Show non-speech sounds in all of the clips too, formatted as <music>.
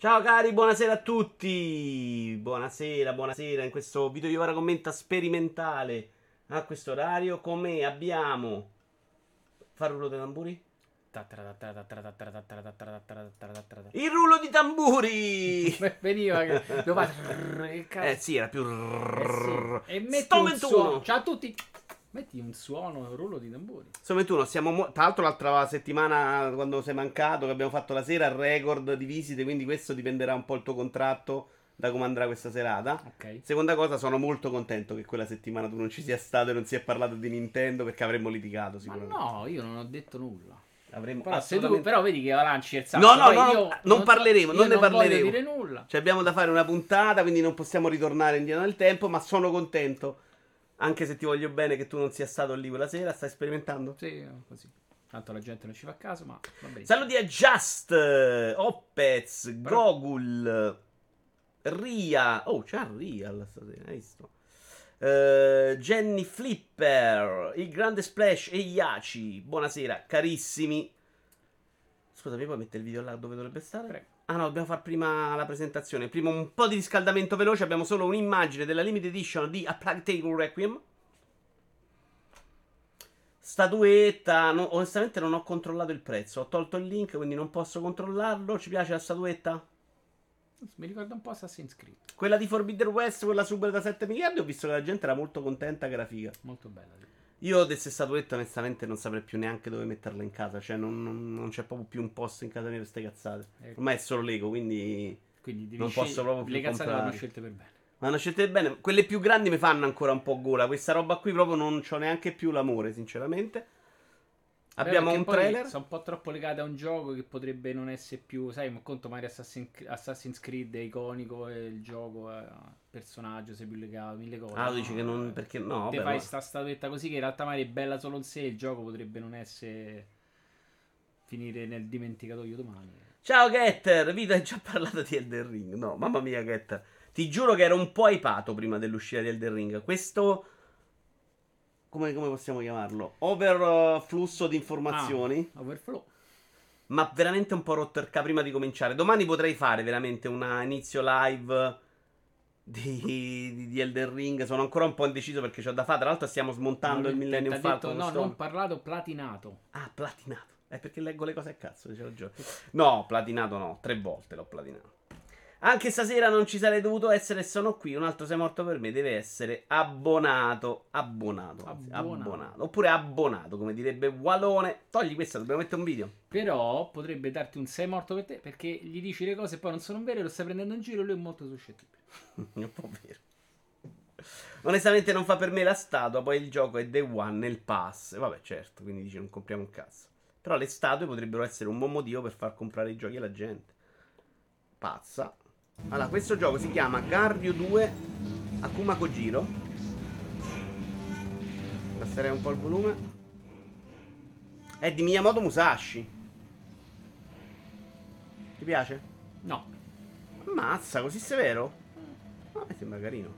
Ciao cari, buonasera a tutti. Buonasera, buonasera. In questo video Iovara commenta sperimentale a questo orario. Con me abbiamo. Fare rullo dei tamburi? Il rullo di tamburi! <laughs> Veniva che fa- Eh sì, era più. Eh sì. E metti Sto un 21. suono. Ciao a tutti. Metti un suono, un rullo di tamburi. Sto 21, siamo mo- tra l'altro l'altra settimana quando sei mancato, che abbiamo fatto la sera, record di visite, quindi questo dipenderà un po' il tuo contratto da come andrà questa serata. Ok. Seconda cosa, sono molto contento che quella settimana tu non ci sia stato e non si è parlato di Nintendo perché avremmo litigato Ma sicuramente. no, io non ho detto nulla. Avremmo Però, se tu, assolutamente- però vedi che avanci il No, no, poi no, io non parleremo, non ne voglio parleremo. dire nulla. Cioè, abbiamo da fare una puntata, quindi non possiamo ritornare indietro nel tempo, ma sono contento. Anche se ti voglio bene che tu non sia stato lì quella sera, stai sperimentando? Sì, così. Tanto la gente non ci fa caso, ma va bene. Saluti a Just, Opez, Gogul, Ria. Oh, c'è Ria stasera, hai visto? Eh, Jenny Flipper, il grande Splash e Iaci. Buonasera, carissimi. Scusa, mi puoi mettere il video là dove dovrebbe stare? Prego. Ah no, dobbiamo fare prima la presentazione. Prima un po' di riscaldamento veloce. Abbiamo solo un'immagine della limited edition di A Plague Tale Requiem. Statuetta. no- onestamente non ho controllato il prezzo. Ho tolto il link, quindi non posso controllarlo. Ci piace la statuetta? Mi ricorda un po' Assassin's Creed. Quella di Forbidden West, quella super da 7 miliardi. Ho visto che la gente era molto contenta che era figa. Molto bella. Io di queste statuette, onestamente, non saprei più neanche dove metterla in casa. Cioè, non, non- non c'è proprio più un posto in casa mia per queste cazzate. Eh, Ormai è solo Lego, quindi. Quindi Non posso proprio più Le cazzate vanno scelte per bene. Ma hanno scelte bene. Quelle più grandi mi fanno ancora un po' gola. Questa roba qui proprio non c'ho neanche più l'amore, sinceramente. Abbiamo un trailer. Sono un po' troppo legate a un gioco che potrebbe non essere più. Sai, ma conto magari Assassin- Assassin's Creed è iconico e il gioco è personaggio, sei più legato, mille cose. Ah, tu dici che non. Perché no? Te fai ma- sta statuetta così che in realtà magari è bella solo in sé, il gioco potrebbe non essere. finire nel dimenticatoio domani. Ciao Getter, Vito hai già parlato di Elden Ring. No, mamma mia Getter. Ti giuro che ero un po' hypato prima dell'uscita di Elden Ring. Questo come, come possiamo chiamarlo? Overflusso di informazioni. Ah, overflow. Ma veramente un po' rotto il prima di cominciare. Domani potrei fare veramente un inizio live di, di, di Elden Ring. Sono ancora un po' indeciso perché c'ho da fare. Tra l'altro stiamo smontando il Millennium detto, Falcon. No, sto- non parlato, platinato. Ah, platinato. È perché leggo le cose a cazzo, ragione. No, platinato no, tre volte l'ho platinato. Anche stasera non ci sarei dovuto essere sono qui. Un altro sei morto per me deve essere abbonato. Abbonato. anzi, Abbonato. abbonato. Oppure abbonato, come direbbe Walone. Togli questa, dobbiamo mettere un video. Però potrebbe darti un sei morto per te perché gli dici le cose e poi non sono vere, lo stai prendendo in giro lui è molto suscettibile. È <laughs> un po' vero. Onestamente non fa per me la statua, poi il gioco è day one nel pass. Vabbè, certo, quindi dici non compriamo un cazzo. Però le statue potrebbero essere un buon motivo per far comprare i giochi alla gente. Pazza. Allora, questo gioco si chiama Gardio 2 Akuma Kojiro. Abbasserei un po' il volume. È di Miyamoto Musashi. Ti piace? No, Ammazza, così severo? A me sembra carino.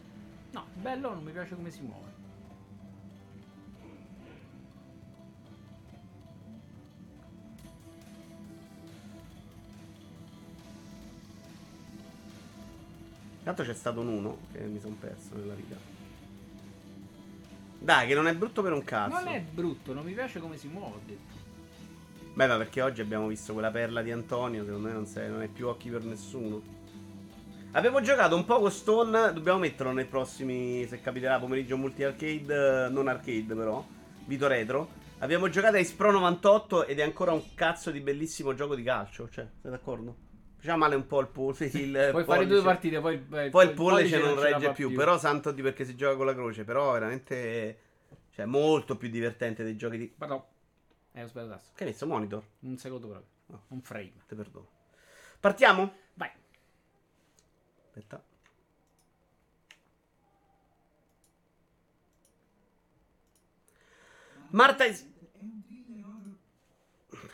no, bello, non mi piace come si muove. Intanto c'è stato un 1 che mi sono perso nella vita. Dai, che non è brutto per un cazzo. Non è brutto, non mi piace come si muove, ho detto. Beh, ma perché oggi abbiamo visto quella perla di Antonio, secondo me non, sei, non è più occhi per nessuno. Avevo giocato un po' con Stone, dobbiamo metterlo nei prossimi, se capiterà, pomeriggio multi arcade, non arcade però, Vito Retro. Abbiamo giocato a Ace Pro 98 ed è ancora un cazzo di bellissimo gioco di calcio, cioè, sei d'accordo? Facciamo male un po' il pollice. <laughs> Il Puoi fare pollice. due partite, poi il, Eh, Poi il pollice non ce la regge fa più, però santo di perché si gioca con la croce, però veramente cioè molto più divertente dei giochi di Pardon. Eh, ho sbagliato tasto. Che hai messo monitor? Un secondo proprio. No. Un frame. Te perdono. Partiamo? Vai. Aspetta. Marta is...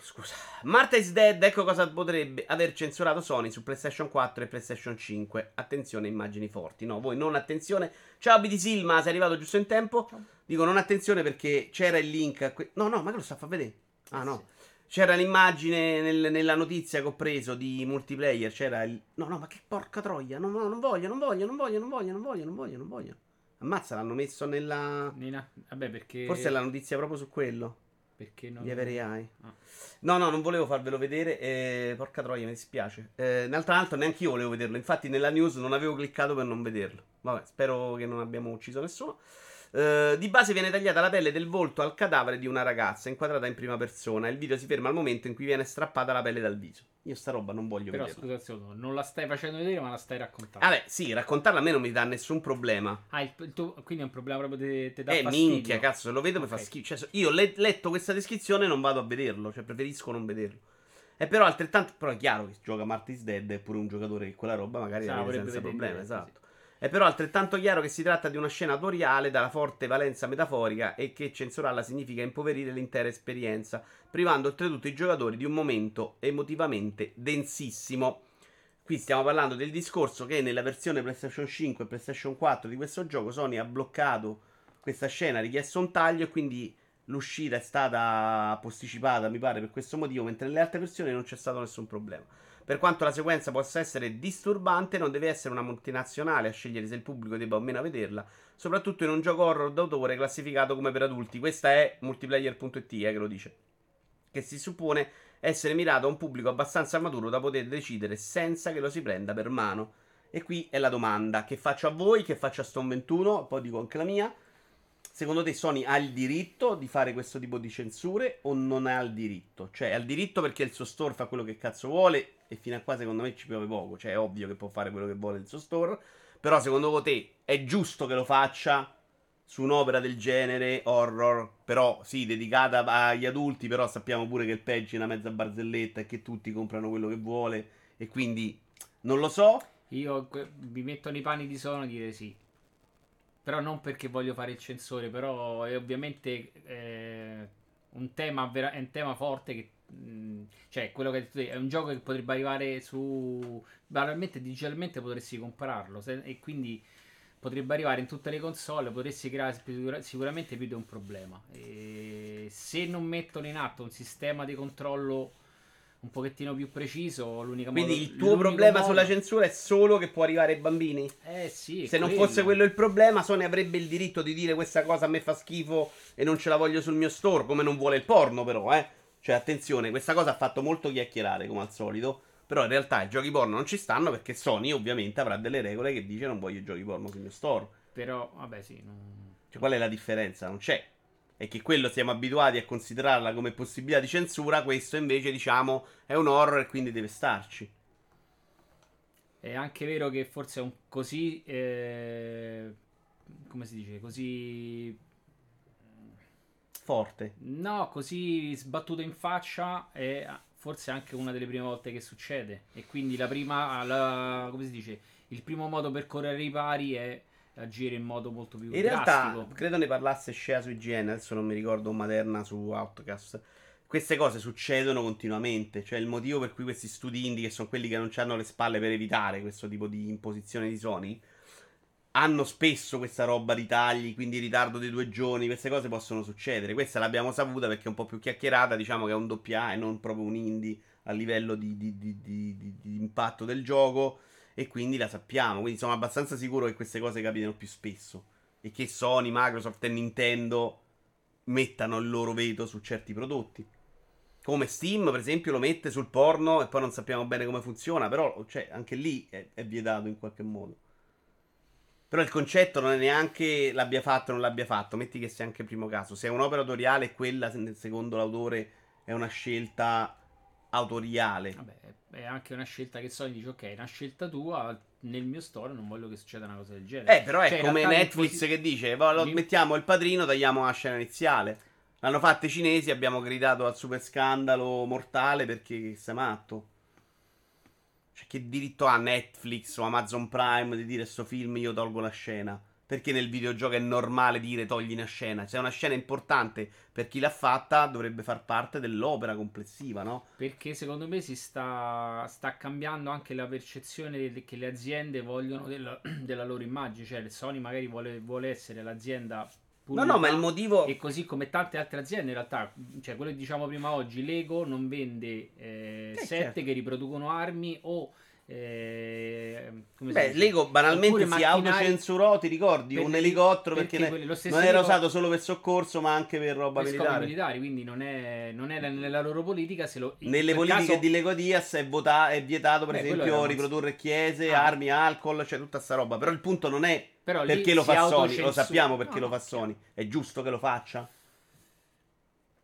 Scusa. Marta is Dead, ecco cosa potrebbe aver censurato Sony su PlayStation 4 e PlayStation 5. Attenzione, immagini forti. No, voi non attenzione. Ciao BD Silma, sei arrivato giusto in tempo. Dico non attenzione perché c'era il link a que- No, no, ma che lo sta a far vedere? Ah, no. C'era l'immagine nel- nella notizia che ho preso di multiplayer. C'era il. No, no, ma che porca troia. No, no, non voglio, non voglio, non voglio, non voglio, non voglio, non voglio, non voglio. Ammazza, l'hanno messo nella. Nina- Vabbè, perché. Forse è la notizia proprio su quello. Perché non. Di Every Eye. Ah. No, no, non volevo farvelo vedere. eh, porca troia, mi dispiace. Eh, tra l'altro, neanche io volevo vederlo. Infatti, nella news non avevo cliccato per non vederlo. Vabbè, spero che non abbiamo ucciso nessuno. Eh, di base viene tagliata la pelle del volto al cadavere di una ragazza inquadrata in prima persona. Il video si ferma al momento in cui viene strappata la pelle dal viso. Io sta roba non voglio Però vederla. scusa, un secondo, non la stai facendo vedere, ma la stai raccontando. Vabbè, sì, raccontarla a me non mi dà nessun problema. Ah, il, il tuo- quindi è un problema proprio di te dà Eh, fastidio. minchia, cazzo, se lo vedo mi fa schifo. Cioè, io ho le- letto questa descrizione e non vado a vederlo. Cioè, preferisco non vederlo. E però altrettanto. Però è chiaro che gioca Marty's Dead è pure un giocatore che quella roba magari Sì, la vede senza problemi. Esatto. È però altrettanto chiaro che si tratta di una scena autoriale dalla forte valenza metaforica e che censurarla significa impoverire l'intera esperienza, privando oltretutto i giocatori di un momento emotivamente densissimo. Qui stiamo parlando del discorso che nella versione PlayStation 5 e PlayStation 4 di questo gioco Sony ha bloccato questa scena, ha richiesto un taglio e quindi l'uscita è stata posticipata, mi pare, per questo motivo, mentre nelle altre versioni non c'è stato nessun problema. Per quanto la sequenza possa essere disturbante, non deve essere una multinazionale a scegliere se il pubblico debba o meno vederla, soprattutto in un gioco horror d'autore classificato come per adulti. Questa è multiplayer.it eh, che lo dice. Che si suppone essere mirato a un pubblico abbastanza maturo da poter decidere senza che lo si prenda per mano. E qui è la domanda che faccio a voi, che faccio a Stone 21, poi dico anche la mia. Secondo te Sony ha il diritto di fare questo tipo di censure o non ha il diritto? Cioè, ha il diritto perché il suo store fa quello che cazzo vuole e fino a qua secondo me ci piove poco. Cioè, è ovvio che può fare quello che vuole il suo store. Però secondo te è giusto che lo faccia su un'opera del genere, horror, però sì, dedicata agli adulti, però sappiamo pure che il peggio è una mezza barzelletta e che tutti comprano quello che vuole e quindi non lo so. Io mi metto nei panni di Sono e dire sì. Però non perché voglio fare il censore, però è ovviamente eh, un tema vera- è un tema forte che mh, cioè quello che hai detto te, è un gioco che potrebbe arrivare su banalmente digitalmente potresti comprarlo se- e quindi potrebbe arrivare in tutte le console, potresti creare sicura- sicuramente più di un problema. E se non mettono in atto un sistema di controllo un pochettino più preciso, l'unica Quindi modo- il tuo problema modo- sulla censura è solo che può arrivare ai bambini? eh sì, Se non quello. fosse quello il problema, Sony avrebbe il diritto di dire questa cosa a me fa schifo e non ce la voglio sul mio store, come non vuole il porno però, eh. Cioè, attenzione, questa cosa ha fatto molto chiacchierare, come al solito. Però in realtà i giochi porno non ci stanno perché Sony ovviamente avrà delle regole che dice non voglio i giochi porno sul mio store. Però, vabbè, sì. non- Cioè, qual è la differenza? Non c'è. È che quello siamo abituati a considerarla come possibilità di censura, questo invece, diciamo, è un horror e quindi deve starci. È anche vero che forse è un così. eh, come si dice? Così. Forte. No, così sbattuto in faccia è forse anche una delle prime volte che succede. E quindi la prima. la- come si dice? Il primo modo per correre i pari è agire in modo molto più In realtà, drastico. credo ne parlasse Scea su IGN, adesso non mi ricordo Materna su Outcast. Queste cose succedono continuamente, cioè il motivo per cui questi studi indie, che sono quelli che non hanno le spalle per evitare questo tipo di imposizione di Sony, hanno spesso questa roba di tagli, quindi ritardo di due giorni, queste cose possono succedere. Questa l'abbiamo saputa perché è un po' più chiacchierata, diciamo che è un doppia e non proprio un indie a livello di, di- di- di- impatto del gioco e quindi la sappiamo. Quindi sono abbastanza sicuro che queste cose capitano più spesso e che Sony, Microsoft e Nintendo mettano il loro veto su certi prodotti. Come Steam, per esempio, lo mette sul porno e poi non sappiamo bene come funziona, però cioè, anche lì è, è vietato in qualche modo. Però il concetto non è neanche l'abbia fatto o non l'abbia fatto, metti che sia anche il primo caso. Se è un'opera autoriale quella, se- secondo l'autore, è una scelta autoriale. Vabbè, è anche una scelta che Sony dice: Ok, è una scelta tua. Nel mio store non voglio che succeda una cosa del genere. Eh, però è Cioè, come Netflix l'imposi- che dice: "Va, lo l'im- mettiamo il padrino, tagliamo la scena iniziale. L'hanno fatto i cinesi, abbiamo gridato al super scandalo mortale perché sei matto. Cioè, che diritto ha Netflix o Amazon Prime di dire sto film io tolgo la scena? Perché nel videogioco è normale dire togli una scena? Se è una scena importante per chi l'ha fatta, dovrebbe far parte dell'opera complessiva, no? Perché secondo me si sta, sta cambiando anche la percezione che le aziende vogliono della, <clears throat> della loro immagine. Cioè, Sony magari vuole, vuole essere l'azienda No, no, ma il motivo. E così come tante altre aziende, in realtà, cioè quello che diciamo prima oggi, Lego non vende eh, Eh, set certo. che riproducono armi o. eh, come Beh? Lego banalmente si autocensurò, ti ricordi? per un elicottero perché perché, non era elicottero- usato solo per soccorso, ma anche per roba per militare. militari, quindi non è, non è nella loro politica. Se lo, Nelle politiche caso- di Lego Diaz è, vota- è vietato, per Beh, esempio, era riprodurre chiese, Ah. armi, alcol, cioè tutta sta roba. Però il punto non è però perché lo fa Sony, lo sappiamo perché No, lo fa Sony. È giusto che lo faccia?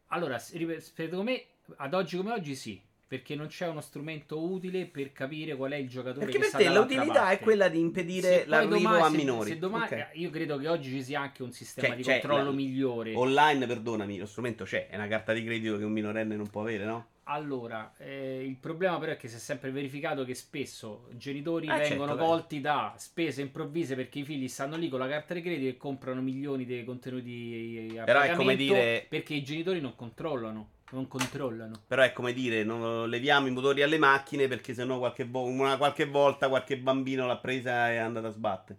Allora, secondo me, ad oggi come oggi sì, perché non c'è uno strumento utile per capire qual è il giocatore Perché che per te l'utilità parte. è quella di impedire Se l'arrivo domani- a se- minori. se domani- Ok. Io credo che oggi ci sia anche un sistema Cioè, di cioè, controllo la- migliore. Online, perdonami, lo strumento c'è, è una carta di credito che un minorenne non può avere, no? Allora, eh, il problema però è che si è sempre verificato che spesso genitori Ah, certo, vengono dai. colti da spese improvvise perché i figli stanno lì con la carta di credito e comprano milioni di contenuti a Però è come dire- perché i genitori non controllano, non controllano. Però è come dire, non leviamo i motori alle macchine perché sennò qualche, vo- una qualche volta qualche bambino l'ha presa e è andato a sbattere.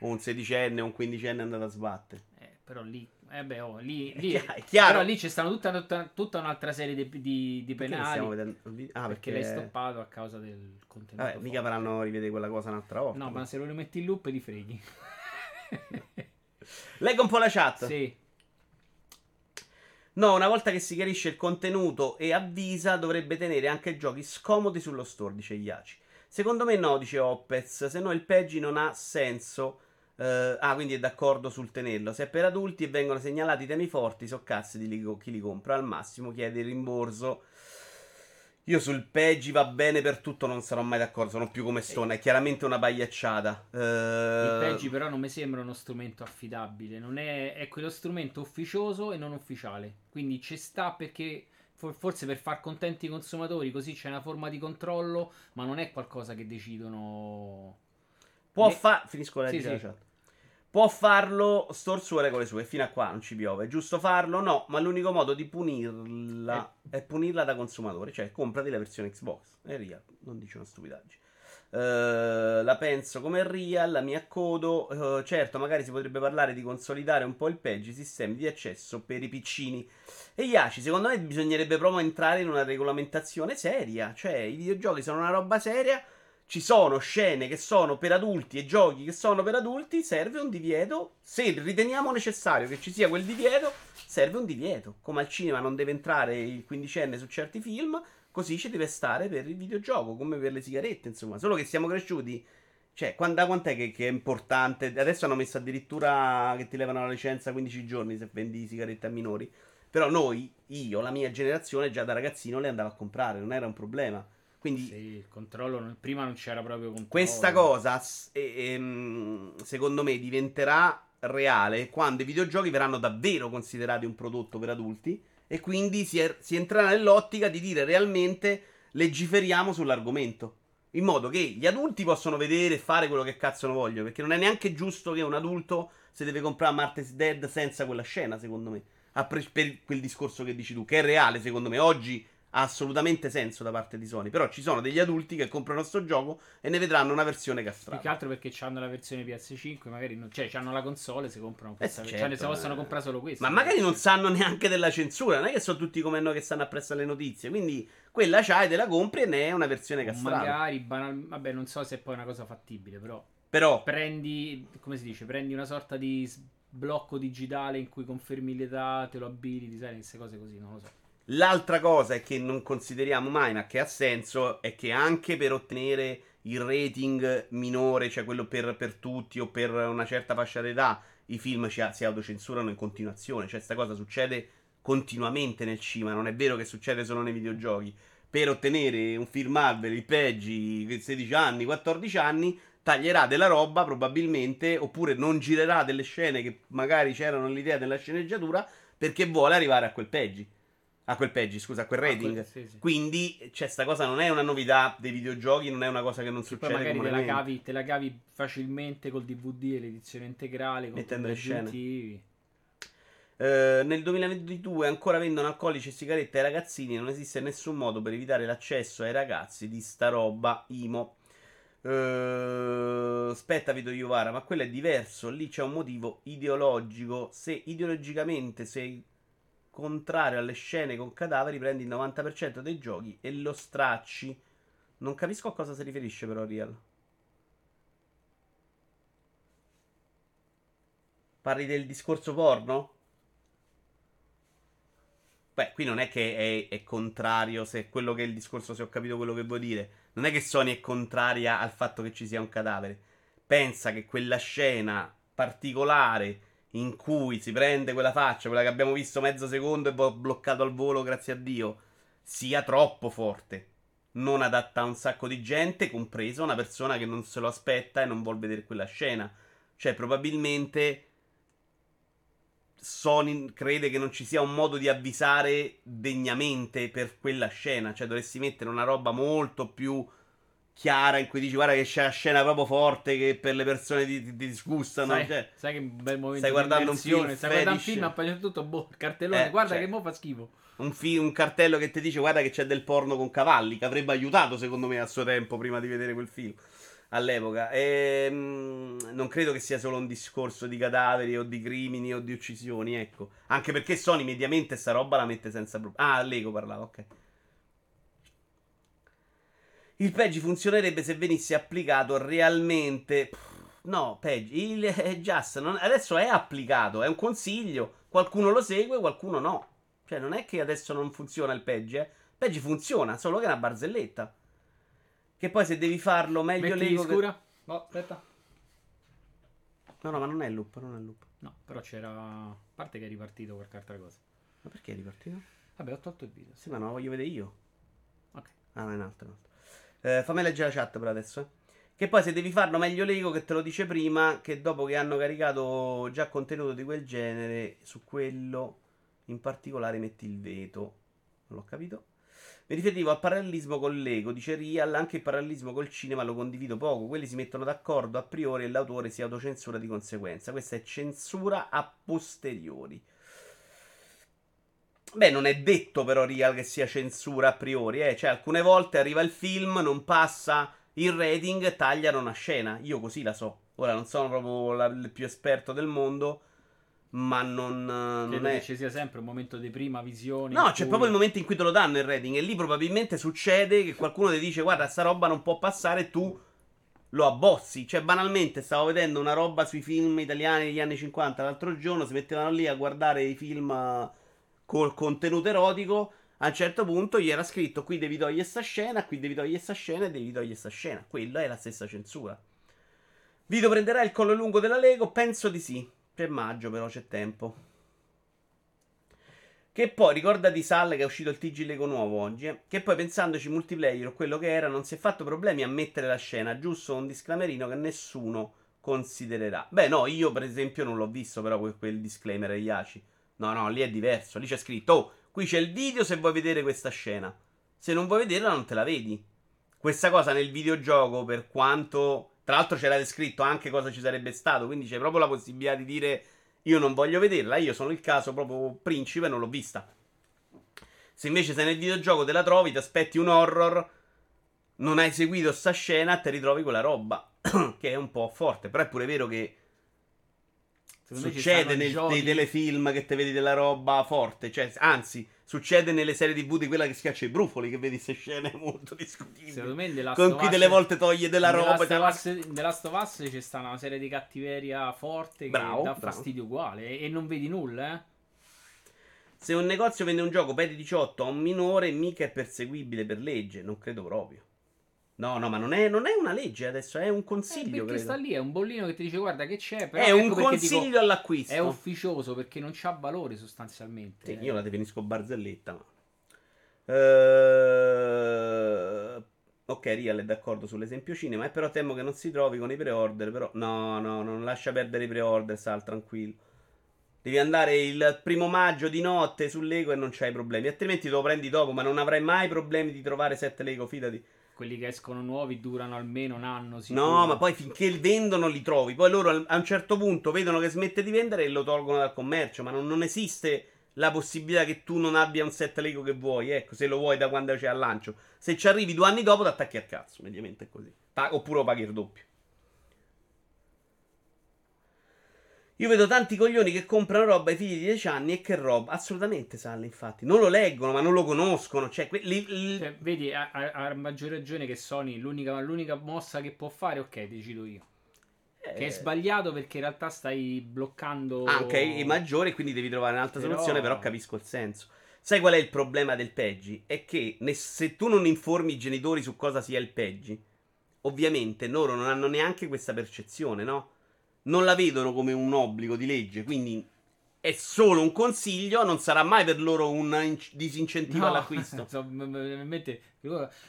O un sedicenne o un quindicenne è andato a sbattere. Eh, però lì, eh beh, oh, lì, È lì- però lì c'è stata tutta, tutta, tutta un'altra serie di, di- di Perché penali stiamo vedendo? Ah, perché perché... l'hai stoppato a causa del contenuto. Vabbè, mica faranno rivedere quella cosa un'altra volta. No, ma se lo rimetti in loop ti freghi. <laughs> Leggo un po' la chat. sì. No, una volta che si chiarisce il contenuto e avvisa, dovrebbe tenere anche giochi scomodi sullo store, dice Iaci. Secondo me no, dice Opez, se no il Peggi non ha senso. Eh, ah, quindi è d'accordo sul tenerlo. Se è per adulti e vengono segnalati temi forti, so cazzi di li- chi li compra. Al massimo chiede il rimborso. Io sul Peggi va bene per tutto, non sarò mai d'accordo. Sono più come Stone, è chiaramente una pagliacciata. Eh, Il Peggi però non mi sembra uno strumento affidabile, non è, è quello strumento ufficioso e non ufficiale. Quindi ci sta perché for- forse per far contenti i consumatori, così c'è una forma di controllo, ma non è qualcosa che decidono. Può Ne- fa- Finisco la Sì, sì. chat. Può farlo store sue regole sue. Fino a qua non ci piove. È giusto farlo? No. Ma l'unico modo di punirla è punirla da consumatore. Cioè, comprati la versione Xbox. È real. Non dice una stupidaggine. Eh, la penso come real. La mia accodo. Eh, certo, magari si potrebbe parlare di consolidare un po' il peggio i sistemi di accesso per i piccini. E Iaci, secondo me bisognerebbe proprio entrare in una regolamentazione seria. Cioè, i videogiochi sono una roba seria. Ci sono scene che sono per adulti e giochi che sono per adulti. Serve un divieto. Se riteniamo necessario che ci sia quel divieto, serve un divieto. Come al cinema non deve entrare il quindicenne su certi film, così ci deve stare per il videogioco, come per le sigarette, insomma. Solo che siamo cresciuti. Cioè, quan- da quant'è che, che è importante? Adesso hanno messo addirittura che ti levano la licenza 15 giorni se vendi sigarette a minori. Però noi, io, la mia generazione, già da ragazzino le andavo a comprare, non era un problema. Quindi Sì, il controllo non- prima non c'era proprio controllo. questa cosa, ehm, secondo me, diventerà reale quando i videogiochi verranno davvero considerati un prodotto per adulti e quindi si, er- si entrerà nell'ottica di dire realmente legiferiamo sull'argomento. In modo che gli adulti possono vedere e fare quello che cazzo ne vogliono. Perché non è neanche giusto che un adulto si deve comprare Martes Dead senza quella scena, secondo me. A pre- per quel discorso che dici tu, che è reale, secondo me. Oggi ha assolutamente senso da parte di Sony. Però ci sono degli adulti che comprano sto gioco e ne vedranno una versione Più che castrata. altro perché hanno la versione PS5, magari non, cioè hanno la console, se comprano questa, Eh, cioè certo, ne si possono eh. comprare solo questa. Ma magari non sanno neanche della censura. Non è che sono tutti come noi che stanno appresso alle notizie. Quindi quella c'hai, te la compri e ne è una versione castrata. Magari banal- vabbè, non so se è poi una cosa fattibile, però Però prendi, come si dice, prendi una sorta di blocco digitale in cui confermi l'età, te lo abiliti, sai, queste cose così, non lo so. L'altra cosa che non consideriamo mai, ma che ha senso, è che anche per ottenere il rating minore, cioè quello per, per tutti o per una certa fascia d'età, i film ci- si autocensurano in continuazione. Cioè, sta cosa succede continuamente nel cinema, non è vero che succede solo nei videogiochi. Per ottenere un film Marvel, i peggi, 16 anni, 14 anni, taglierà della roba probabilmente, oppure non girerà delle scene che magari c'erano nell'idea della sceneggiatura, perché vuole arrivare a quel peggi. A quel peggi, scusa, a quel rating. Ah, quel- sì, sì. Quindi, cioè, sta cosa non è una novità dei videogiochi, non è una cosa che non Poi succede magari te la, cavi, te la cavi facilmente col DVD e l'edizione integrale con Mettendo le scene. Eh, nel 2022 ancora vendono alcolici e sigarette ai ragazzini. Non esiste nessun modo per evitare l'accesso ai ragazzi di sta roba IMO. Uh, aspetta, Vito Iovara, ma quello è diverso. Lì c'è un motivo ideologico. Se ideologicamente sei contrario alle scene con cadaveri, prendi il 90% dei giochi e lo stracci. Non capisco a cosa si riferisce, però, Real. Parli del discorso porno? Beh, qui non è che è, è, contrario, se quello che è il discorso, se ho capito quello che vuoi dire. Non è che Sony è contraria al fatto che ci sia un cadavere. Pensa che quella scena particolare in cui si prende quella faccia, quella che abbiamo visto mezzo secondo e bloccato al volo, grazie a Dio, sia troppo forte. Non adatta a un sacco di gente, compresa una persona che non se lo aspetta e non vuole vedere quella scena. Cioè, probabilmente Sony crede che non ci sia un modo di avvisare degnamente per quella scena. Cioè, dovresti mettere una roba molto più chiara in cui dici guarda che c'è una scena proprio forte che per le persone ti, ti disgustano. Sai, cioè, sai che un bel momento stai guardando un film, stai guardando un film, appoggiato tutto, boh, cartellone, eh, guarda cioè, che mo fa schifo. Un, fi- un cartello che ti dice guarda che c'è del porno con cavalli, che avrebbe aiutato secondo me a suo tempo prima di vedere quel film all'epoca. E, mh, non credo che sia solo un discorso di cadaveri o di crimini o di uccisioni, ecco. Anche perché Sony mediamente sta roba la mette senza problemi. Ah, Lego parlava, ok. Il Peggy funzionerebbe se venisse applicato realmente. No, Peggy, il eh, Just non, adesso è applicato, è un consiglio. Qualcuno lo segue, qualcuno no. Cioè, non è che adesso non funziona il Peggy, eh. Peggy funziona, solo che è una barzelletta. Che poi se devi farlo meglio Metti Lego. scura? Che... No, aspetta. No, no, ma non è il loop, non è il loop. No, però c'era. A parte che è ripartito qualche altra cosa. Ma perché è ripartito? Vabbè, ho tolto il video. Sì, ma lo voglio vedere io. Ok. Ah, no, è un altro. Un altro. Eh, fammi leggere la chat per adesso. Eh. Che poi se devi farlo meglio Lego che te lo dice prima, che dopo che hanno caricato già contenuto di quel genere, su quello in particolare metti il veto. Non l'ho capito. Mi riferivo al parallelismo con Lego, dice Real, anche il parallelismo col cinema lo condivido poco, quelli si mettono d'accordo a priori e l'autore si autocensura di conseguenza. Questa è censura a posteriori. Beh, non è detto però Real che sia censura a priori, eh. Cioè, alcune volte arriva il film, non passa il rating, tagliano una scena. Io così la so. Ora non sono proprio la, il più esperto del mondo ma non, Credo non è... che ci sia sempre un momento di prima visione. No, c'è cui- proprio il momento in cui te lo danno il rating e lì probabilmente succede che qualcuno ti dice guarda sta roba non può passare tu lo abbozzi. Cioè banalmente stavo vedendo una roba sui film italiani degli anni 50 l'altro giorno, si mettevano lì a guardare i film eh, col contenuto erotico. A un certo punto gli era scritto qui devi togliere sta scena, qui devi togliere sta scena e devi togliere sta scena. Quella è la stessa censura. Vito prenderà il collo lungo della Lego? Penso di sì. Per maggio però c'è tempo. Che poi ricorda di Sal che è uscito il TG Lego nuovo oggi. eh, Che poi pensandoci multiplayer o quello che era, non si è fatto problemi a mettere la scena. Giusto un disclaimerino che nessuno considererà. Beh, no, io per esempio non l'ho visto, però quel, disclaimer a Yashi. No, no, lì è diverso. Lì c'è scritto: Oh, qui c'è il video se vuoi vedere questa scena. Se non vuoi vederla, non te la vedi. Questa cosa nel videogioco, per quanto. Tra l'altro c'era descritto anche cosa ci sarebbe stato. Quindi c'è proprio la possibilità di dire io non voglio vederla, io sono il caso proprio principe, non l'ho vista. Se invece sei nel videogioco te la trovi, ti aspetti un horror, non hai seguito sta scena, te ritrovi quella roba, <clears throat> che è un po' forte, però è pure vero che succede nel, giochi- nei telefilm che te vedi della roba forte, cioè, anzi, succede nelle serie TV di quella che schiaccia i brufoli, che vedi queste scene molto discutibili. Secondo me Last Con cui Us- delle volte toglie della roba e Last of Us- c'è sta una serie di cattiveria forte che Bravo, dà bravo. fastidio uguale e, e non vedi nulla, eh. Se un negozio vende un gioco per 18 a un minore, mica è perseguibile per legge. Non credo proprio. No, no, ma non è, non è una legge adesso, è un Eh, consiglio. perché credo. sta lì, è un bollino che ti dice guarda che c'è, però È ecco un consiglio dico, all'acquisto. è ufficioso perché non c'ha valore sostanzialmente. Sì, io la definisco barzelletta. Ma... Eh, Ok, Real è d'accordo sull'esempio cinema, e però temo che non si trovi con i pre-order. Però no, no, non lascia perdere i pre-order, Sal, tranquillo. Devi andare il primo maggio di notte su Lego e non c'hai problemi. Altrimenti te lo prendi dopo, ma non avrai mai problemi di trovare 7 Lego, fidati. Quelli che escono nuovi durano almeno un anno. sicuro. No, ma poi finché vendono li trovi. Poi loro a un certo punto vedono che smette di vendere e lo tolgono dal commercio. Ma non, non esiste la possibilità che tu non abbia un set Lego che vuoi, ecco, se lo vuoi da quando c'è al lancio. Se ci arrivi due anni dopo, ti attacchi al cazzo, mediamente è così. Oppure lo paghi il doppio. Io vedo tanti coglioni che comprano roba ai figli di 10 anni e che roba. Assolutamente, Sally, infatti. Non lo leggono, ma non lo conoscono. Cioè, que- li, li... Cioè, vedi, ha, ha, maggior ragione che Sony l'unica, l'unica mossa che può fare, ok, decido io. Eh... Che è sbagliato perché in realtà stai bloccando. Anche i maggiori, quindi devi trovare un'altra però... soluzione, però capisco il senso. Sai qual è il problema del Peggi? È che ne, se tu non informi i genitori su cosa sia il Peggi, ovviamente loro non hanno neanche questa percezione, no? Non la vedono come un obbligo di legge, quindi è solo un consiglio, non sarà mai per loro un disincentivo no, all'acquisto. <laughs> So, mette,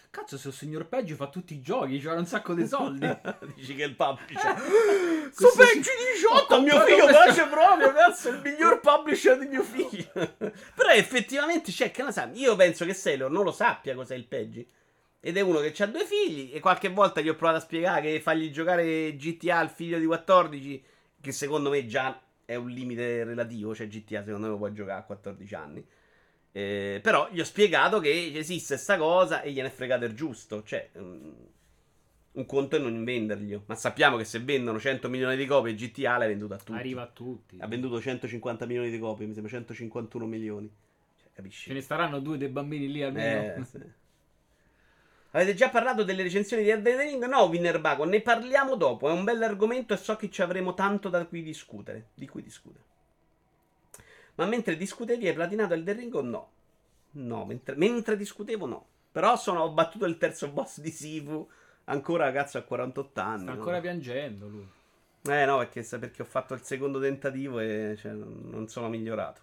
cazzo, se il signor Peggio fa tutti i giochi, c'ha un sacco di soldi. <laughs> Dici che il publisher. <laughs> Su Peggio 18 a mio figlio piace proprio, cazzo, il miglior publisher di mio figlio. Però effettivamente c'è che la sa. Io penso che Sailor non lo sappia cos'è il Peggi. Ed è uno che ha due figli. E qualche volta gli ho provato a spiegare che fargli giocare GTA al figlio di 14, che secondo me già è un limite relativo. Cioè, GTA secondo me lo puoi giocare a 14 anni. Eh, però gli ho spiegato che esiste sta cosa e gliene è fregato il giusto. Cioè, um, un conto è non venderglielo. Ma sappiamo che se vendono 100 milioni di copie, GTA l'ha venduto a tutti. Arriva a tutti. Ha venduto 150 milioni di copie, mi sembra 151 milioni. Cioè, capisci? Ce ne staranno due dei bambini lì almeno. Eh, sì. <laughs> Avete già parlato delle recensioni di Elden Ring? No, Winnerbago, ne parliamo dopo. È un bel argomento e so che ci avremo tanto da cui discutere. Di cui discutere. Ma mentre discutevi hai platinato Elden Ring o no? No, mentre, mentre discutevo no. Però sono, ho battuto il terzo boss di Sifu. Ancora cazzo a 48 anni. Sta ancora no? piangendo lui. Eh no, perché, perché, ho fatto il secondo tentativo e cioè, non sono migliorato.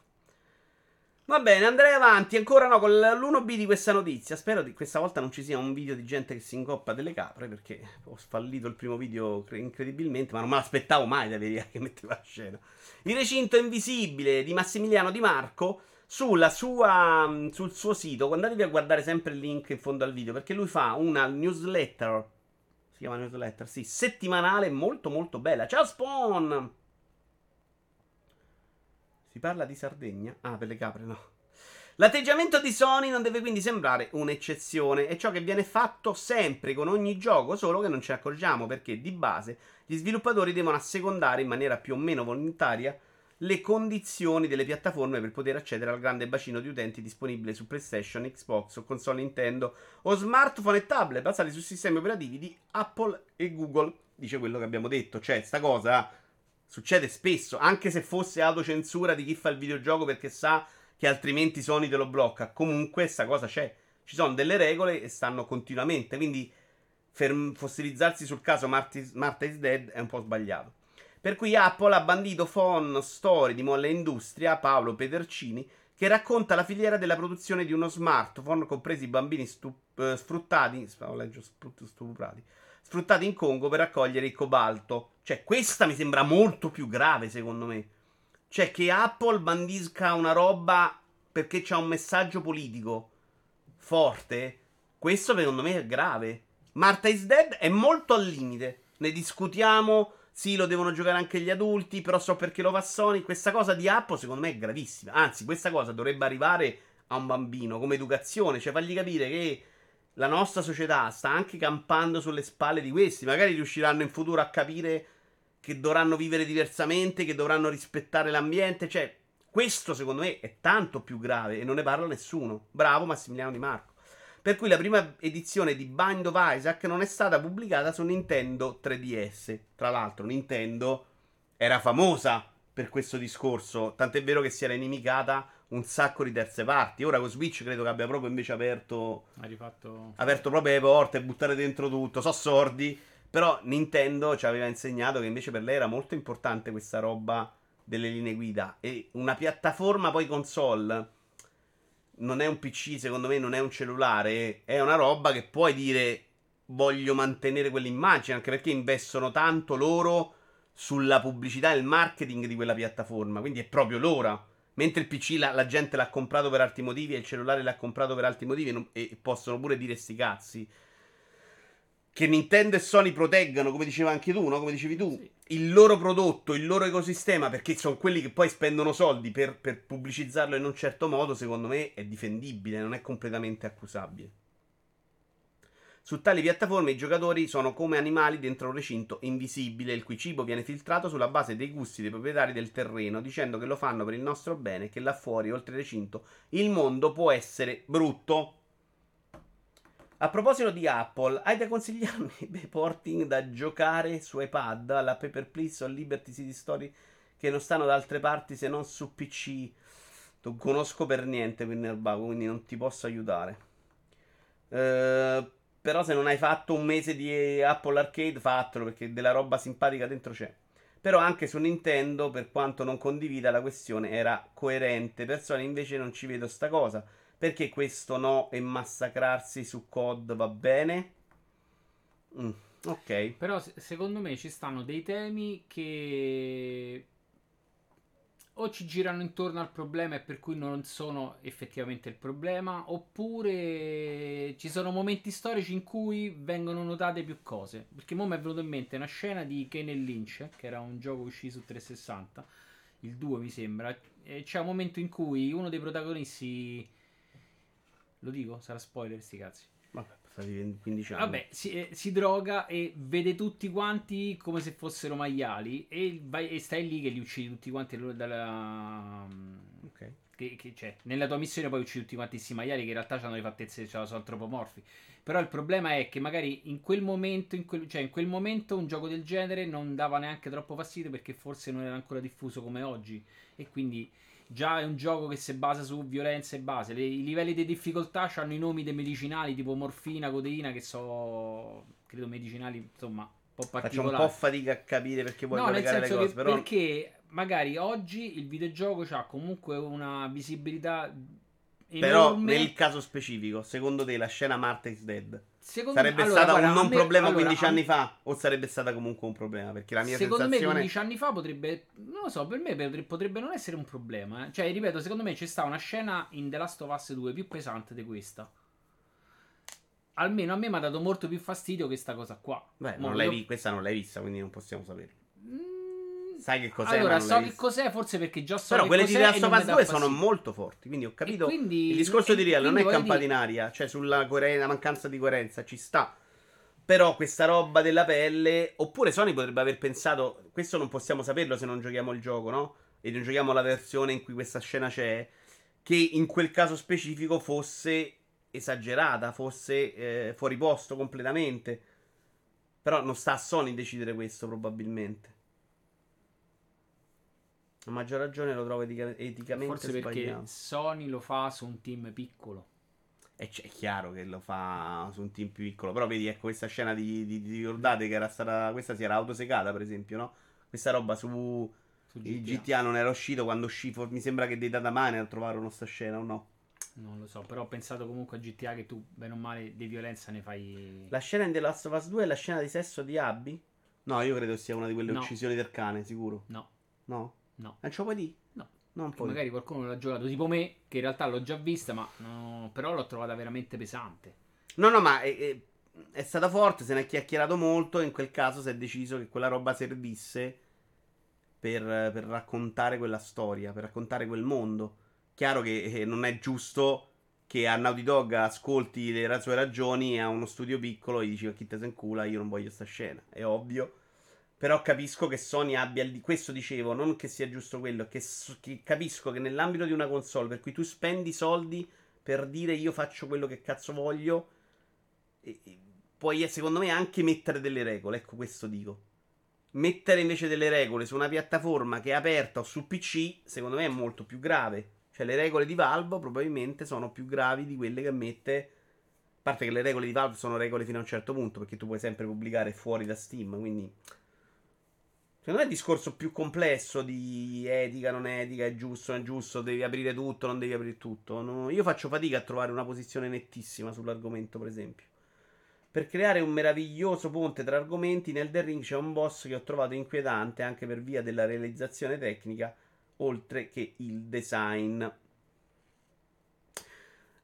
Va bene, andrei avanti. Ancora no, con l'1B di questa notizia. Spero che questa volta non ci sia un video di gente che si ingoppa delle capre. Perché ho sfallito il primo video incredibilmente. Ma non me l'aspettavo mai da vedere che metteva a scena. Il recinto invisibile di Massimiliano Di Marco. Sulla sua, sul suo sito. Andatevi a guardare sempre il link in fondo al video. Perché lui fa una newsletter. Si chiama newsletter, sì. Settimanale molto molto bella. Ciao Spawn! Si parla di Sardegna? Ah, per le capre no. L'atteggiamento di Sony non deve quindi sembrare un'eccezione, è ciò che viene fatto sempre con ogni gioco, solo che non ne accorgiamo perché di base gli sviluppatori devono assecondare in maniera più o meno volontaria le condizioni delle piattaforme per poter accedere al grande bacino di utenti disponibile su PlayStation, Xbox o console Nintendo o smartphone e tablet basati su sistemi operativi di Apple e Google. Dice quello che abbiamo detto, cioè sta cosa Succede spesso, anche se fosse autocensura di chi fa il videogioco perché sa che altrimenti Sony te lo blocca. Comunque, sta cosa c'è. Ci sono delle regole e stanno continuamente. Quindi, ferm- fossilizzarsi sul caso Marty, Martha is Dead è un po' sbagliato. Per cui Apple ha bandito Phone Story di Molle Industria, Paolo Pedercini, che racconta la filiera della produzione di uno smartphone, compresi i bambini stup- uh, sfruttati. Leggendo stuprati sfruttati in Congo per raccogliere il cobalto. Cioè, questa mi sembra molto più grave, secondo me. Cioè, che Apple bandisca una roba perché c'ha un messaggio politico forte. Questo, secondo me, è grave. Martha is Dead è molto al limite. Ne discutiamo. Sì, lo devono giocare anche gli adulti. Però so perché lo fa Sony. Questa cosa di Apple, secondo me, è gravissima. Anzi, questa cosa dovrebbe arrivare a un bambino come educazione. Cioè, fargli capire che la nostra società sta anche campando sulle spalle di questi. Magari riusciranno in futuro a capire che dovranno vivere diversamente, che dovranno rispettare l'ambiente. Cioè, questo secondo me è tanto più grave e non ne parla nessuno. Bravo Massimiliano Di Marco. Per cui la prima edizione di Bind of Isaac non è stata pubblicata su Nintendo 3DS. Tra l'altro, Nintendo era famosa per questo discorso, tant'è vero che si era inimicata un sacco di terze parti. Ora con Switch credo che abbia proprio invece aperto. Ha rifatto. Aperto proprio le porte, buttare dentro tutto. So sordi. Però Nintendo ci aveva insegnato che invece per lei era molto importante questa roba delle linee guida. E una piattaforma poi console non è un PC, secondo me, non è un cellulare. È una roba che puoi dire voglio mantenere quell'immagine. Anche perché investono tanto loro sulla pubblicità e il marketing di quella piattaforma. Quindi è proprio l'ora. Mentre il PC la, la, gente l'ha comprato per altri motivi e il cellulare l'ha comprato per altri motivi non, e possono pure dire sti cazzi. che Nintendo e Sony proteggano, come diceva anche tu, no? Come dicevi tu, Sì. il loro prodotto, il loro ecosistema, perché sono quelli che poi spendono soldi per, per pubblicizzarlo in un certo modo, secondo me è difendibile, non è completamente accusabile. Su tali piattaforme i giocatori sono come animali dentro un recinto invisibile, il cui cibo viene filtrato sulla base dei gusti dei proprietari del terreno, dicendo che lo fanno per il nostro bene e che là fuori, oltre il recinto, il mondo può essere brutto. A proposito di Apple, hai da consigliarmi <laughs> dei porting da giocare su iPad, alla Paper Please o Liberty City Story che non stanno da altre parti se non su PC? Non conosco per niente Winnerbago, quindi non ti posso aiutare. Eh, però se non hai fatto un mese di Apple Arcade, fatelo perché della roba simpatica dentro c'è. Però anche su Nintendo, per quanto non condivida la questione, era coerente. Per invece non ci vedo sta cosa. Perché questo no e massacrarsi su COD va bene? Mm, ok. Però se- secondo me ci stanno dei temi che o ci girano intorno al problema e per cui non sono effettivamente il problema, oppure ci sono momenti storici in cui vengono notate più cose. Perché mo mi è venuto in mente una scena di Kane Lynch, che era un gioco uscito su 360, il 2 mi sembra, e c'è un momento in cui uno dei protagonisti... Lo dico? Sarà spoiler sti cazzi. Vabbè, passati 15 anni. Vabbè, si, eh, si droga e vede tutti quanti come se fossero maiali e, vai- e stai lì che li uccidi tutti quanti dalla... Ok. Che, che- cioè, nella tua missione poi uccidi tutti quanti questi maiali che in realtà hanno le fattezze, cioè, sono antropomorfi. Però il problema è che magari in quel momento, in quel, cioè in quel momento un gioco del genere non dava neanche troppo fastidio perché forse non era ancora diffuso come oggi. E quindi già è un gioco che si basa su violenza e base. Le- I livelli di difficoltà hanno i nomi dei medicinali tipo morfina, codeina, che so, credo medicinali, insomma, un po' Faccio un particolari. po' fatica a capire perché vuoi No, nel collegare le cose, però perché magari oggi il videogioco ha comunque una visibilità Però enorme. nel caso specifico, secondo te la scena Marte is Dead Secondo me- sarebbe allora, stata guarda, un non me- problema allora, 15 a- anni fa o sarebbe stata comunque un problema? Perché la mia Secondo me sensazione 15 anni fa potrebbe, non lo so, per me potrebbe, non essere un problema. eh. Cioè, ripeto, secondo me c'è stata una scena in The Last of Us 2 più pesante di questa. Almeno a me mi ha dato molto più fastidio questa cosa qua. Beh, non vi- questa non l'hai vista, quindi non possiamo sapere. Sai che cos'è? Allora, so che cos'è, forse perché già so Però che quelle di Last of Us dà 2 sono molto forti, quindi ho capito. Quindi- il discorso di Real non è quindi voglio campa dire- in aria, cioè sulla coere- la mancanza di coerenza ci sta. Però questa roba della pelle, oppure Sony potrebbe aver pensato, questo non possiamo saperlo se non giochiamo il gioco, no? E non giochiamo la versione in cui questa scena c'è, che in quel caso specifico fosse esagerata, fosse eh, fuori posto completamente. Però non sta a Sony decidere questo probabilmente. A maggior ragione lo trovo etica- eticamente Forse perché sbagliato. Sony lo fa su un team piccolo. E c'è è chiaro che lo fa su un team più piccolo. Però vedi, ecco, questa scena di, di, di ricordate che era stata. Questa si era autosecata, per esempio, no? Questa roba su. Su Il GTA. GTA non era uscito quando uscì. for- Mi sembra che dei datamane trovarono sta scena o no? Non lo so, però ho pensato comunque a GTA che tu, bene o male, di violenza ne fai... La scena in The Last of Us 2 è la scena di sesso di Abby? No, io credo sia una di quelle No. uccisioni del cane, sicuro. No, No? No. Lo puoi dire? No. Non puoi. magari qualcuno l'ha giocato tipo me, che in realtà l'ho già vista, ma no, però l'ho trovata veramente pesante. No, no, ma è, è- è stata forte, se ne è chiacchierato molto. E in quel caso si è deciso che quella roba servisse per, per raccontare quella storia, per raccontare quel mondo. Chiaro che eh, non è giusto che a Naughty Dog ascolti le sue ragioni e a uno studio piccolo gli dici "Ma chi te se incula, io non voglio sta scena. È ovvio. Però capisco che Sony abbia. Questo dicevo, non che sia giusto quello, che, che capisco che nell'ambito di una console per cui tu spendi soldi per dire io faccio quello che cazzo voglio, e- e puoi, secondo me, anche mettere delle regole. Ecco, questo dico. Mettere invece delle regole su una piattaforma che è aperta o su PC, secondo me è molto più grave. Cioè, le regole di Valve probabilmente sono più gravi di quelle che mette. A parte che le regole di Valve sono regole fino a un certo punto, perché tu puoi sempre pubblicare fuori da Steam, quindi. Secondo me è un discorso più complesso di etica, non etica, è giusto, non è giusto, devi aprire tutto, non devi aprire tutto. No, io faccio fatica a trovare una posizione nettissima sull'argomento, per esempio. Per creare un meraviglioso ponte tra argomenti, nel The Ring c'è un boss che ho trovato inquietante anche per via della realizzazione tecnica, oltre che il design.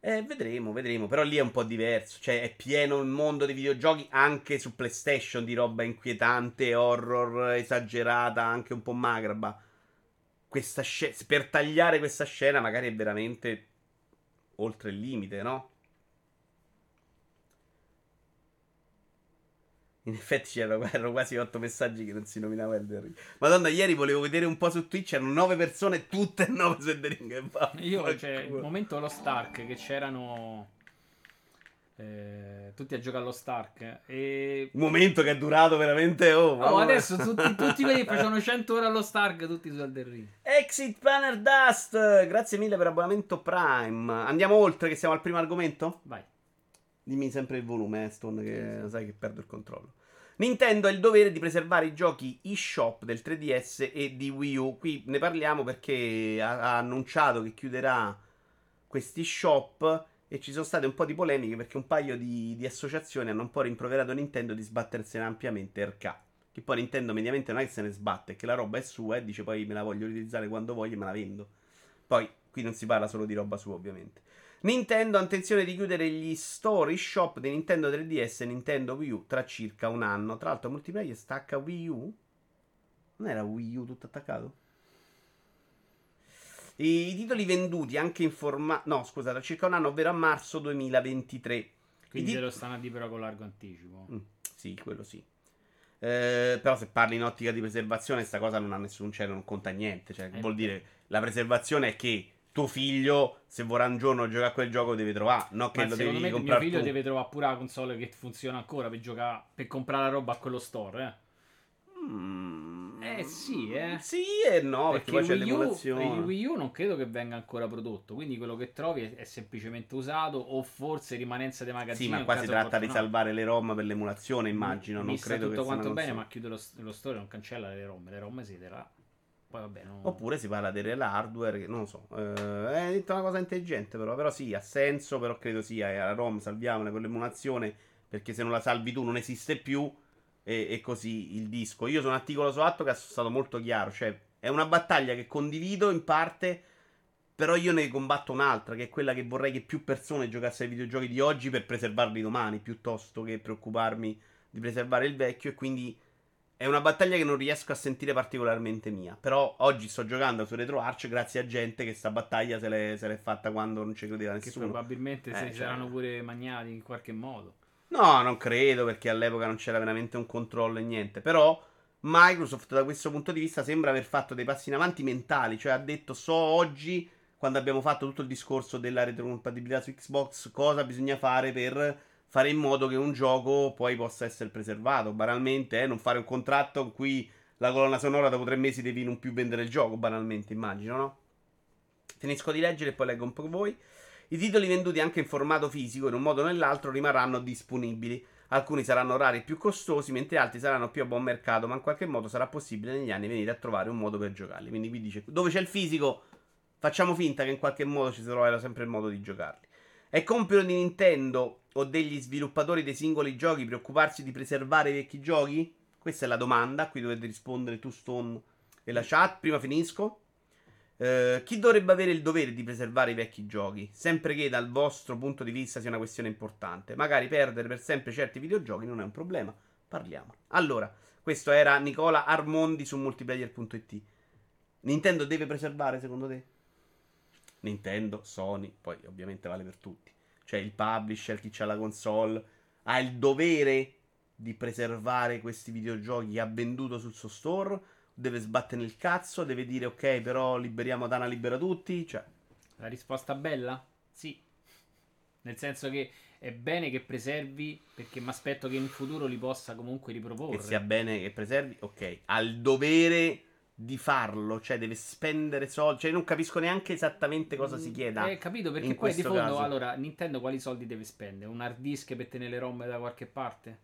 Eh, vedremo, vedremo. Però lì è un po' diverso. Cioè, è pieno il mondo dei videogiochi anche su PlayStation di roba inquietante, horror, esagerata, anche un po' macraba. Questa scena, per tagliare questa scena, magari è veramente oltre il limite, no? In effetti c'erano quasi 8 messaggi che non si nominava Elden Ring. Madonna, ieri volevo vedere un po' su Twitch, erano 9 persone, tutte <laughs> 9 su Elden Ring. Io, cioè, il momento dello Stark, che c'erano... Eh, tutti a giocare allo Stark. E... Un momento che è durato veramente. Oh, oh adesso tutti, tutti quelli che <laughs> facevano 100 ore allo Stark, tutti su Elden Ring. Exit Planner Dust, grazie mille per abbonamento Prime. Andiamo oltre, che siamo al primo argomento? Vai. Dimmi sempre il volume, eh, Stone, che sai che perdo il controllo. Nintendo ha il dovere di preservare i giochi eShop del 3DS e di Wii U. Qui ne parliamo perché ha, ha annunciato che chiuderà questi shop e ci sono state un po' di polemiche perché un paio di, di associazioni hanno un po' rimproverato Nintendo di sbattersene ampiamente RK. Che poi Nintendo mediamente non è che se ne sbatte, che la roba è sua e dice poi me la voglio utilizzare quando voglio e me la vendo. Poi qui non si parla solo di roba sua ovviamente. Nintendo ha intenzione di chiudere gli store shop di Nintendo 3DS e Nintendo Wii U tra circa un anno. Tra l'altro, multiplayer stacca Wii U? Non era Wii U tutto attaccato? I titoli venduti anche in formato. No, scusa, tra circa un anno, ovvero a marzo 2023. Quindi tit- lo stanno a dire però con largo anticipo. Mm, sì, quello sì. Eh, però se parli in ottica di preservazione, sta cosa non ha nessun cielo, non conta niente. Cioè, eh, vuol dire la preservazione è che tuo figlio, se vorrà un giorno giocare a quel gioco, deve trovare. No, che Ma lo devi me comprare. Mio figlio tu. deve trovare pure la console che funziona ancora per giocare, per comprare la roba a quello store. Eh. Mm, eh sì, eh. Sì e no, perché, perché poi c'è U, l'emulazione. Il Wii U non credo che venga ancora prodotto, quindi quello che trovi è, è semplicemente usato o forse rimanenza dei magazzini. Sì, ma qua si tratta di salvare le ROM per l'emulazione, immagino. Mi, non credo tutto che quanto bene, ma chiude lo, lo store non cancella le ROM, le ROM si terrà. Poi vabbè, non... Oppure si parla del real hardware, non lo so. Eh, è detto una cosa intelligente, però. Però sì, ha senso. Però credo sia la ROM salviamola con l'emulazione. Perché se non la salvi tu non esiste più. E, e, così il disco. Io sono un articolo su atto che è stato molto chiaro. Cioè, è una battaglia che condivido in parte. Però io ne combatto un'altra, che è quella che vorrei che più persone giocassero ai videogiochi di oggi per preservarli domani, piuttosto che preoccuparmi di preservare il vecchio. E quindi è una battaglia che non riesco a sentire particolarmente mia. Però oggi sto giocando su RetroArch grazie a gente che sta battaglia se l'è, se l'è fatta quando non ci credeva nessuno. Che probabilmente eh, si cioè... saranno pure magnati in qualche modo. No, non credo perché all'epoca non c'era veramente un controllo e niente. Però Microsoft da questo punto di vista sembra aver fatto dei passi in avanti mentali. Cioè ha detto so oggi, quando abbiamo fatto tutto il discorso della retrocompatibilità su Xbox, cosa bisogna fare per fare in modo che un gioco poi possa essere preservato. Banalmente, eh, non fare un contratto in cui la colonna sonora dopo tre mesi devi non più vendere il gioco, banalmente, immagino, no? Finisco di leggere e poi leggo un po' voi. I titoli venduti anche in formato fisico, in un modo o nell'altro, rimarranno disponibili. Alcuni saranno rari e più costosi, mentre altri saranno più a buon mercato, ma in qualche modo sarà possibile negli anni venire a trovare un modo per giocarli. Quindi vi dice, dove c'è il fisico, facciamo finta che in qualche modo ci troverà sempre il modo di giocarli. È compito di Nintendo o degli sviluppatori dei singoli giochi preoccuparsi di preservare i vecchi giochi? Questa è la domanda, qui dovete rispondere tu Stone e la chat. Prima finisco. Uh, chi dovrebbe avere il dovere di preservare i vecchi giochi? Sempre che dal vostro punto di vista sia una questione importante. Magari perdere per sempre certi videogiochi non è un problema. Parliamo. Allora, questo era Nicola Armondi su multiplayer.it. Nintendo deve preservare secondo te? Nintendo, Sony, poi ovviamente vale per tutti. Cioè il publisher, chi ha la console, ha il dovere di preservare questi videogiochi che ha venduto sul suo store. Deve sbattere il cazzo, deve dire ok, però liberiamo Dana libera tutti. Cioè. La risposta bella? Sì. Nel senso che è bene che preservi, perché mi aspetto che in futuro li possa comunque riproporre. Che sia bene che preservi, ok. Ha il dovere di farlo, cioè deve spendere soldi, cioè non capisco neanche esattamente cosa si chieda. Eh, capito, perché poi di fondo, caso. allora, Nintendo quali soldi deve spendere? Un hard disk per tenere le ROM da qualche parte?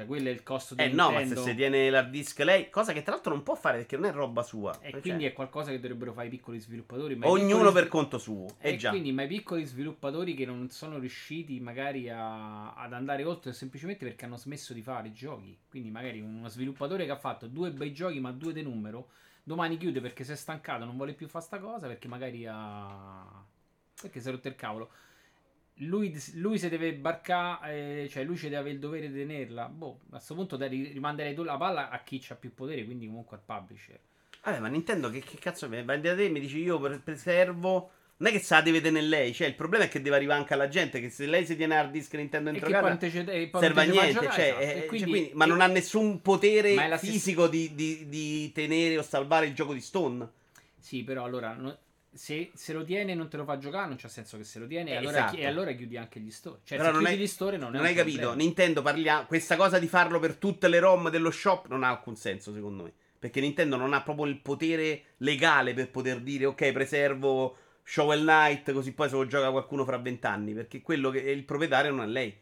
Cioè, quello è il costo di eh, Nintendo. No, ma se si tiene l'hard disk lei, cosa che tra l'altro non può fare perché non è roba sua. E cioè. quindi è qualcosa che dovrebbero fare i piccoli sviluppatori. Ma Ognuno piccoli... per conto suo. E eh già. quindi, ma i piccoli sviluppatori che non sono riusciti magari a, ad andare oltre semplicemente perché hanno smesso di fare giochi. Quindi magari uno sviluppatore che ha fatto due bei giochi ma due di numero domani chiude perché si è stancato, non vuole più fare sta cosa perché magari ha... perché si è rotto il cavolo. Lui, lui se deve barcare, eh, cioè lui ci deve avere il dovere di tenerla. Boh, a questo punto rimanderei tu la palla a chi ha più potere, quindi comunque al publisher. Vabbè, ma Nintendo che, che cazzo mi vai da te mi dici io preservo. Non è che se la deve tenere lei, cioè il problema è che deve arrivare anche alla gente. Che se lei si tiene hard disk Nintendo dentro casa, serve a niente. Giocare, cioè, esatto. eh, quindi, cioè, quindi, ma non ha nessun potere fisico di, di, di, tenere o salvare il gioco di Stone. Sì, però allora no, se, se, lo tiene e non te lo fa giocare, non c'ha senso che se lo tiene. Eh, allora, esatto. e allora chiudi anche gli store. Cioè, Però non hai, gli store non, non hai capito. Nintendo parliamo. Questa cosa di farlo per tutte le ROM dello shop non ha alcun senso, secondo me. Perché Nintendo non ha proprio il potere legale per poter dire, ok, preservo Shovel Knight, così poi se lo gioca qualcuno fra vent'anni. Perché quello che è il proprietario non è lei.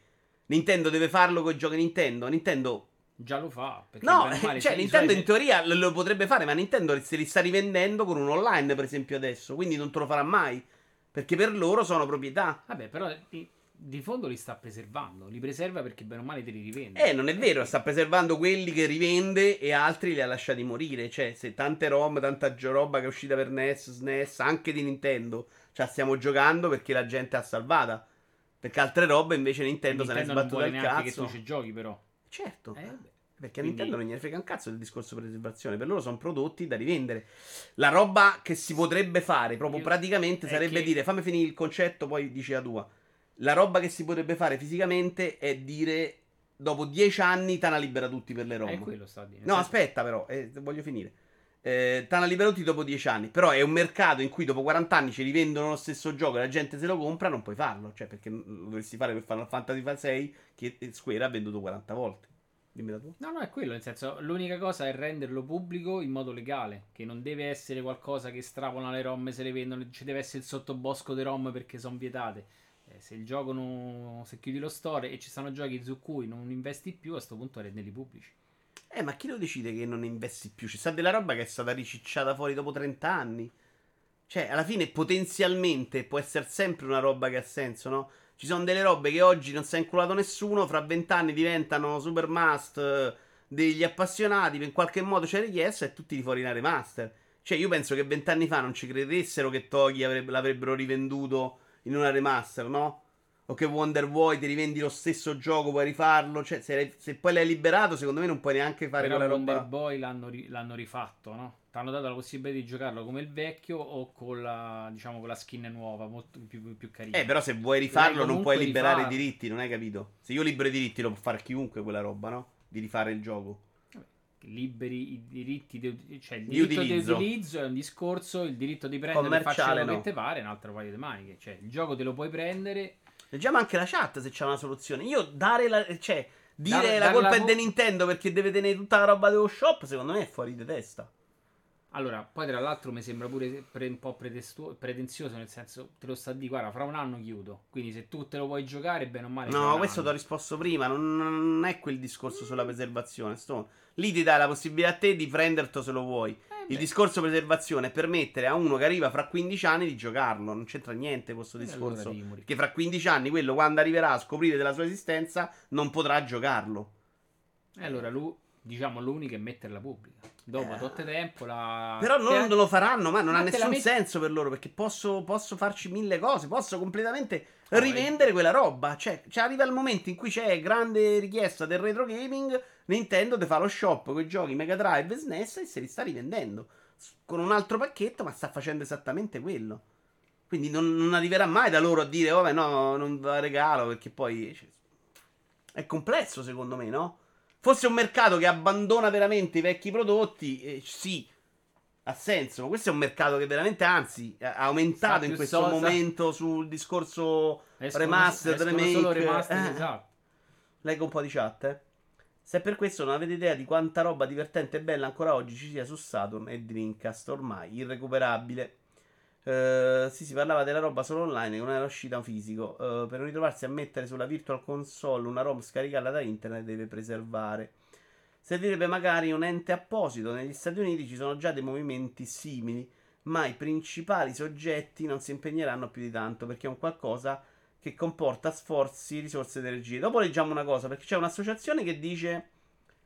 Nintendo deve farlo con i giochi Nintendo. Nintendo Già lo fa. No, cioè Nintendo in teoria lo, lo, potrebbe fare, ma Nintendo se li sta rivendendo con un online, per esempio, adesso. Quindi non te lo farà mai. Perché per loro sono proprietà. Vabbè, però di, di fondo li sta preservando. Li preserva perché bene o male te li rivende. Eh, non è vero, sta preservando quelli che rivende e altri li ha lasciati morire. Cioè, se tante ROM, tanta roba che è uscita per NES, SNES, anche di Nintendo, cioè stiamo giocando perché la gente ha salvata. Perché altre robe invece Nintendo, Nintendo se ne è sbattuta il cazzo. che tu ci giochi, però. Certo. Eh, perché a Nintendo non gliene frega un cazzo del discorso preservazione. Per loro sono prodotti da rivendere. La roba che si potrebbe fare proprio Io... praticamente sarebbe che... dire: fammi finire il concetto, poi dici la tua. La roba che si potrebbe fare fisicamente è dire: dopo dieci anni Tana libera tutti per le robe. È quello sta dire. No, aspetta, però, eh, voglio finire. Eh, Tana libera tutti dopo dieci anni. Però è un mercato in cui dopo 40 anni ci rivendono lo stesso gioco e la gente se lo compra, non puoi farlo. Cioè, perché lo dovresti fare per Final Fantasy 6 che Square ha venduto 40 volte. Dimmi la tua. No, no, è quello, nel senso, l'unica cosa è renderlo pubblico in modo legale, che non deve essere qualcosa che strapola le ROM se le vendono, ci deve essere il sottobosco delle ROM perché sono vietate. Eh, se il gioco non... se chiudi lo store e ci stanno giochi su cui non investi più, a questo punto renderli pubblici. Eh, ma chi lo decide che non investi più? Ci sta della roba che è stata ricicciata fuori dopo 30 anni. Cioè, alla fine potenzialmente può essere sempre una roba che ha senso, no? Ci sono delle robe che oggi non si è inculato nessuno, fra vent'anni diventano super must eh, degli appassionati, in qualche modo c'è richiesta e tutti di fuori in remaster. Cioè, io penso che vent'anni fa non ci credessero che Toki avrebbe, l'avrebbero rivenduto in una remaster, no? O che Wonder Boy ti rivendi lo stesso gioco, puoi rifarlo. Cioè, se, se poi l'hai liberato, secondo me non puoi neanche fare Però quella Wonder roba. Wonder Boy l'hanno, ri- l'hanno rifatto, no? Hanno dato la possibilità di giocarlo come il vecchio o con la, diciamo, con la skin nuova, molto più, più carina. Eh, però se vuoi rifarlo non puoi liberare rifare. i diritti, non hai capito? Se io libero i diritti lo può fare chiunque quella roba, no? Di rifare il gioco. Liberi i diritti, di, cioè il diritto di utilizzo. è un discorso, il diritto di prendere e farci quello no. che ti pare è un altro paio di maniche. Cioè, il gioco te lo puoi prendere. Leggiamo anche la chat se c'è una soluzione. Io dare la. cioè, dire la colpa la... è di Nintendo perché deve tenere tutta la roba dello shop, secondo me è fuori di testa. Allora, poi tra l'altro mi sembra pure pre- un po' pretestu- pretenzioso, nel senso, te lo sta di guarda, fra un anno chiudo. Quindi se tu te lo vuoi giocare, bene o male. No, questo ti ho risposto prima, non, non, è quel discorso sulla preservazione. Stone. Lì ti dai la possibilità a te di prenderlo se lo vuoi. Eh, Il discorso preservazione è permettere a uno che arriva fra 15 anni di giocarlo. Non c'entra niente questo eh, discorso. Allora che fra 15 anni, quello quando arriverà a scoprire della sua esistenza, non potrà giocarlo. E allora lui diciamo, l'unica è metterla pubblica. Dopo eh. tot tempo la... Però non te... lo faranno, ma non ma ha nessun met... senso per loro, perché posso, posso, farci mille cose, posso completamente oh, rivendere quella roba. Cioè, cioè, arriva il momento in cui c'è grande richiesta del retro gaming, Nintendo ti fa lo shop con i giochi Mega Drive e SNES e se li sta rivendendo. Con un altro pacchetto, ma sta facendo esattamente quello. Quindi non, non arriverà mai da loro a dire, vabbè, no, non la regalo, perché poi... Cioè, è complesso secondo me, no? Fosse un mercato che abbandona veramente i vecchi prodotti, eh, sì, ha senso. Ma questo è un mercato che veramente, anzi, ha aumentato in questo sosa. momento sul discorso escono, remastered, remake. Solo remastered, eh. esatto. Leggo un po' di chat, eh. Se per questo non avete idea di quanta roba divertente e bella ancora oggi ci sia su Saturn e Dreamcast, ormai irrecuperabile. Uh, sì, si parlava della roba solo online che non era uscita fisico. Uh, per non ritrovarsi a mettere sulla Virtual Console una ROM scaricata da internet, deve preservare. Servirebbe magari un ente apposito. Negli Stati Uniti ci sono già dei movimenti simili, ma i principali soggetti non si impegneranno più di tanto perché è un qualcosa che comporta sforzi, risorse ed energie. Dopo leggiamo una cosa perché c'è un'associazione che dice.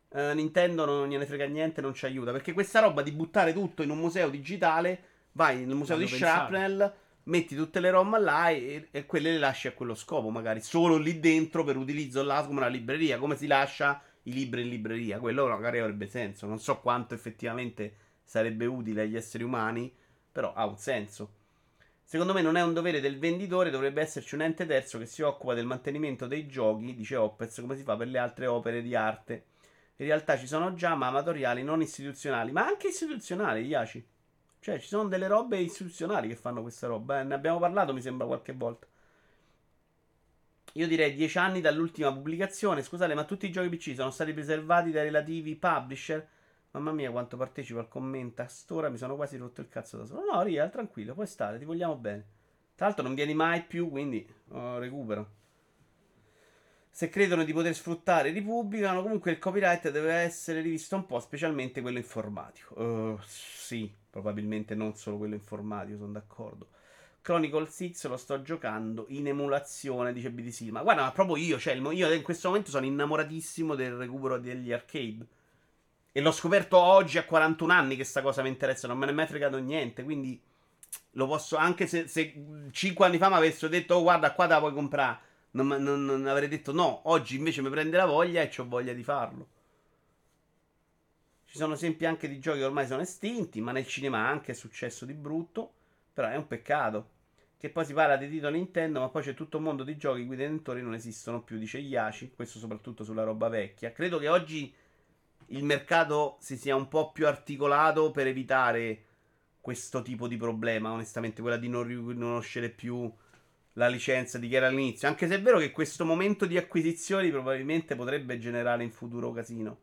Uh, Nintendo non gliene frega niente, non ci aiuta. Perché questa roba di buttare tutto in un museo digitale vai nel museo di Shrapnel, metti tutte le ROM là e, e, quelle le lasci a quello scopo, magari solo lì dentro per utilizzo là come una libreria, come si lascia i libri in libreria, quello magari avrebbe senso, non so quanto effettivamente sarebbe utile agli esseri umani, però ha un senso. Secondo me non è un dovere del venditore, dovrebbe esserci un ente terzo che si occupa del mantenimento dei giochi, dice Opez, come si fa per le altre opere di arte. In realtà ci sono già, ma amatoriali, non istituzionali, ma anche istituzionali, Iaci. Cioè, ci sono delle robe istituzionali che fanno questa roba. Eh? Ne abbiamo parlato, mi sembra, qualche volta. Io direi 10 anni dall'ultima pubblicazione. Scusate, ma tutti i giochi PC sono stati preservati dai relativi publisher? Mamma mia, quanto partecipo al commento. A st'ora mi sono quasi rotto il cazzo da solo. No, Ria, tranquillo, puoi stare, ti vogliamo bene. Tra l'altro non vieni mai più, quindi oh, recupero. Se credono di poter sfruttare, ripubblicano. Comunque il copyright deve essere rivisto un po', specialmente quello informatico. Uh, sì, Probabilmente non solo quello informatico, sono d'accordo. Chronicle 6 lo sto giocando in emulazione, dice BDC. Ma guarda, ma proprio io, cioè, io in questo momento sono innamoratissimo del recupero degli arcade. E l'ho scoperto oggi a 41 anni che sta cosa mi interessa, non me ne è mai fregato niente, quindi lo posso, anche se, se 5 anni fa mi avessero detto, oh guarda qua te la puoi comprare, non, non, non avrei detto no, oggi invece mi prende la voglia e ho voglia di farlo. Ci sono esempi anche di giochi che ormai sono estinti, ma nel cinema anche è successo di brutto. Però è un peccato. Che poi si parla di titolo Nintendo, ma poi c'è tutto un mondo di giochi i cui detentori non esistono più, dice Iaci. Questo soprattutto sulla roba vecchia. Credo che oggi il mercato si sia un po' più articolato per evitare questo tipo di problema, onestamente, quella di non riconoscere più la licenza di chi era all'inizio. Anche se è vero che questo momento di acquisizioni probabilmente potrebbe generare in futuro casino.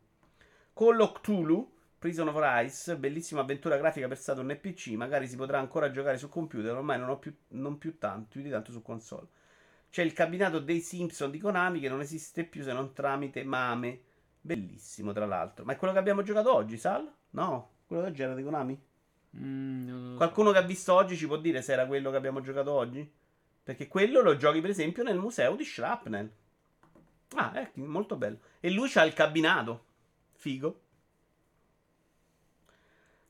Call of Cthulhu, Prison of Ice, bellissima avventura grafica per Saturn e PC, magari si potrà ancora giocare su computer, ormai non ho più, non più tanto, più di tanto su console. C'è il cabinato dei Simpson di Konami che non esiste più se non tramite Mame. Bellissimo, tra l'altro. Ma è quello che abbiamo giocato oggi, Sal? No, quello d'oggi era di Konami? Mm, Qualcuno che ha visto oggi ci può dire se era quello che abbiamo giocato oggi? Perché quello lo giochi, per esempio, nel museo di Shrapnel. Ah, è molto bello. E lui c'ha il cabinato. Figo.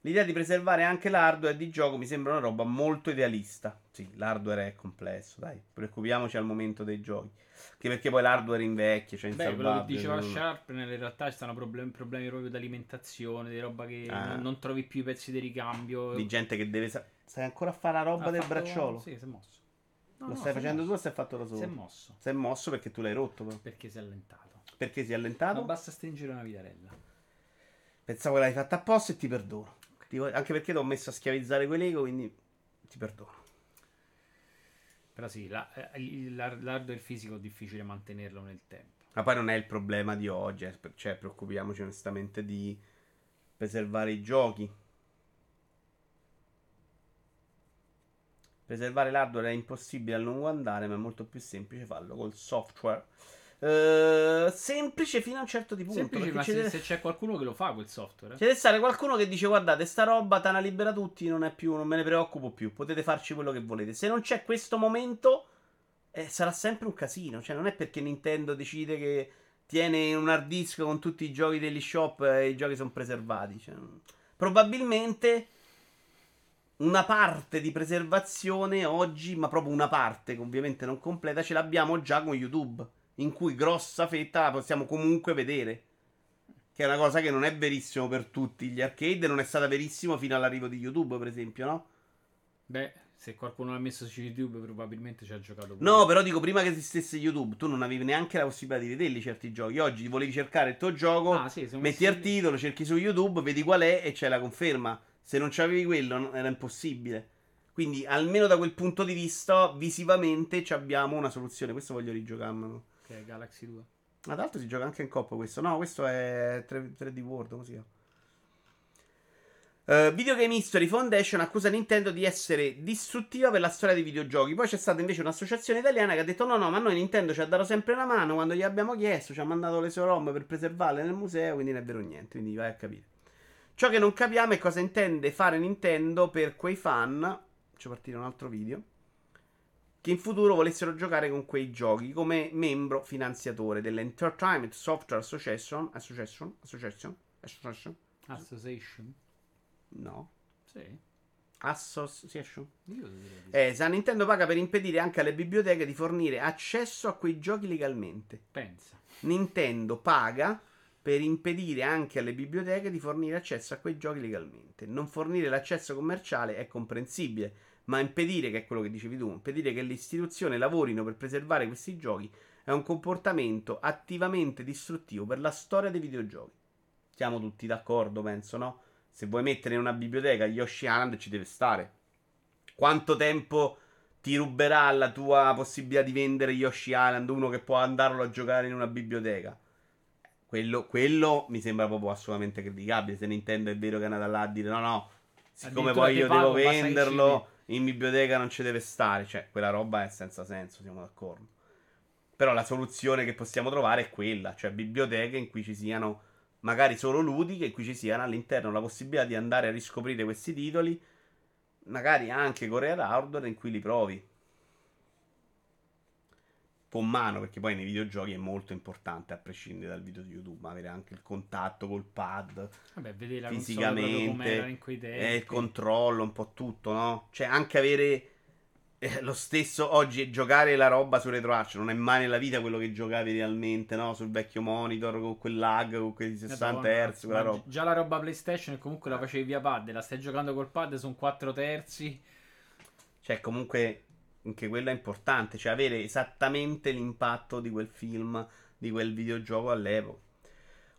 L'idea di preservare anche l'hardware di gioco mi sembra una roba molto idealista. Sì, l'hardware è complesso, dai, preoccupiamoci al momento dei giochi. Anche perché poi l'hardware invecchia, cioè Beh, quello che diceva Sharp, in realtà ci stanno problemi, problemi proprio di alimentazione, di roba che ah. non, non, trovi più i pezzi di ricambio. Di gente che deve... Sa- stai ancora a fare la roba ha del fatto... bracciolo? Sì, si è mosso. No, Lo no, stai facendo mosso. tu o stai fatto da solo? Si è mosso. Si è mosso perché tu l'hai rotto? Però. Perché si è allentato. Perché si è allentato? Non basta stringere una vitarella. Pensavo che l'hai fatta apposta e ti perdono. Anche perché ti ho messo a schiavizzare quei Lego, quindi ti perdono. Però sì, la, eh, l'hardware fisico è difficile mantenerlo nel tempo. Ma poi non è il problema di oggi, eh, cioè preoccupiamoci onestamente di preservare i giochi. Preservare l'hardware è impossibile a lungo andare, ma è molto più semplice farlo col software. Uh, semplice fino a un certo punto. Semplice, ma se, deve... se, c'è qualcuno che lo fa quel software. Eh? Ci deve stare qualcuno che dice: Guardate, sta roba tana libera tutti, non è più, non me ne preoccupo più. Potete farci quello che volete. Se non c'è questo momento, eh, sarà sempre un casino. Cioè, non è perché Nintendo decide che tiene un hard disk con tutti i giochi degli shop e i giochi sono preservati. Cioè, probabilmente una parte di preservazione oggi, ma proprio una parte, ovviamente non completa, ce l'abbiamo già con YouTube in cui grossa fetta la possiamo comunque vedere. Che è una cosa che non è verissimo per tutti gli arcade, non è stata verissimo fino all'arrivo di YouTube, per esempio, no? Beh, se qualcuno l'ha messo su YouTube, probabilmente ci ha giocato. Pure. No, però dico, prima che esistesse YouTube, tu non avevi neanche la possibilità di vederli certi giochi. Oggi volevi cercare il tuo gioco, ah, sì, metti il titolo, cerchi su YouTube, vedi qual è e c'è la conferma. Se non c'avevi quello, era impossibile. Quindi, almeno da quel punto di vista, visivamente abbiamo una soluzione. Questo voglio rigiocarmelo che è Galaxy 2. Ma tra l'altro si gioca anche in coppa questo. No, questo è 3, d World, come si chiama? Uh, Video Game History Foundation accusa Nintendo di essere distruttiva per la storia dei videogiochi. Poi c'è stata invece un'associazione italiana che ha detto: No, no, ma noi Nintendo ci ha dato sempre una mano quando gli abbiamo chiesto, ci ha mandato le sue ROM per preservarle nel museo. Quindi non è vero niente. Quindi vai a capire. Ciò che non capiamo è cosa intende fare Nintendo per quei fan. Faccio partire un altro video che in futuro volessero giocare con quei giochi come membro finanziatore dell'Entertainment Software Association. Association? Association? Association? Association? No. Sì. Sì. Eh, sa Nintendo paga per impedire anche alle biblioteche di fornire accesso a quei giochi legalmente. Pensa. Nintendo paga per impedire anche alle biblioteche di fornire accesso a quei giochi legalmente. Non fornire l'accesso commerciale è comprensibile, ma impedire, che è quello che dicevi tu, impedire che le istituzioni lavorino per preservare questi giochi è un comportamento attivamente distruttivo per la storia dei videogiochi. Siamo tutti d'accordo, penso, no? Se vuoi mettere in una biblioteca Yoshi Island ci deve stare. Quanto tempo ti ruberà la tua possibilità di vendere Yoshi Island uno che può andarlo a giocare in una biblioteca? Quello, quello mi sembra proprio assolutamente criticabile. Se Nintendo è vero che è andata là a dire no, no, siccome poi io pago, devo venderlo in biblioteca non ci deve stare. Cioè, quella roba è senza senso, siamo d'accordo. Però la soluzione che possiamo trovare è quella, cioè biblioteche in cui ci siano magari solo ludiche, in cui ci siano all'interno la possibilità di andare a riscoprire questi titoli, magari anche Corea Hardware in cui li provi. Con mano, perché poi nei videogiochi è molto importante, a prescindere dal video di YouTube, avere anche il contatto col pad, Vabbè, vedere la fisicamente, in quei tempi. e il controllo, un po' tutto, no? Cioè anche avere eh, lo stesso oggi giocare la roba su RetroArch non è mai nella vita quello che giocavi realmente, no? Sul vecchio monitor con quel lag, con quei 60 Madonna, Hz, quella roba. Già la roba PlayStation comunque la facevi via pad, la stai giocando col pad su un 4 terzi. Cioè, comunque, anche quello è importante. Cioè, avere esattamente l'impatto di quel film, di quel videogioco all'epoca.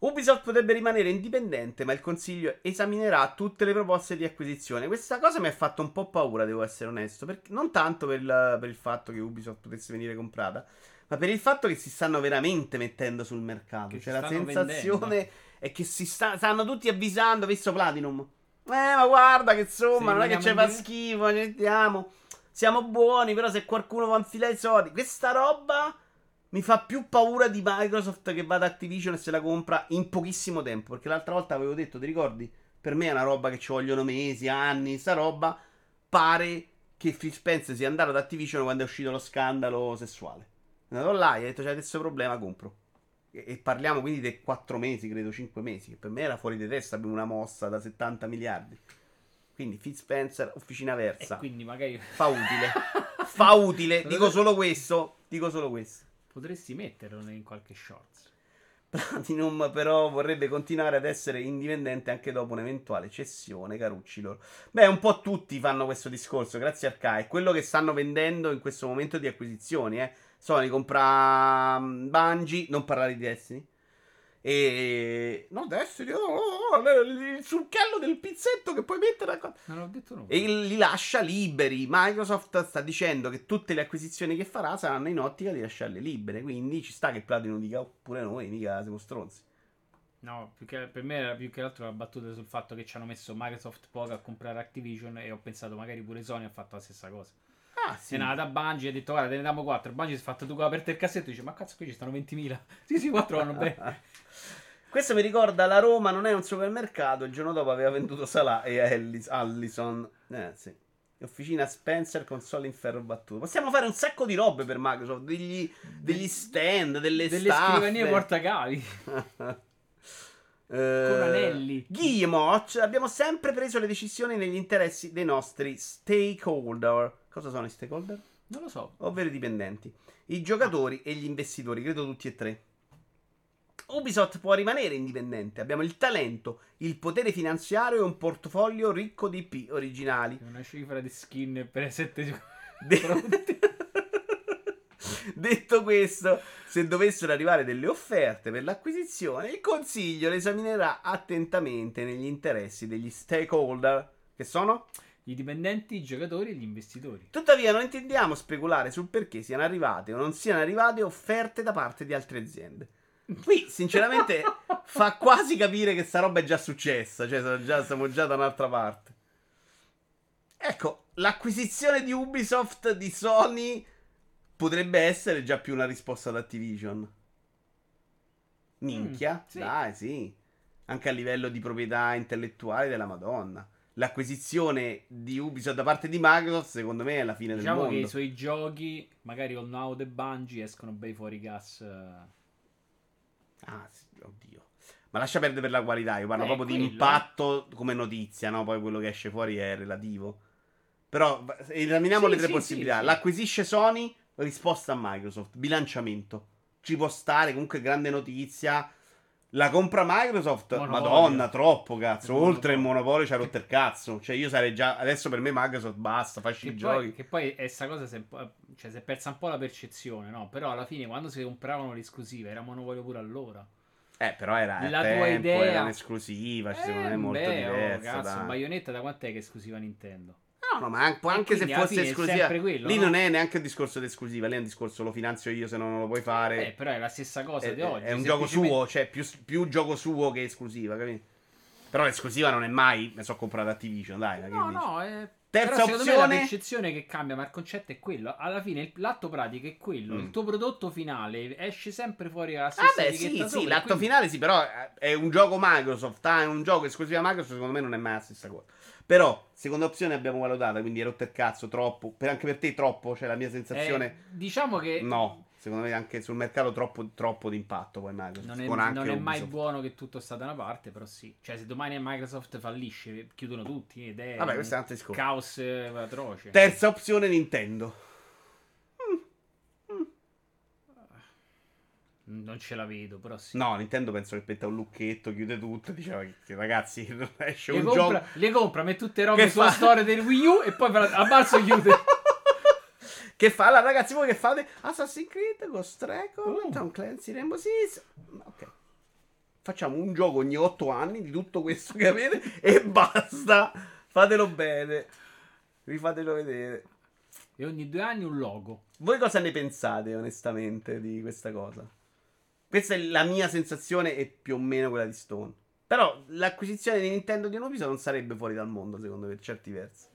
Ubisoft potrebbe rimanere indipendente, ma il consiglio esaminerà tutte le proposte di acquisizione. Questa cosa mi ha fatto un po' paura, devo essere onesto. Perché, non tanto per il, per il fatto che Ubisoft potesse venire comprata, ma per il fatto che si stanno veramente mettendo sul mercato. Che cioè, la sensazione vendendo. è che si sta- stanno tutti avvisando, visto Platinum. Eh, ma guarda che insomma, Se non è che ci rimaniamo fa schifo, ci mettiamo. Siamo buoni, però se qualcuno va a infilare i soldi. Questa roba mi fa più paura di Microsoft che vada Activision e se la compra in pochissimo tempo. Perché l'altra volta avevo detto, ti ricordi? Per me è una roba che ci vogliono mesi, anni. Sta roba pare che Phil Spencer sia andato ad Activision quando è uscito lo scandalo sessuale. È andato là e ha detto: C'è adesso problema, compro. E, e parliamo quindi di 4 mesi, credo 5 mesi. Che per me era fuori di testa. Abbiamo una mossa da 70 miliardi. Quindi Phil Spencer, officina E versa. quindi magari Fa utile. <laughs> Fa utile. Dico solo questo. Dico solo questo. potresti metterlo in qualche shorts. Platinum però vorrebbe continuare ad essere indipendente anche dopo un'eventuale cessione, carucci loro. Beh, un po' tutti fanno questo discorso, grazie a Kai. Quello che stanno vendendo in questo momento di acquisizioni, eh. Sony compra mm, Bungie, non parlare di Destiny. E... No, Destiny, oh, oh, oh, il succhello del pizzetto che puoi mettere... a- Non ho detto nulla. E li lascia liberi. Microsoft sta dicendo che tutte le acquisizioni che farà saranno in ottica di lasciarle libere. Quindi ci sta che Platinum dica "Oh, pure noi, mica siamo stronzi. No, più che- per me era più che altro la battuta sul fatto che ci hanno messo Microsoft poco a comprare Activision e ho pensato magari pure Sony ha fatto la stessa cosa. Ah, Se n'è andata a Bungie e ha detto guarda te ne diamo 4. Bungie si è fatto tu che ha aperto il cassetto e dice ma cazzo qui ci stanno 20.000. <laughs> sì sì 4 vanno bene. <laughs> Questo mi ricorda la Roma non è un supermercato. Il giorno dopo aveva venduto Salah e Ellis, Allison. Eh, sì. Officina Spencer, console in ferro battuto. Possiamo fare un sacco di robe per Microsoft. Degli, degli stand, delle, Delle staffe. scrivanie portacavi. <laughs> Eh, anelli. Guillemot, abbiamo sempre preso le decisioni negli interessi dei nostri stakeholder. Cosa sono i stakeholder? Non lo so. Ovvero i dipendenti, i giocatori e gli investitori, credo tutti e tre. Ubisoft può rimanere indipendente. Abbiamo il talento, il potere finanziario e un portafoglio ricco di IP originali. Una cifra di skin per 7 <laughs> De- Detto questo, se dovessero arrivare delle offerte per l'acquisizione, il consiglio le esaminerà attentamente negli interessi degli stakeholder, che sono? I dipendenti, i giocatori e gli investitori. Tuttavia, non intendiamo speculare sul perché siano arrivate o non siano arrivate offerte da parte di altre aziende. Qui, sinceramente, <laughs> fa quasi capire che sta roba è già successa, cioè siamo già, siamo già da un'altra parte. Ecco, l'acquisizione di Ubisoft di Sony potrebbe essere già più una risposta ad Activision. Minchia, Mm, sì. dai, sì. Anche a livello di proprietà intellettuale della Madonna. L'acquisizione di Ubisoft da parte di Microsoft, secondo me, è la fine Diciamo del che mondo. i suoi giochi, magari All Now e Bungie, escono bei fuori gas. eh. Ah, sì, oddio. Ma lascia perdere per la qualità. Io parlo Eh, proprio di quello. impatto come notizia, no? Poi quello che esce fuori è relativo. Però esaminiamo Sì, le tre sì, possibilità. L'acquisisce Sony, risposta a Microsoft, bilanciamento. Ci può stare, comunque grande notizia. La compra Microsoft, Monopolio. madonna, troppo cazzo. Oltre il monopolio. monopolio c'ha rotto il cazzo. Cioè io sarei già, adesso per me Microsoft basta, facci Che i poi, giochi. che poi è sta cosa si è, cioè, si è persa un po' la percezione, no? Però alla fine quando si compravano l'esclusiva era monopolio pure allora. Eh, però era La a tua tempo, idea- era un'esclusiva, ci secondo me è molto beh, oh, diverso. cazzo, dai. Bayonetta da quant'è che è esclusiva Nintendo? No, no, ma anche, anche se fosse esclusiva, quello, lì no? non è neanche un discorso di esclusiva, lì è un discorso lo finanzio io se non lo puoi fare. Eh, però è la stessa cosa è, di oggi. è un gioco suo, cioè più, più gioco suo che esclusiva, capito? Però l'esclusiva non è mai, mi sono comprato Activision, dai. No, no, è... Terza però secondo me opzione- la percezione che cambia, ma il concetto è quello. Alla fine il- l'atto pratico è quello. Mm. Il tuo prodotto finale esce sempre fuori la Ah stessa sì, etichetta sì, sopra, l'atto quindi- finale sì, però eh, è un gioco Microsoft, ah, è un gioco esclusiva Microsoft, secondo me non è mai la stessa cosa. Però, seconda opzione abbiamo valutata, quindi è rotto il cazzo troppo, per, anche per te troppo, c'è la mia sensazione... Eh, diciamo che No, secondo me anche sul mercato troppo, troppo di impatto poi Microsoft. non è, non è mai buono che tutto sta da una parte, però sì. Cioè, se domani Microsoft fallisce, chiudono tutti ed è Vabbè, questo è un altro discorso. caos eh, atroce. Terza opzione Nintendo. Non ce la vedo, però sì. No, Nintendo penso che petta un lucchetto, chiude tutto, diceva che, ragazzi <laughs> esce Le un compra, gioco... le compra, mette tutte robe Che sulla fa? storia del Wii U e poi a marzo chiude. <laughs> Che fa? Allora, ragazzi, voi che fate? Assassin's Creed, Ghost Recon, Oh. Tom Clancy, Rainbow Six. Ok. Facciamo un gioco ogni 8 anni di tutto questo che avete <laughs> e basta. Fatelo bene. Rifatelo vedere. e ogni due anni un logo. Voi cosa ne pensate, onestamente, di questa cosa? Questa è la mia sensazione e più o meno quella di Stone. Però l'acquisizione di Nintendo di un Ubisoft non sarebbe fuori dal mondo, secondo me, per certi versi.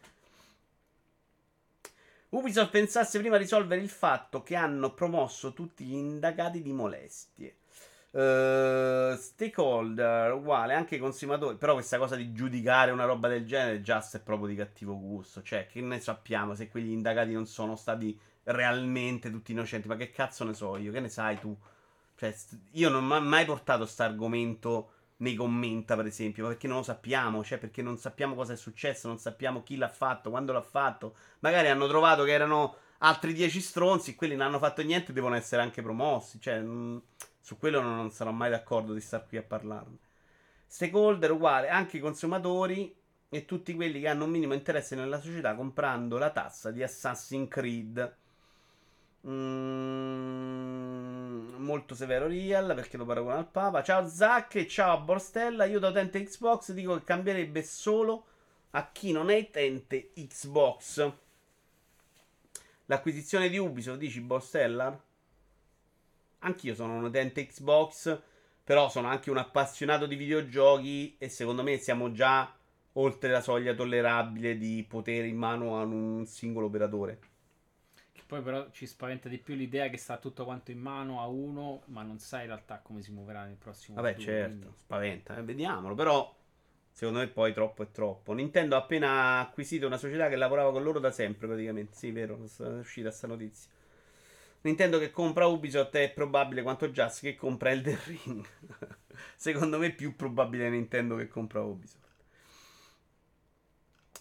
Ubisoft pensasse prima a risolvere il fatto che hanno promosso tutti gli indagati di molestie. Eh, stakeholder uguale anche consumatori. Però questa cosa di giudicare una roba del genere già è proprio di cattivo gusto. Cioè, che ne sappiamo se quegli indagati non sono stati realmente tutti innocenti? Ma che cazzo ne so io? Che ne sai tu? Cioè, io non ho mai portato questo argomento nei commenta, per esempio, perché non lo sappiamo, cioè perché non sappiamo cosa è successo, non sappiamo chi l'ha fatto, quando l'ha fatto. Magari hanno trovato che erano altri 10 stronzi, quelli non hanno fatto niente, devono essere anche promossi. Cioè, mm, su quello non, non sarò mai d'accordo di star qui a parlarne. Stakeholder uguale, anche i consumatori e tutti quelli che hanno un minimo interesse nella società comprando la tassa di Assassin's Creed. Mm, molto severo Real perché lo paragona al Papa. Ciao Zac e ciao a Borstella. Io da utente Xbox dico che cambierebbe solo a chi non è utente Xbox. L'acquisizione di Ubisoft, dici Borstella? Anch'io sono un utente Xbox, però sono anche un appassionato di videogiochi e secondo me siamo già oltre la soglia tollerabile di potere in mano a un singolo operatore. Poi però ci spaventa di più l'idea che sta tutto quanto in mano a uno, ma non sai in realtà come si muoverà nel prossimo Vabbè, futuro, certo, quindi- spaventa, eh, vediamolo, però secondo me poi troppo è troppo. Nintendo ha appena acquisito una società che lavorava con loro da sempre, praticamente. Sì, vero, è uscita sta notizia. Nintendo che compra Ubisoft è probabile quanto Just che compra Elden Ring. <laughs> secondo me è più probabile Nintendo che compra Ubisoft.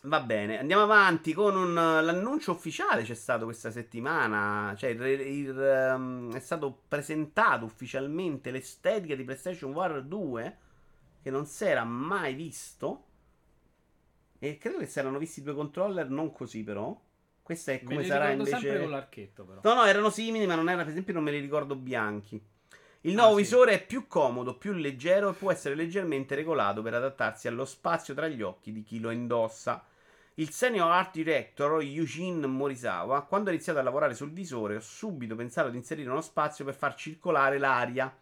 Va bene, andiamo avanti con un- l'annuncio ufficiale c'è stato questa settimana, cioè il- il, ehm, è stato presentato ufficialmente l'estetica di PlayStation VR 2 che non si era mai visto e credo che si erano visti due controller, non così però. Questa è Me come li sarà invece sempre con l'archetto però. No, no, erano simili, ma non era, per esempio, non me li ricordo bianchi. Il nuovo sì. visore è più comodo, più leggero e può essere leggermente regolato per adattarsi allo spazio tra gli occhi di chi lo indossa. Il senior art director Eugene Morisawa, quando ha iniziato a lavorare sul visore, ho subito pensato di inserire uno spazio per far circolare l'aria,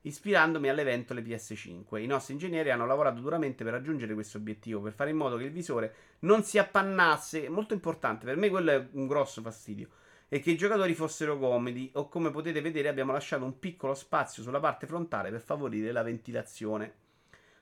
ispirandomi alle ventole PS5. I nostri ingegneri hanno lavorato duramente per raggiungere questo obiettivo, per fare in modo che il visore non si appannasse. Molto importante, per me quello è un grosso fastidio e che i giocatori fossero comodi o come potete vedere abbiamo lasciato un piccolo spazio sulla parte frontale per favorire la ventilazione.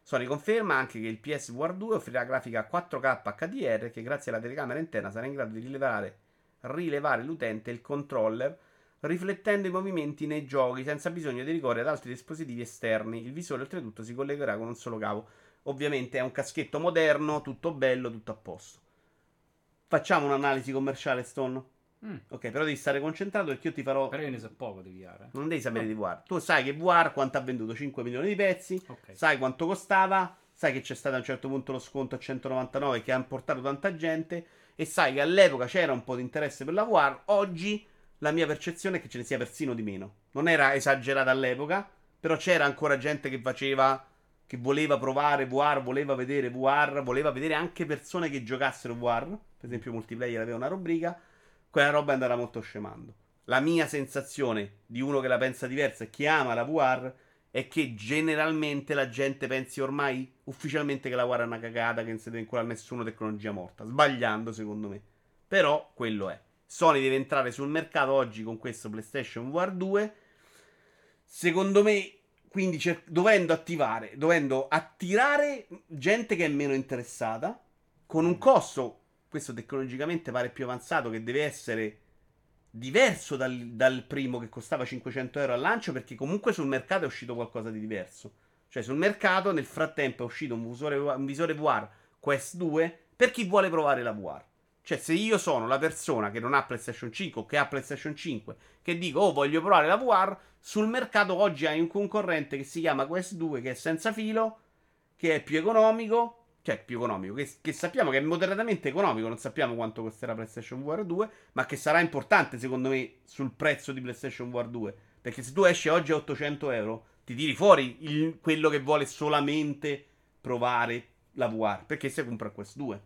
Sony conferma anche che il PSVR 2 offrirà grafica 4K HDR che grazie alla telecamera interna sarà in grado di rilevare, rilevare l'utente e il controller riflettendo i movimenti nei giochi senza bisogno di ricorrere ad altri dispositivi esterni. Il visore oltretutto si collegherà con un solo cavo. Ovviamente è un caschetto moderno, tutto bello, tutto a posto. Facciamo un'analisi commerciale, Stone. Mm. Ok, però devi stare concentrato perché io ti farò. Però io ne so poco di VR. eh. Non devi sapere No. di VR. Tu sai che VR quanto ha venduto? 5 milioni di pezzi. Ok. Sai quanto costava. Sai che c'è stato a un certo punto lo sconto a 199 che ha portato tanta gente. E sai che all'epoca c'era un po' di interesse per la VR. Oggi la mia percezione è che ce ne sia persino di meno. Non era esagerata all'epoca. Però c'era ancora gente che faceva. Che voleva provare VR, voleva vedere VR, voleva vedere anche persone che giocassero VR. Per esempio, multiplayer aveva una rubrica. Quella roba è andata molto scemando. La mia sensazione di uno che la pensa diversa e che ama la VR è che generalmente la gente pensi ormai ufficialmente che la VR è una cagata, che non si deve inculare a nessuno, tecnologia morta. Sbagliando, secondo me. Però quello è. Sony deve entrare sul mercato oggi con questo PlayStation VR 2. Secondo me, quindi cer- dovendo attivare, dovendo attirare gente che è meno interessata, con un costo, questo tecnologicamente pare più avanzato, che deve essere diverso dal, dal primo che costava 500 euro al lancio, perché comunque sul mercato è uscito qualcosa di diverso. Cioè sul mercato nel frattempo è uscito un visore, un visore VR Quest 2 per chi vuole provare la VR. Cioè se io sono la persona che non ha PlayStation 5 o che ha PlayStation 5 che dico oh voglio provare la VR, sul mercato oggi hai un concorrente che si chiama Quest 2 che è senza filo, che è più economico, cioè più economico, che, che sappiamo che è moderatamente economico, non sappiamo quanto costerà PlayStation VR 2, ma che sarà importante secondo me sul prezzo di PlayStation VR 2. Perché se tu esci oggi a 800 euro, ti tiri fuori il- quello che vuole solamente provare la VR. Perché se compra Quest 2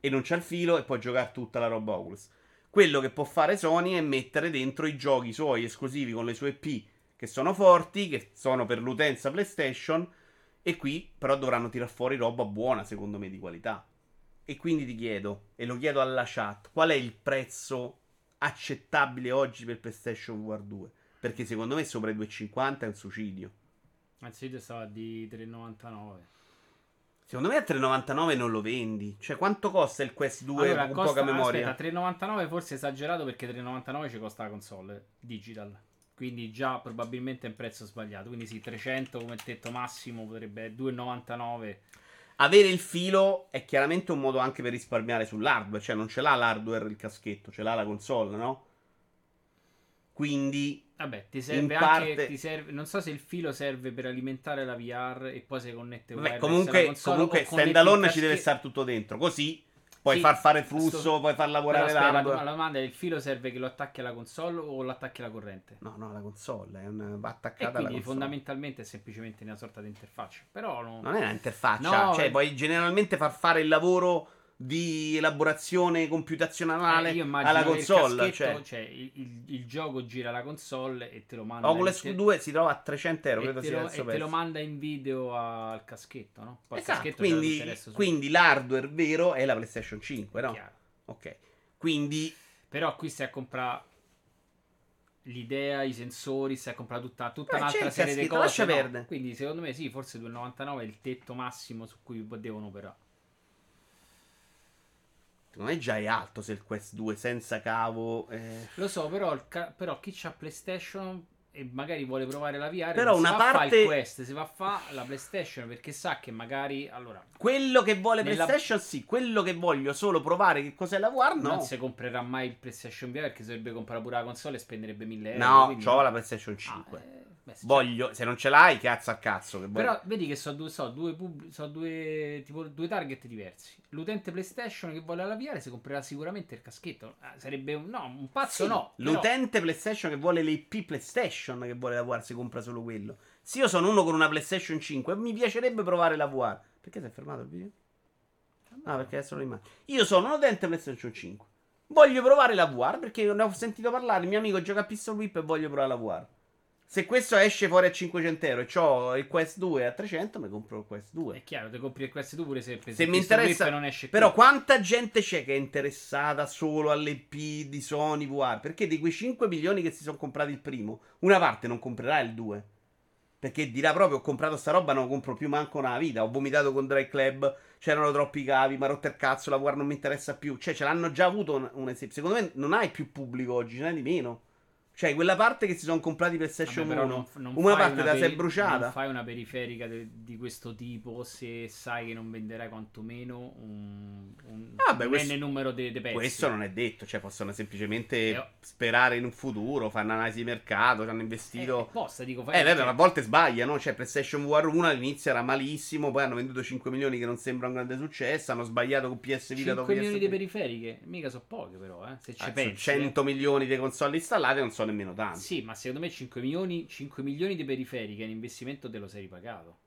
e non c'ha il filo e può giocare tutta la roba Oculus. Quello che può fare Sony è mettere dentro i giochi suoi esclusivi con le sue IP che sono forti, che sono per l'utenza PlayStation. E qui però dovranno tirar fuori roba buona, secondo me, di qualità. E quindi ti chiedo, e lo chiedo alla chat, qual è il prezzo accettabile oggi per PlayStation VR 2? Perché secondo me sopra i 2,50 è un suicidio. Anzitutto stava di 3,99. Secondo me a 3,99 non lo vendi. Cioè, quanto costa il Quest 2 Allora, con costa, poca memoria? Aspetta, 3,99 forse esagerato perché 3,99 ci costa la console digital. Quindi già probabilmente è un prezzo sbagliato. Quindi sì, 300 come tetto massimo potrebbe 2,99. Avere il filo è chiaramente un modo anche per risparmiare sull'hardware. Cioè, non ce l'ha l'hardware il caschetto, ce l'ha la console, no? Quindi Vabbè, ti serve anche. parte- Ti serve, non so se il filo serve per alimentare la VR e poi si connette Vabbè, comunque, comunque standalone ci deve stare tutto dentro. Così puoi Sì, far fare flusso, sto- puoi far lavorare la, la domanda è: il filo serve che lo attacchi alla console o lo attacchi alla corrente? No, no, la console è un, va E attaccata alla quindi console. fondamentalmente è semplicemente una sorta di interfaccia. Però no- Non è un'interfaccia, No, cioè eh. puoi generalmente far fare il lavoro di elaborazione computazionale Eh, alla console. Cioè, cioè, il, il- il gioco gira la console e te lo manda Oculus in- 2 si trova a 300 euro, e, credo te sia lo, e te lo manda in video al caschetto, no? Poi il Esatto, caschetto quindi, quindi l'hardware vero è la PlayStation 5, no? chiaro. Ok. Quindi Però qui stai a comprare l'idea, i sensori, stai a comprare tutta, tutta Beh, un'altra serie di cose. lascia no? perdere. Quindi secondo me sì, forse 2,99 è il tetto massimo su cui devono operare. Secondo me già è alto se il Quest 2 senza cavo. eh. Lo so, però, ca- però chi c'ha PlayStation e magari vuole provare la VR, Però una parte- Quest, si va a fare la PlayStation perché sa che magari allora Quello che vuole Nella- PlayStation sì, quello che voglio solo provare che cos'è la VR no. non si comprerà mai il PlayStation VR perché si dovrebbe comprare pure la console e spenderebbe 1000 euro. No, quindi no. la PlayStation Ah, 5. eh, beh, sì, Voglio, se non ce l'hai, cazzo a cazzo. Che vuoi. Però vedi che sono due, so, due, pub- so due, tipo, due target diversi. L'utente PlayStation che vuole la VR si comprerà sicuramente il caschetto. Ah, sarebbe un, no, un pazzo Sì, no. però- L'utente PlayStation che vuole le IP PlayStation che vuole la VR si compra solo quello. Se io sono uno con una PlayStation 5 mi piacerebbe provare la VR. Perché si è fermato il video? Ah, perché adesso lo immagino. Io sono un utente PlayStation 5. Voglio provare la VR perché ne ho sentito parlare. Il mio amico gioca a Pistol Whip e voglio provare la VR. Se questo esce fuori a 500 euro e ho il Quest 2 a 300, mi compro il Quest 2. È chiaro, ti compri il Quest 2 pure se, Se mi interessa, non esce però più. quanta gente c'è che è interessata solo alle P di Sony VR? Perché di quei 5 milioni che si sono comprati il primo, una parte non comprerà il 2. Perché dirà proprio: Ho comprato sta roba, non compro più manco una vita. Ho vomitato con Dry Club. C'erano troppi cavi, ma rotto il cazzo. La VR non mi interessa più. Cioè, ce l'hanno già avuto un, un esempio. Secondo me non hai più pubblico oggi, ce n'hai di meno. Cioè, quella parte che si sono comprati PlayStation Vabbè, 1, non, non una parte te la sei peri- bruciata. Non fai una periferica de- di questo tipo se sai che non venderai quantomeno un, un, Ah, beh, un questo- numero di pezzi. Questo non è detto, cioè possono semplicemente Eh, sperare in un futuro, fare un'analisi di mercato, ci hanno Eh, investito... posta, dico, Eh, fai, cioè, ma a volte sbagliano. Cioè, PlayStation VR 1 all'inizio era malissimo. Poi hanno venduto 5 milioni, che non sembra un grande successo. Hanno sbagliato con PS Vita 5 dopo milioni di PS3. periferiche, mica so poche però, eh, se ci Ah, pensi. 100 milioni di console installate, non so nemmeno eh. tanti. Sì, ma secondo me 5 milioni, 5 milioni di periferiche, l'investimento te lo sei ripagato.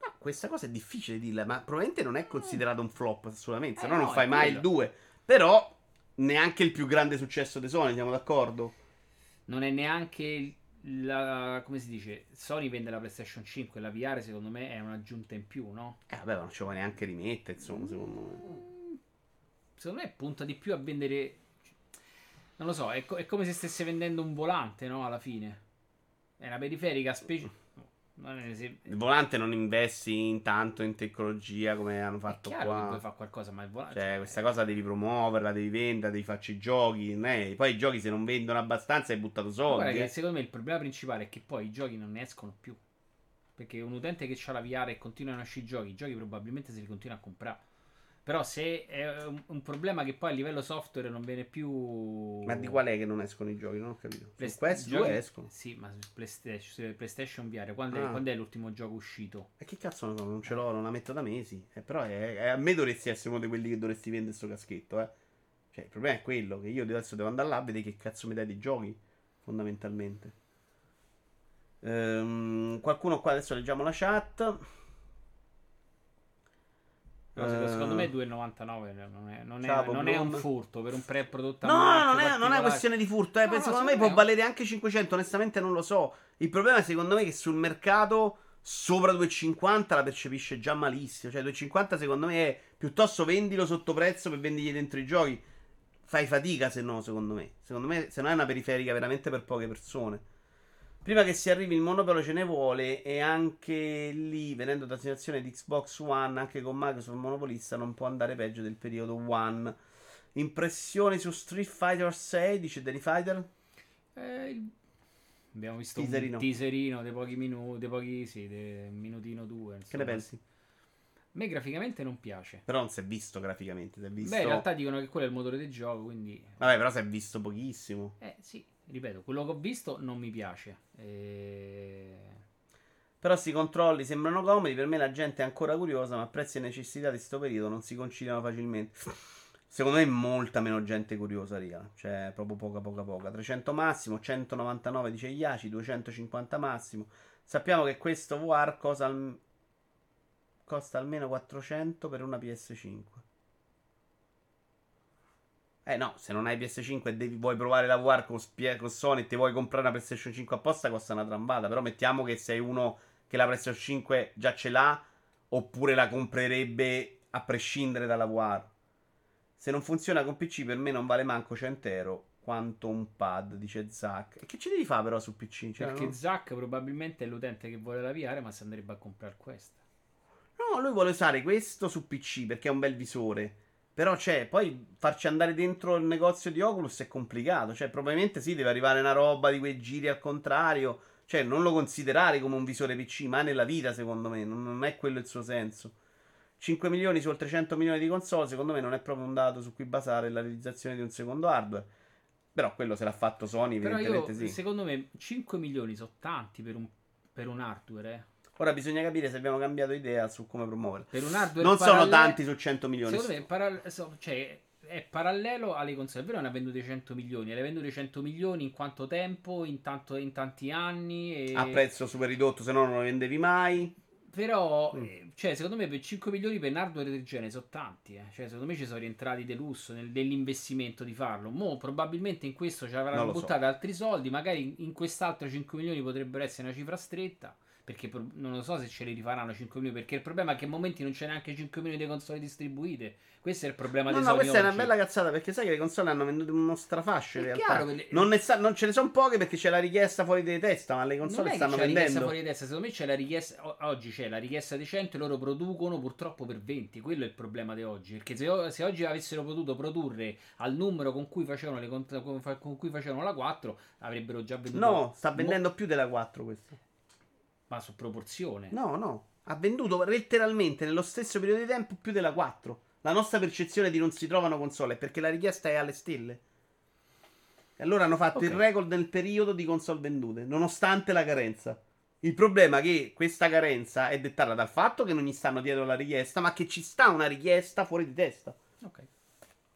Ma questa cosa è difficile dirla, ma probabilmente non è considerato un flop assolutamente. Se Eh, no, non no, fai è mai il quello. 2. Però, neanche il più grande successo di Sony, siamo d'accordo? Non è neanche la. come si dice? Sony vende la PlayStation 5, la VR secondo me è un'aggiunta in più, no? Eh, vabbè, ma non ci vuoi neanche rimettere, insomma, secondo me. Secondo me punta di più a vendere. Non lo so, è, co- è come se stesse vendendo un volante, no? Alla fine. È una periferica specie. Non è, se- Il volante non investi intanto in tecnologia come hanno è fatto che qua. puoi fare qualcosa, ma il volante. Cioè, questa cosa devi promuoverla, devi venderla, devi farci i giochi. è- Poi i giochi se non vendono abbastanza hai buttato Ma Guarda soldi. che eh. secondo me il problema principale è che poi i giochi non ne escono più. Perché un utente che ha la VR e continuano a uscire i giochi, i giochi probabilmente se li continua a comprare. Però se è un, un problema che poi a livello software non viene più... Ma di qual è che non escono i giochi? Non ho capito. Play- Su questi giochi- escono. Sì, ma su PlayStation, PlayStation VR, quando, è, Ah. quando è l'ultimo gioco uscito? E che cazzo ne so, non ce l'ho, non la metto da mesi. Eh, però è- è- a me dovresti essere uno di quelli che dovresti vendere sto caschetto, eh. Cioè, il problema è quello che io adesso devo andare là a vedere che cazzo mi dai di giochi, fondamentalmente. Ehm, qualcuno qua adesso leggiamo la chat. Però secondo- Eh, me 2,99 non è, non è- non è un furto per un pre-prodotto No, non è, non è questione di furto. Eh. No, Penso, no, secondo me può valere anche 500. Onestamente, non lo so. Il problema, secondo me, è che sul mercato sopra 2,50 la percepisce già malissimo. Cioè, 2,50 secondo me è piuttosto vendilo sotto prezzo per vendergli dentro i giochi. Fai fatica se no, secondo me. Secondo me, se no è una periferica veramente per poche persone. Prima che si arrivi il monopolo ce ne vuole e anche lì, venendo da situazione di Xbox One, anche con Microsoft monopolista, non può andare peggio del periodo One. Impressioni su Street Fighter 6, dice Danny Fighter? Eh, Abbiamo visto Teaserino. un teaserino dei pochi minuti, dei pochi, sì, de- un minutino due. Che insomma. ne pensi? A me graficamente non piace. Però non si è visto graficamente, si è visto... Beh, in realtà dicono che quello è il motore del gioco, quindi... Vabbè, però si è visto pochissimo. Eh, sì, ripeto, quello che ho visto non mi piace. E... Però sti controlli sembrano comodi, per me la gente è ancora curiosa, ma prezzi e necessità di sto periodo non si conciliano facilmente. <laughs> Secondo me molta meno gente curiosa, riga. Cioè, proprio poca, poca, poca. 300 massimo, 199 dice Iaci, 250 massimo. Sappiamo che questo VR costa, al- costa almeno 400 per una PS5. Eh no, se non hai PS5 e devi, vuoi provare la VR con, con Sony e ti vuoi comprare una PlayStation 5 apposta, costa una trambata. Però mettiamo che sei uno che la PlayStation 5 già ce l'ha, oppure la comprerebbe a prescindere dalla VR. Se non funziona con PC, per me non vale manco 100 euro. Quanto un pad, dice Zack. E che ci devi fare però su PC? Cioè, Perché no? Zack probabilmente è l'utente che vuole la VR, ma si andrebbe a comprare questa. No, lui vuole usare questo su PC perché è un bel visore. Però c'è, poi farci andare dentro il negozio di Oculus è complicato. Cioè, probabilmente sì, deve arrivare una roba di quei giri al contrario. Cioè, non lo considerare come un visore PC, ma nella vita, secondo me. Non, non è quello il suo senso. 5 milioni su oltre 100 milioni di console, secondo me non è proprio un dato su cui basare la realizzazione di un secondo hardware. Però quello se l'ha fatto Sony, Però evidentemente io, sì. secondo me, 5 milioni sono tanti per un, per un hardware, eh. Ora bisogna capire se abbiamo cambiato idea su come promuoverlo. Per un hardware Non sono paralle- tanti su 100 milioni. Secondo me è, paral- so- cioè, è parallelo alle console. Vero, ne ha vendute 100 milioni. Le ha vendute 100 milioni in quanto tempo? In, tanto- in tanti anni. E... a prezzo super ridotto, se no non lo vendevi mai. Però, Mm. eh, cioè, secondo me per 5 milioni per un hardware del genere sono tanti. eh. Cioè, secondo me ci sono rientrati del lusso nel- nell'investimento di farlo. Mo, probabilmente in questo ci avranno lo so. buttato altri soldi. Magari in quest'altro 5 milioni potrebbero essere una cifra stretta. Perché non lo so se ce li rifaranno 5 milioni. Perché il problema è che a momenti non c'è neanche 5 milioni di console distribuite. Questo è il problema No, dei no, questa è una oggi. bella cazzata perché sai che le console hanno venduto uno strafascio in È realtà. le- Non, ne sa- non ce ne sono poche perché c'è la richiesta fuori di testa, ma le console stanno c'è la richiesta vendendo. fuori di testa, secondo me c'è la richiesta. Oggi c'è la richiesta decente, loro producono purtroppo per 20. Quello è il problema di oggi. Perché se, se oggi avessero potuto produrre al numero con cui facevano, le con, con cui facevano la 4, avrebbero già venduto. No, sta mo- vendendo più della 4 questo. Ma su proporzione. No, no, ha venduto letteralmente nello stesso periodo di tempo più della 4. La nostra percezione di non si trovano console è perché la richiesta è alle stelle. E allora hanno fatto Ok. il record nel periodo di console vendute, nonostante la carenza. Il problema è che questa carenza è dettata dal fatto che non gli stanno dietro la richiesta, ma che ci sta una richiesta fuori di testa. Ok.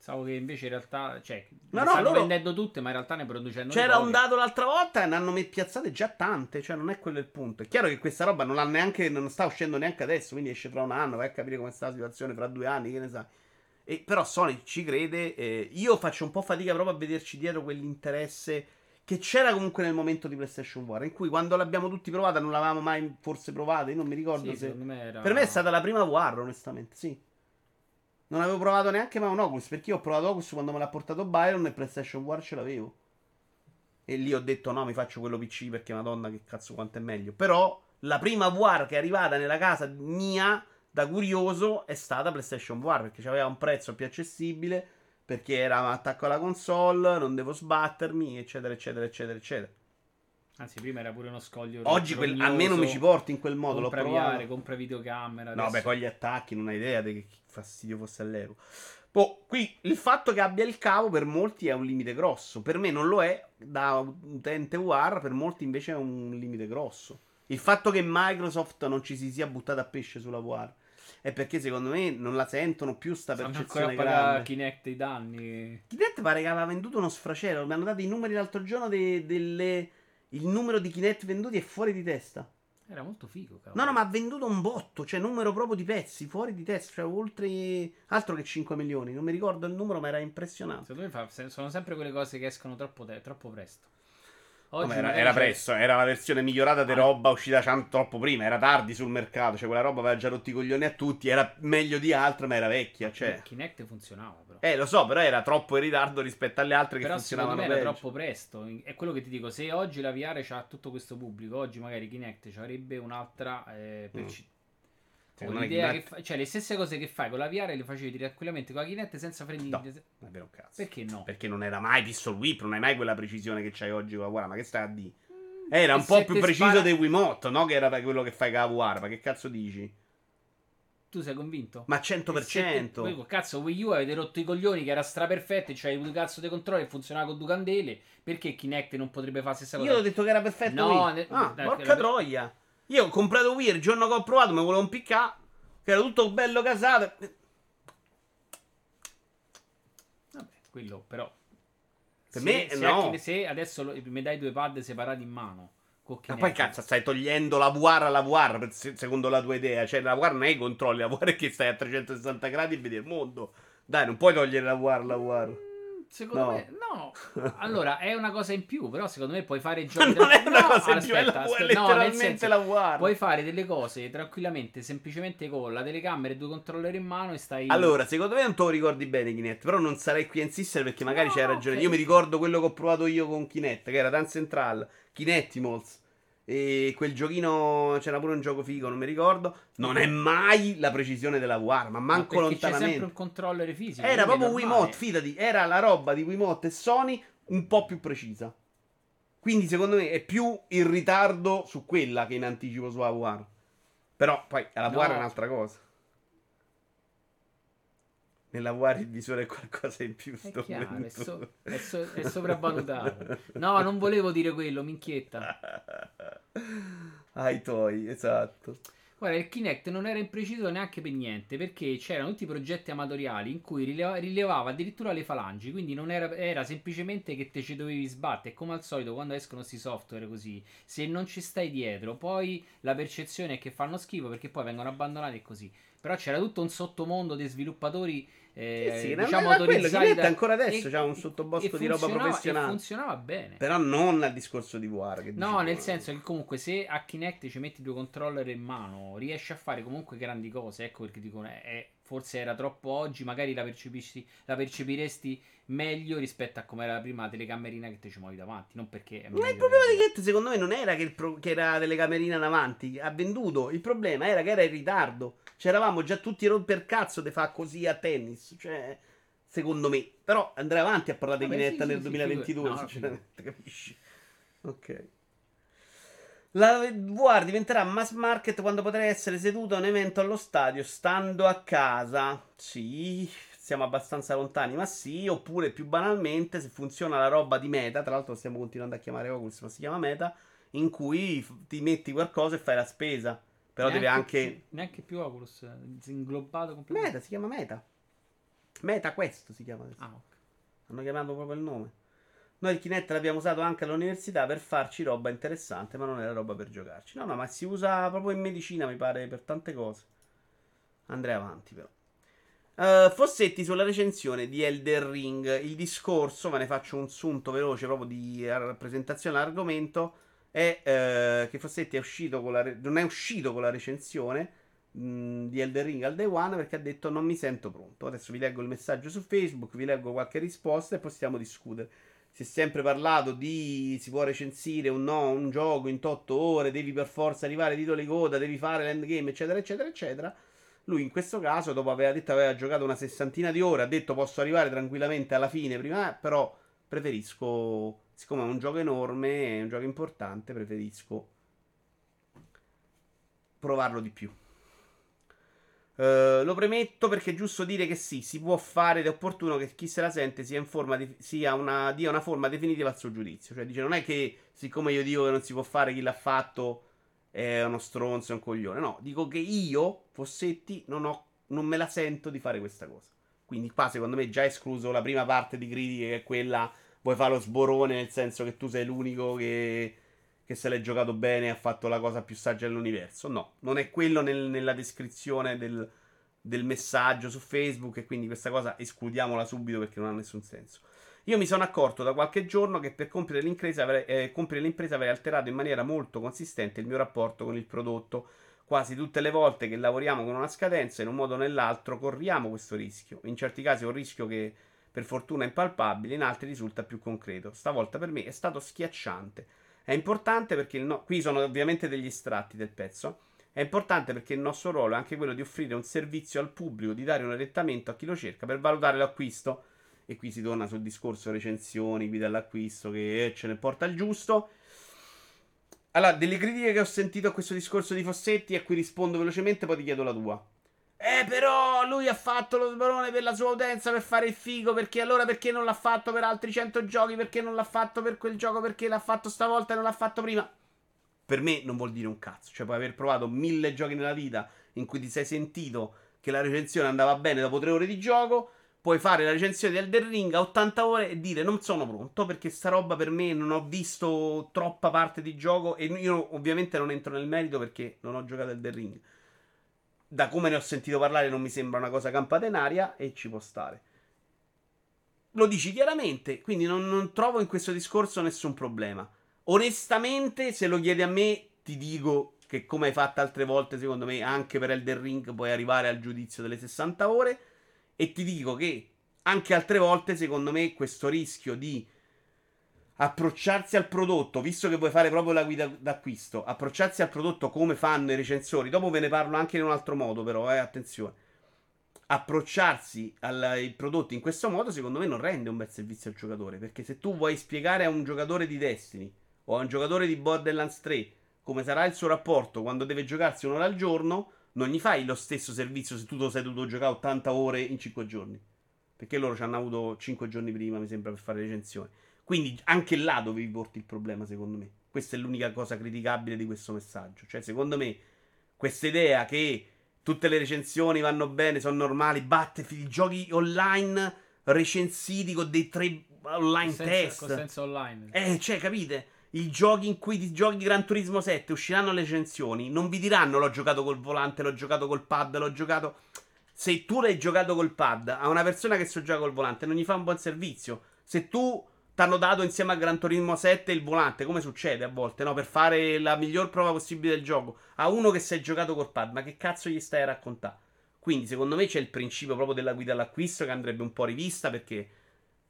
Pensavo che invece in realtà. Cioè, No, no, stanno loro- vendendo tutte, ma in realtà ne producendo C'era un dato l'altra volta e ne hanno piazzate già tante, cioè non è quello il punto. È chiaro che questa roba non, neanche, non sta uscendo neanche adesso, quindi esce fra un anno, vai a capire come sta la situazione fra due anni, che ne sai. E, però Sony ci crede, eh, io faccio un po' fatica proprio a vederci dietro quell'interesse che c'era comunque nel momento di PlayStation War, in cui quando l'abbiamo tutti provata non l'avevamo mai forse provata, io non mi ricordo Sì, se... me era... Per me è stata la prima War, onestamente, sì. Non avevo provato neanche mai Oculus, perché io ho provato Oculus quando me l'ha portato Byron e PlayStation War ce l'avevo. E lì ho detto no, mi faccio quello PC perché madonna che cazzo quanto è meglio. Però la prima War che è arrivata nella casa mia da curioso è stata PlayStation War perché aveva un prezzo più accessibile, perché era attacco alla console, non devo sbattermi, eccetera, eccetera, eccetera, eccetera. Anzi, prima era pure uno scoglio. Oggi quel- rognoso, almeno mi ci porti in quel modo, l'ho compra provato. VR, compra videocamera. No, adesso- beh, con gli attacchi non hai idea di che fastidio fosse all'euro. Boh, qui il fatto che abbia il cavo per molti è un limite grosso. Per me non lo è, da utente War, per molti invece è un limite grosso. Il fatto che Microsoft non ci si sia buttata a pesce sulla War è perché secondo me non la sentono più sta Stanno ancora percezione a grande. Kinect i danni. Kinect pare che aveva venduto uno sfracello. Mi hanno dato i numeri l'altro giorno de- delle... Il numero di Kinect venduti è fuori di testa. Era molto figo, cavolo. No, no, ma ha venduto un botto, cioè numero proprio di pezzi, fuori di testa, cioè oltre altro che 5 milioni. Non mi ricordo il numero, ma era impressionante. Secondo me fa- sono sempre quelle cose che escono troppo, troppo presto. Come era, era presto, era la versione migliorata di Ah. roba uscita troppo prima, era tardi sul mercato, cioè quella roba aveva già rotto i coglioni a tutti, era meglio di altre, ma era vecchia, cioè. Kinect funzionava però. Eh, lo so, però era troppo in ritardo rispetto alle altre che Però funzionavano me era troppo presto. È quello che ti dico. Se oggi la VR c'ha tutto questo pubblico, oggi magari Kinect avrebbe un'altra. Eh, per Mm. Ci- Secondo me l'idea Kinect- che fa- cioè, le stesse cose che fai con la VR le facevi tranquillamente con la Kinect senza freni. No. Non è vero un cazzo. Perché no? Perché non era mai pistol whip, non hai mai quella precisione che c'hai oggi con la VR, ma che stai a di? Era un po' più preciso spara- dei Wiimote, no? Che era quello che fai con la VR, ma che cazzo dici? Tu sei convinto? Ma E se 100%. te- voi, cazzo, Wii U avete rotto i coglioni che era straperfetto c'hai due cazzo dei controlli e funzionava con due candele. Perché Kinect non potrebbe fare la stessa cosa? Io ho detto che era perfetto No, ne- Ah, porca troia. Io ho comprato Wii il giorno che ho provato, mi volevo impiccare. Che era tutto bello casato. Vabbè, quello però. Per se, me, se, no. anche- se adesso lo- mi dai due pad separati in mano. Ma poi cazzo, stai togliendo la VR alla VR secondo la tua idea. Cioè, la VR non è i controlli, la VR è che stai a 360 gradi e vedi il mondo. Dai, non puoi togliere la VR alla VR. Secondo No. me, no. <laughs> Allora, è una cosa in più, però secondo me puoi fare giochi. non è una No, cosa in più, è, la, aspetta, è aspetta, no, letteralmente senso, la VR. Puoi fare delle cose tranquillamente, semplicemente con la telecamera e due controller in mano e stai. Allora, secondo me non te lo ricordi bene Kinect, però non sarei qui a insistere perché magari No, c'hai no, ragione. ok. Io mi ricordo quello che ho provato io con Kinect, che era Dance Central, Kinectimals. E quel giochino c'era pure un gioco figo, non mi ricordo. Non è mai la precisione della VR, ma Ma manco perché C'è sempre lontanamente. un controller fisico. Era proprio. Wiimote, fidati, era la roba di Wiimote e Sony un po' più precisa. Quindi secondo me è più in ritardo su quella che in anticipo sulla VR. Però poi la No. VR è un'altra cosa. Nella VR il visore è qualcosa in più. È chiaro, è, so- è so- è sopravvalutato. No, non volevo dire quello, minchietta. Ai tuoi, esatto. Guarda, il Kinect non era impreciso neanche per niente, perché c'erano tutti i progetti amatoriali in cui rileva- rilevava addirittura le falangi, quindi non era, era semplicemente che te ci dovevi sbattere. Come al solito, quando escono questi software così, se non ci stai dietro, poi la percezione è che fanno schifo perché poi vengono abbandonati e così. Però c'era tutto un sottomondo di sviluppatori eh, Sì, sì, diciamo autorizzati da- ancora adesso e- c'ha un sottobosco di roba professionale. Funzionava bene. Però non al discorso di War. No, nel senso che comunque se a Kinect ci metti due controller in mano, riesci a fare comunque grandi cose. Ecco perché dicono, eh, eh, forse era troppo oggi, magari la, percepisci- la percepiresti meglio rispetto a come era la prima telecamerina che te ci muovi davanti. Non perché Ma il problema di Kinect secondo me non era che, pro- che era la telecamerina davanti, ha venduto. Il problema era che era in ritardo. C'eravamo già tutti romper cazzo di fa così a tennis. Cioè, secondo me. Però andrei avanti a parlare di Kinect sì, nel sì, sì, 2022, figurati. No, sinceramente, capisci? Ok. La VR diventerà mass market quando potrai essere seduto a un evento allo stadio stando a casa. Sì, siamo abbastanza lontani, ma sì. Oppure più banalmente, se funziona la roba di meta, tra l'altro stiamo continuando a chiamare Oculus, ma si chiama meta, in cui ti metti qualcosa e fai la spesa. Però deve Neanche anche... più- neanche più Oculus, inglobato completamente. Meta, si chiama meta. Meta questo si chiama adesso. Ah, ok. Hanno chiamato proprio il nome. Noi il Kinect l'abbiamo usato anche all'università per farci roba interessante, ma non era roba per giocarci. No, no, ma si usa proprio in medicina, mi pare, per tante cose. Andrei avanti, però. Eh, Fossetti sulla recensione di Elder Ring. Il discorso, ve ne faccio un sunto veloce proprio di rappresentazione all'argomento. È eh, che Fossetti è uscito con la re- non è uscito con la recensione mh, di Elder Ring al day one perché ha detto non mi sento pronto. Adesso vi leggo il messaggio su Facebook, vi leggo qualche risposta e possiamo discutere. Si è sempre parlato di si può recensire o no un gioco in 8 ore, devi per forza arrivare titoli coda, devi fare l'endgame, eccetera, eccetera, eccetera. Lui in questo caso, dopo aver detto aveva giocato una sessantina di ore, ha detto posso arrivare tranquillamente alla fine prima, però preferisco, siccome è un gioco enorme, è un gioco importante, preferisco provarlo di più. Eh, lo premetto perché è giusto dire che sì, si può fare ed è opportuno che chi se la sente sia di- sia una, dia una forma definitiva al suo giudizio. Cioè, dice, non è che siccome io dico che non si può fare, chi l'ha fatto è uno stronzo, è un coglione. No, dico che io, Fossetti, non, ho, non me la sento di fare questa cosa. Quindi qua secondo me già escluso la prima parte di critiche che è quella vuoi fare lo sborone nel senso che tu sei l'unico che, che se l'è giocato bene e ha fatto la cosa più saggia dell'universo. No, non è quello nel- nella descrizione del, del messaggio su Facebook e quindi questa cosa escludiamola subito perché non ha nessun senso. Io mi sono accorto da qualche giorno che per compiere l'impresa avrei, eh, compiere l'impresa avrei alterato in maniera molto consistente il mio rapporto con il prodotto. Quasi tutte le volte che lavoriamo con una scadenza, in un modo o nell'altro, corriamo questo rischio. In certi casi è un rischio che per fortuna è impalpabile, in altri risulta più concreto. Stavolta per me è stato schiacciante. È importante perché no- qui sono ovviamente degli estratti del pezzo. È importante perché il nostro ruolo è anche quello di offrire un servizio al pubblico, di dare un orientamento a chi lo cerca per valutare l'acquisto. E qui si torna sul discorso recensioni, guida all'acquisto, che eh, ce ne porta il giusto. Allora, delle critiche che ho sentito a questo discorso di Fossetti, a cui rispondo velocemente, poi ti chiedo la tua. Eh, però lui ha fatto lo sbarone per la sua utenza per fare il figo. Perché allora perché non l'ha fatto per altri 100 giochi? Perché non l'ha fatto per quel gioco? Perché l'ha fatto stavolta e non l'ha fatto prima? Per me non vuol dire un cazzo. Cioè, puoi aver provato mille giochi nella vita in cui ti sei sentito che la recensione andava bene dopo tre ore di gioco. Puoi fare la recensione di Elden Ring a 80 ore e dire non sono pronto perché sta roba per me non ho visto troppa parte di gioco e io ovviamente non entro nel merito perché non ho giocato Elden Ring. Da come ne ho sentito parlare non mi sembra una cosa campata in aria e ci può stare. Lo dici chiaramente, quindi non, non trovo in questo discorso nessun problema. Onestamente, se lo chiedi a me, ti dico che come hai fatto altre volte, secondo me, anche per Elden Ring puoi arrivare al giudizio delle 60 ore. E ti dico che anche altre volte, secondo me, questo rischio di approcciarsi al prodotto, visto che vuoi fare proprio la guida d'acquisto, approcciarsi al prodotto come fanno i recensori. Dopo ve ne parlo anche in un altro modo, però, eh, attenzione. Approcciarsi ai prodotti in questo modo, secondo me, non rende un bel servizio al giocatore. Perché se tu vuoi spiegare a un giocatore di Destiny o a un giocatore di Borderlands 3 come sarà il suo rapporto quando deve giocarsi un'ora al giorno, non gli fai lo stesso servizio se tu lo sei dovuto giocare 80 ore in 5 giorni. Perché loro ci hanno avuto 5 giorni prima, mi sembra, per fare recensioni. Quindi anche là dovevi porti il problema, secondo me. Questa è l'unica cosa criticabile di questo messaggio. Cioè, secondo me, questa idea che tutte le recensioni vanno bene, sono normali, Battlefield, giochi online recensiti con dei tre online Senza- test. con senso online. Eh, cioè, capite? i giochi in cui ti giochi Gran Turismo 7 usciranno le recensioni, non vi diranno l'ho giocato col volante, l'ho giocato col pad, l'ho giocato... Se tu l'hai giocato col pad a una persona che so gioca col volante, non gli fa un buon servizio. Se tu ti hanno dato insieme a Gran Turismo 7 il volante, come succede a volte, no? Per fare la miglior prova possibile del gioco, a uno che si è giocato col pad, ma che cazzo gli stai a raccontare? Quindi, secondo me, c'è il principio proprio della guida all'acquisto che andrebbe un po' rivista perché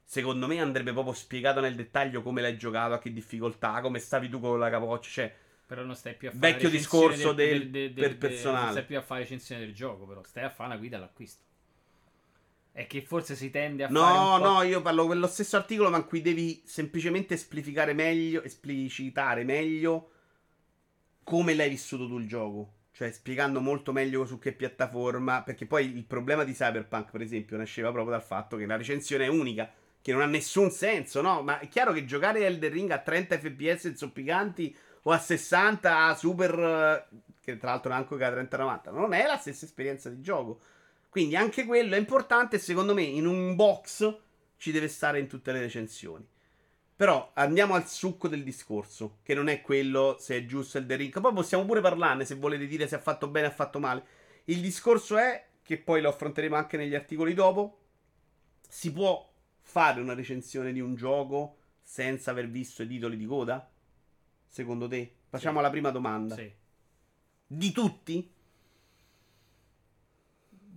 secondo me andrebbe proprio spiegato nel dettaglio come l'hai giocato, a che difficoltà, come stavi tu con la capoccia, cioè però non stai più a fare vecchio discorso del, del, del, per personale. Non stai più a fare recensione del gioco, però stai a fare una guida all'acquisto. È che forse si tende a no, fare No, no, io parlo quello stesso articolo, ma in cui devi semplicemente esplicitare meglio, esplicitare meglio come l'hai vissuto tu il gioco. Cioè, spiegando molto meglio su che piattaforma. Perché poi il problema di Cyberpunk, per esempio, nasceva proprio dal fatto che la recensione è unica che non ha nessun senso, no? Ma è chiaro che giocare Elden Ring a 30 fps zoppicanti o a 60 a super che tra l'altro neanche che a 30-90 non è la stessa esperienza di gioco. Quindi anche quello è importante secondo me in un box ci deve stare in tutte le recensioni. Però andiamo al succo del discorso, che non è quello se è giusto Elden Ring. Poi possiamo pure parlarne se volete dire se ha fatto bene o ha fatto male. Il discorso è, che poi lo affronteremo anche negli articoli dopo, si può fare una recensione di un gioco senza aver visto i titoli di coda? Secondo te? Facciamo sì. la prima domanda. Sì. Di tutti?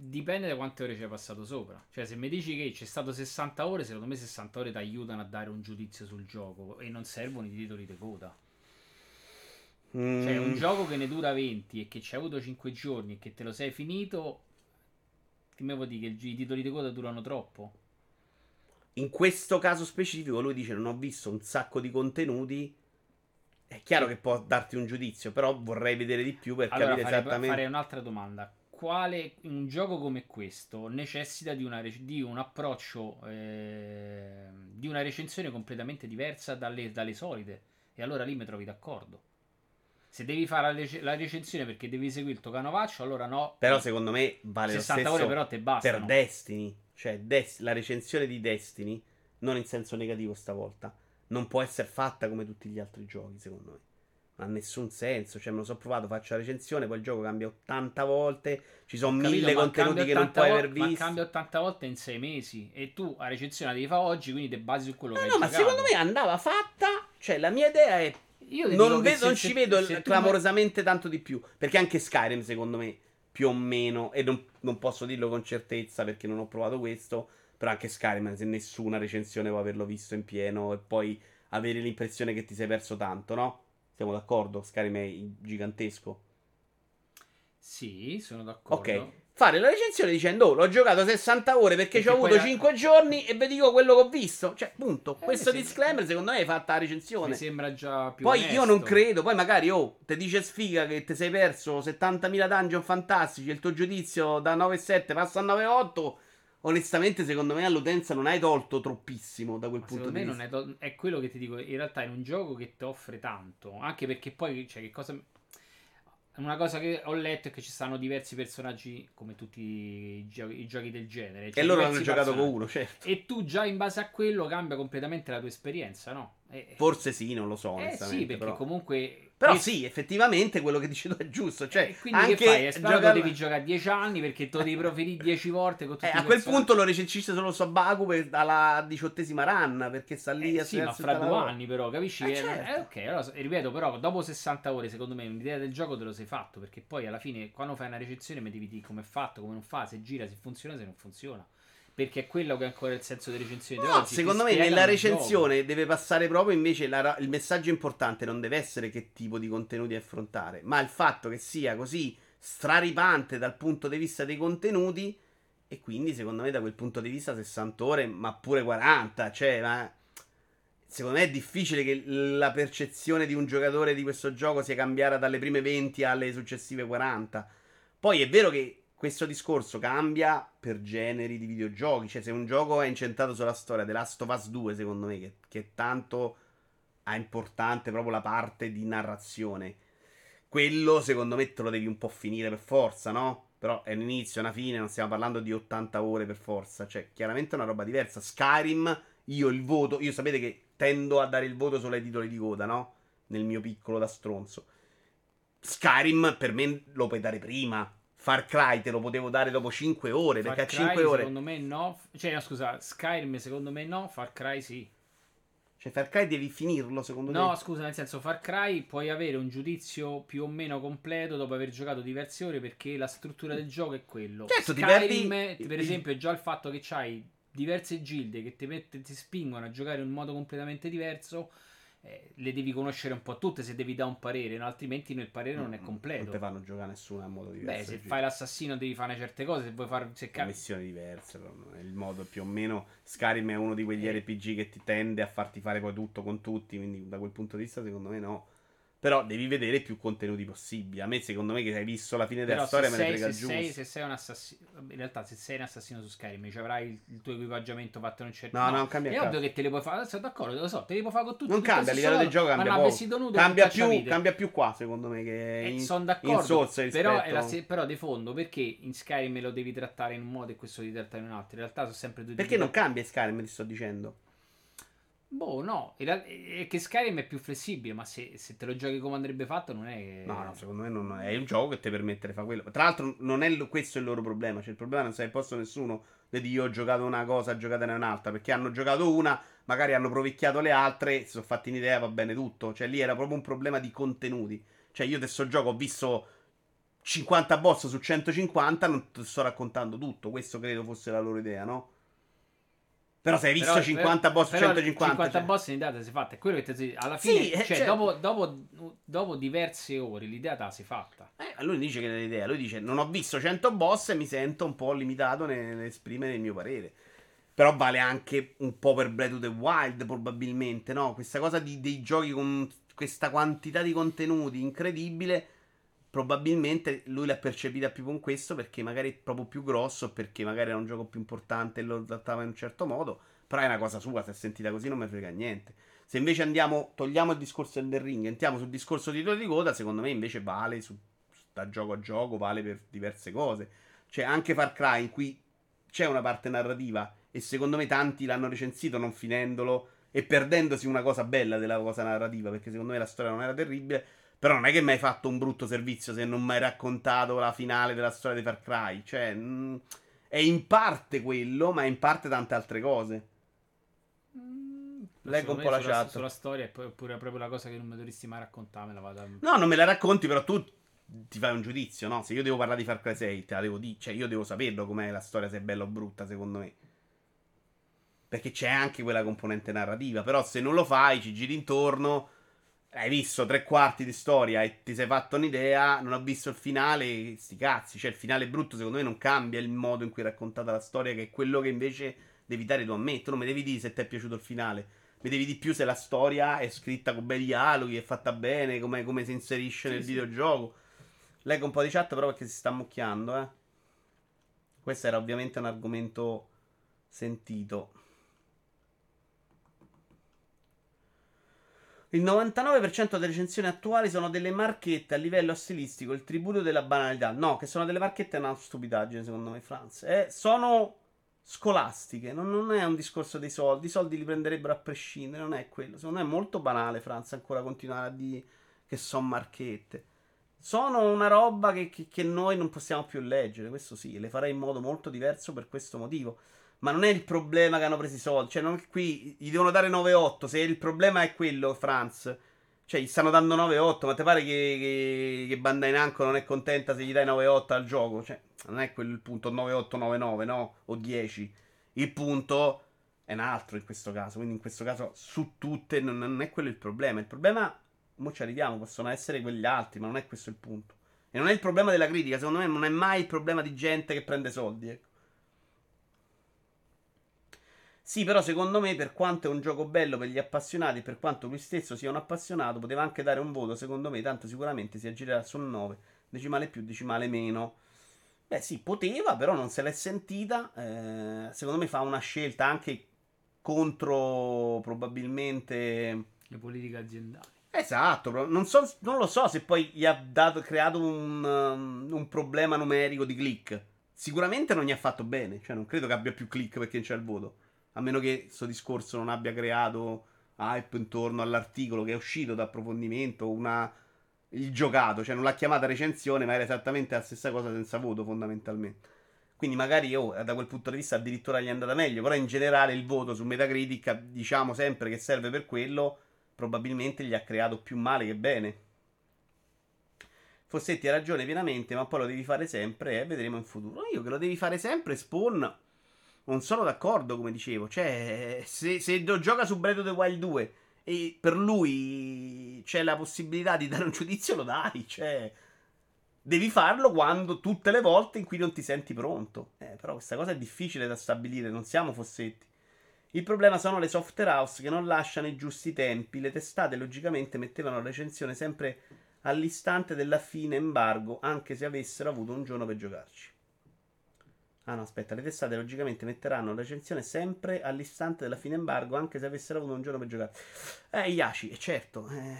Dipende da quante ore ci hai passato sopra. Cioè, se mi dici che c'è stato 60 ore, secondo me 60 ore ti aiutano a dare un giudizio sul gioco e non servono i titoli di coda. Mm. Cioè, un gioco che ne dura 20 e che ci hai avuto 5 giorni e che te lo sei finito, ti devo dire che i titoli di coda durano troppo. In questo caso specifico lui dice non ho visto un sacco di contenuti. È chiaro che può darti un giudizio, però vorrei vedere di più per allora, capire farei, esattamente. Farei un'altra domanda. Quale un gioco come questo necessita di, una, di un approccio, eh, di una recensione completamente diversa dalle, dalle solite? E allora lì mi trovi d'accordo. Se devi fare la, la, recensione perché devi seguire il tuo canovaccio, allora no. Però secondo me vale 60 lo stesso ore però te basta. Per Destiny. Cioè, Des- la recensione di Destiny, non in senso negativo stavolta, non può essere fatta come tutti gli altri giochi, secondo me. Non ha nessun senso. Cioè, me lo so provato, faccio la recensione, poi il gioco cambia 80 volte. Ci sono capito, mille contenuti che non puoi vo- aver visto. Ma cambia 80 volte in 6 mesi. E tu la recensione la devi fare oggi, quindi ti basi su quello no, che no, hai No, ma giocato. secondo me andava fatta. Cioè, la mia idea è. Io non, vedo, non se, ci vedo se clamorosamente tu... tanto di più. Perché anche Skyrim, secondo me, più o meno, e non, non posso dirlo con certezza perché non ho provato questo però anche Skyrim, se nessuna recensione può averlo visto in pieno e poi avere l'impressione che ti sei perso tanto, no? Siamo d'accordo? Skyrim è gigantesco. Sì, sono d'accordo. Ok. Fare la recensione dicendo, oh, l'ho giocato 60 ore perché, ci ho avuto 5 la... giorni e vi dico quello che ho visto. Cioè, punto. Eh, Questo disclaimer, secondo me, è fatta la recensione. Mi sembra già più Poi onesto. io non credo. Poi magari, oh, ti dice sfiga che ti sei perso 70.000 dungeon fantastici. Il tuo giudizio da 9,7 passa a 9,8 onestamente, secondo me, all'utenza non hai tolto troppissimo da quel Ma punto di vista. È, to- è, quello che ti dico. In realtà, è un gioco che ti offre tanto. Anche perché poi, cioè, che cosa. Una cosa che ho letto è che ci stanno diversi personaggi come tutti i, gio- i giochi del genere. Cioè e loro hanno giocato con uno, certo. E tu già in base a quello cambia completamente la tua esperienza, no? E, Forse sì, non lo so. Eh sì, perché però. comunque però sì, effettivamente quello che dici tu è giusto. Cioè, e quindi anche che fai? Esplorado giocar... devi giocare 10 anni perché tu devi proferire 10 volte. Con tutti eh, a quel punto lo recensisce solo Sobaku per, dalla diciottesima run perché sta lì eh, a Sì, ma fra due anni, però, capisci? Eh, eh, certo. eh, ok, allora, ripeto, però, dopo 60 ore, secondo me, un'idea del gioco te lo sei fatto. Perché poi alla fine, quando fai una recensione, mi devi dire come è fatto, come non fa, se gira, se funziona, se non funziona perché è quello che è ancora il senso delle recensioni no, oggi. Secondo me nella recensione deve passare proprio invece la, il messaggio importante non deve essere che tipo di contenuti affrontare, ma il fatto che sia così straripante dal punto di vista dei contenuti e quindi secondo me da quel punto di vista 60 ore, ma pure 40, cioè ma secondo me è difficile che la percezione di un giocatore di questo gioco sia cambiata dalle prime 20 alle successive 40. Poi è vero che questo discorso cambia per generi di videogiochi. Cioè, se un gioco è incentrato sulla storia, The Last of Us 2, secondo me, che, che tanto ha importante proprio la parte di narrazione. Quello, secondo me, te lo devi un po' finire per forza, no? Però è un inizio, una fine, non stiamo parlando di 80 ore per forza. Cioè, chiaramente è una roba diversa. Skyrim, io il voto, io sapete che tendo a dare il voto solo ai titoli di coda, no? Nel mio piccolo da stronzo. Skyrim per me lo puoi dare prima. Far Cry te lo potevo dare dopo 5 ore. Far perché Cry, a 5 ore. Secondo me no. Cioè, no, scusa, Skyrim secondo me no. Far Cry sì. Cioè, Far Cry devi finirlo, secondo No, te? scusa, nel senso, Far Cry puoi avere un giudizio più o meno completo dopo aver giocato diverse ore perché la struttura del gioco è quello. Certo, Skyrim, perdi- per esempio, già il fatto che c'hai diverse gilde che ti, mette- ti spingono a giocare in un modo completamente diverso, eh, le devi conoscere un po' tutte se devi dare un parere, no? altrimenti il parere non è Non completo. ti fanno giocare nessuno a modo diverso. Beh, se fai l'assassino devi fare certe cose, se vuoi fare... Se Sono ca- missioni diverse, non il modo più o meno. Skyrim è uno di quegli Eh. RPG che ti tende a farti fare poi tutto con tutti. Quindi, da quel punto di vista, secondo me, no. Però devi vedere più contenuti possibili. A me, secondo me, che hai visto la fine della Però storia, se me ne sei, frega se, giusto. sei, se sei un assassino, in realtà se sei un assassino su Skyrim, ci avrai il, il tuo equipaggiamento fatto in un certo No, no, non cambia È ovvio che te le puoi fare, sono d'accordo, lo so, te le puoi fare con tutti. Non cambia, a lo livello del gioco modo, cambia ma poco. nudo Cambia più, cambia più qua, secondo me, che Eh, in, sono in d'accordo, Souls rispetto... però, se- però di fondo perché in Skyrim lo devi trattare in un modo e questo lo devi trattare in un altro? In realtà sono sempre due Perché non cambia Skyrim, ti sto dicendo. Boh, no, è che Skyrim è più flessibile, ma se, se te lo giochi come andrebbe fatto non è. No, no, secondo me non è un gioco che ti permette di fare quello. Tra l'altro, non è lo- questo il loro problema. Cioè, il problema non sei posto nessuno di io ho giocato una cosa, giocatene un'altra. Perché hanno giocato una, magari hanno provicchiato le altre, si sono fatti un'idea, va bene tutto. Cioè, lì era proprio un problema di contenuti. Cioè, io adesso gioco, ho visto 50 boss su 150, non ti sto raccontando tutto. Questo credo fosse la loro idea, no? Però se hai visto Però- 50 boss su però 150... 50 cioè- boss in idea te si fatta. È quello che ti alla Sì, fine, eh, cioè, cioè- dopo, dopo, dopo diverse ore, l'idea te la si fatta. Eh, lui dice che è l'idea. Lui dice: Non ho visto 100 boss e mi sento un po' limitato nel- nell'esprimere il mio parere. Però vale anche un po' per Breath of the Wild, probabilmente, no? Questa cosa di- dei giochi con questa quantità di contenuti incredibile. Probabilmente lui l'ha percepita più con questo perché magari è proprio più grosso, perché magari era un gioco più importante e lo trattava in un certo modo. Però è una cosa sua, se è sentita così non mi frega niente. Se invece andiamo, togliamo il discorso del ring, entriamo sul discorso di titoli di coda, secondo me invece vale su, da gioco a gioco, vale per diverse cose. Cioè anche Far Cry in cui c'è una parte narrativa e secondo me tanti l'hanno recensito non finendolo e perdendosi una cosa bella della cosa narrativa, perché secondo me la storia non era terribile. Però non è che mi hai fatto un brutto servizio se non mi hai raccontato la finale della storia di Far Cry. Cioè, mh, è in parte quello, ma è in parte tante altre cose. Leggo un po' la sulla, chat. Sulla storia è poi- pure proprio la cosa che non mi dovresti mai raccontare, me la vado a... No, non me la racconti, però tu ti fai un giudizio, no? Se io devo parlare di Far Cry 6, te la devo dire. Cioè, io devo saperlo com'è la storia, se è bella o brutta, secondo me. Perché c'è anche quella componente narrativa. Però se non lo fai, ci giri intorno. Hai visto tre quarti di storia e ti sei fatto un'idea. Non ho visto il finale. Sti cazzi. Cioè, il finale brutto, secondo me, non cambia il modo in cui è raccontata la storia, che è quello che invece devi dare tu a me. Tu non mi devi dire se ti è piaciuto il finale. Mi devi di più se la storia è scritta con bei dialoghi, è fatta bene, come, come si inserisce Sì, nel sì. videogioco. Leggo un po' di chat però perché si sta ammucchiando, eh. Questo era ovviamente un argomento sentito. Il 99% delle recensioni attuali sono delle marchette a livello stilistico, il tributo della banalità. No, che sono delle marchette è una stupidaggine, secondo me, Franz. Eh, sono scolastiche, non, non è un discorso dei soldi. I soldi li prenderebbero a prescindere, non è quello. Secondo me è molto banale, Franz, ancora continuare a dire che sono marchette. Sono una roba che, che- che noi non possiamo più leggere, questo sì, le farei in modo molto diverso per questo motivo. Ma non è il problema che hanno preso i soldi, cioè non qui gli devono dare 9-8, se il problema è quello, Franz, cioè gli stanno dando 9-8, ma ti pare che, che, che Bandai Namco non è contenta se gli dai 9-8 al gioco? Cioè, non è quello il punto 9-8-9-9, no? O 10. Il punto è un altro in questo caso, quindi in questo caso su tutte non, non è quello il problema. Il problema, mo ci arriviamo, possono essere quegli altri, ma non è questo il punto. E non è il problema della critica, secondo me non è mai il problema di gente che prende soldi, ecco. Sì, però secondo me, per quanto è un gioco bello per gli appassionati, per quanto lui stesso sia un appassionato, poteva anche dare un voto, secondo me, tanto sicuramente si aggirerà sul 9, decimale più, decimale meno. Beh, sì, poteva, però non se l'è sentita. Eh, secondo me fa una scelta anche contro probabilmente... Le politiche aziendali. Esatto, non, so- non lo so se poi gli ha dato, creato un, um, un problema numerico di click. Sicuramente non gli ha fatto bene, cioè non credo che abbia più click perché non c'è il voto. A meno che questo discorso non abbia creato hype intorno all'articolo che è uscito da approfondimento, una... il giocato, cioè non l'ha chiamata recensione, ma era esattamente la stessa cosa senza voto fondamentalmente. Quindi magari oh, da quel punto di vista addirittura gli è andata meglio, però in generale il voto su Metacritic, diciamo sempre che serve per quello, probabilmente gli ha creato più male che bene. Fossetti ha ragione pienamente, ma poi lo devi fare sempre e vedremo in futuro. Io che lo devi fare sempre, Spawn, non sono d'accordo, come dicevo. Cioè, se, se gioca su Breath of the Wild 2 e per lui c'è la possibilità di dare un <laughs> giudizio, lo dai. Cioè, devi farlo quando tutte le volte in cui non ti senti pronto. Eh, però questa cosa è difficile da stabilire, non siamo Fossetti. Il problema sono le software house che non lasciano i giusti tempi. Le testate logicamente mettevano la recensione sempre all'istante della fine embargo, anche se avessero avuto un giorno per giocarci. Ah no, aspetta, le testate logicamente metteranno la recensione sempre all'istante della fine embargo, anche se avessero avuto un giorno per giocare. Eh, Iaci, è certo. Eh,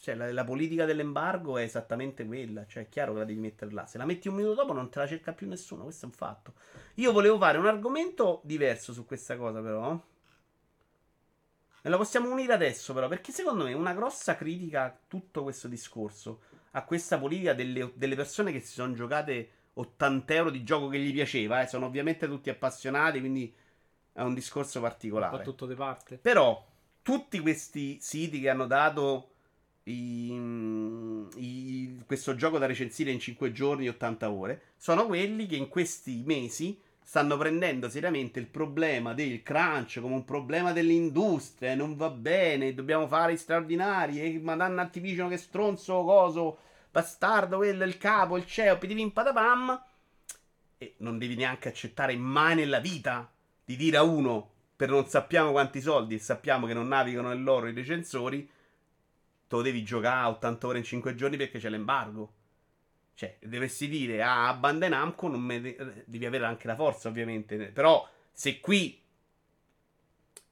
cioè, la, la, politica dell'embargo è esattamente quella. Cioè, è chiaro che la devi mettere là. Se la metti un minuto dopo non te la cerca più nessuno, questo è un fatto. Io volevo fare un argomento diverso su questa cosa, però. E lo possiamo unire adesso, però, perché secondo me una grossa critica a tutto questo discorso, a questa politica delle, delle persone che si sono giocate 80 euro di gioco che gli piaceva. Eh. Sono ovviamente tutti appassionati, quindi è un discorso particolare. Un po' tutto di parte. Però tutti questi siti che hanno dato i, i, questo gioco da recensire in 5 giorni, 80 ore, sono quelli che in questi mesi stanno prendendo seriamente il problema del crunch come un problema dell'industria. Non va bene, dobbiamo fare straordinari. E Madonna Activision che stronzo, coso bastardo, quello, il capo, il CEO, pidivim patapam. E non devi neanche accettare mai nella vita di dire a uno, per non sappiamo quanti soldi e sappiamo che non navigano nell'oro i recensori, lo devi giocare a 80 ore in 5 giorni perché c'è l'embargo. Cioè, dovresti dire a Bandai Namco, non me... devi avere anche la forza ovviamente, però se qui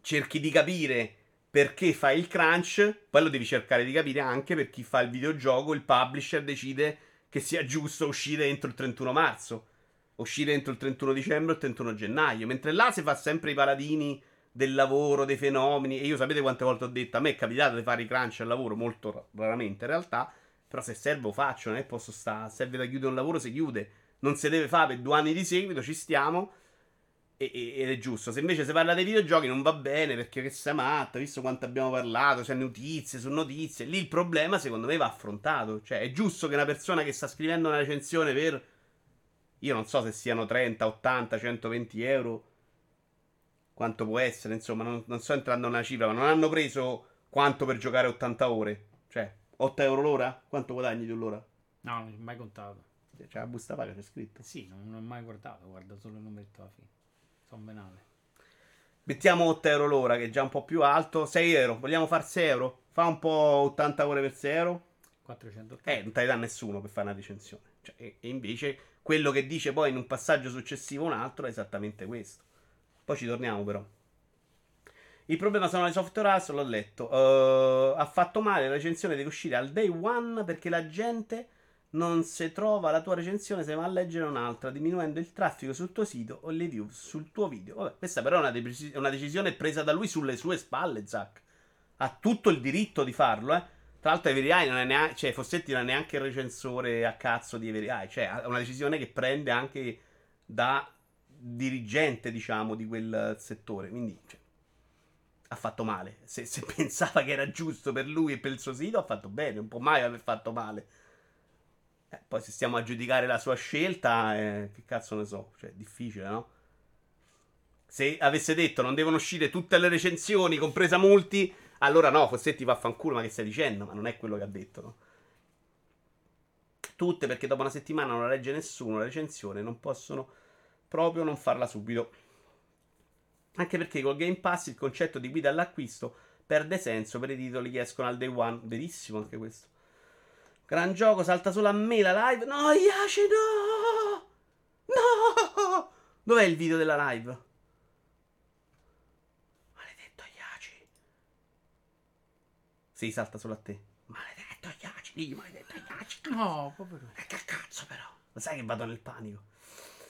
cerchi di capire perché fai il crunch, poi lo devi cercare di capire anche per chi fa il videogioco, il publisher decide che sia giusto uscire entro il 31 marzo, uscire entro il 31 dicembre o il 31 gennaio, mentre là si fa sempre i paladini del lavoro, dei fenomeni, e io sapete quante volte ho detto, a me è capitato di fare i crunch al lavoro, molto raramente in realtà, però se serve lo faccio, non è posso stare, serve da chiudere un lavoro, si chiude, non si deve fare per due anni di seguito, ci stiamo, ed è giusto. Se invece si parla dei videogiochi non va bene perché che sei matto, visto quanto abbiamo parlato, c'è notizie su notizie. Lì il problema secondo me va affrontato. Cioè è giusto che una persona che sta scrivendo una recensione per... Io non so se siano 30, 80, 120 euro. Quanto può essere, insomma, non, non sto entrando nella cifra, ma non hanno preso quanto per giocare 80 ore. Cioè, 8 euro l'ora? Quanto guadagni tu l'ora? No, non ho mai contato. C'è la busta paga, c'è scritto. Sì, non, non ho mai guardato, guarda solo il numeretto alla fine. Sono benale. Mettiamo 8 euro l'ora, che è già un po' più alto. 6 euro. Vogliamo far 6 euro? Fa un po' 80 ore per 6 euro. 480. Eh, non te ne dà nessuno per fare una recensione. Cioè, e, e, invece quello che dice poi in un passaggio successivo un altro è esattamente questo. Poi ci torniamo però. Il problema sono le software house, l'ho letto. Uh, ha fatto male, la recensione deve uscire al day one perché la gente non si trova la tua recensione se va a leggere un'altra, diminuendo il traffico sul tuo sito o le views sul tuo video. Vabbè, questa però è una, de- una decisione presa da lui sulle sue spalle, Zack. Ha tutto il diritto di farlo, eh. Tra l'altro, Everai non è neanche. Cioè, Fossetti non è neanche il recensore a cazzo di Everai. Cioè, è una decisione che prende anche da dirigente, diciamo, di quel settore. Quindi, cioè, ha fatto male. Se, se <laughs> pensava che era giusto per lui e per il suo sito, ha fatto bene. Non può mai aver fatto male. Eh, poi se stiamo a giudicare la sua scelta, eh, che cazzo ne so, cioè è difficile, no? Se avesse detto non devono uscire tutte le recensioni, compresa multi, allora no, Fossetti va a ma che stai dicendo? Ma non è quello che ha detto, no? Tutte perché dopo una settimana non la legge nessuno la recensione, non possono proprio non farla subito. Anche perché col Game Pass il concetto di guida all'acquisto perde senso per i titoli che escono al day one. Verissimo anche questo. Gran gioco, salta solo a me la live. No, Iace, no! No! Dov'è il video della live? Maledetto Iaci. Sì, salta solo a te. Maledetto Iaci, digli maledetto Iaci. No, povero. E che cazzo però? Lo sai che vado nel panico.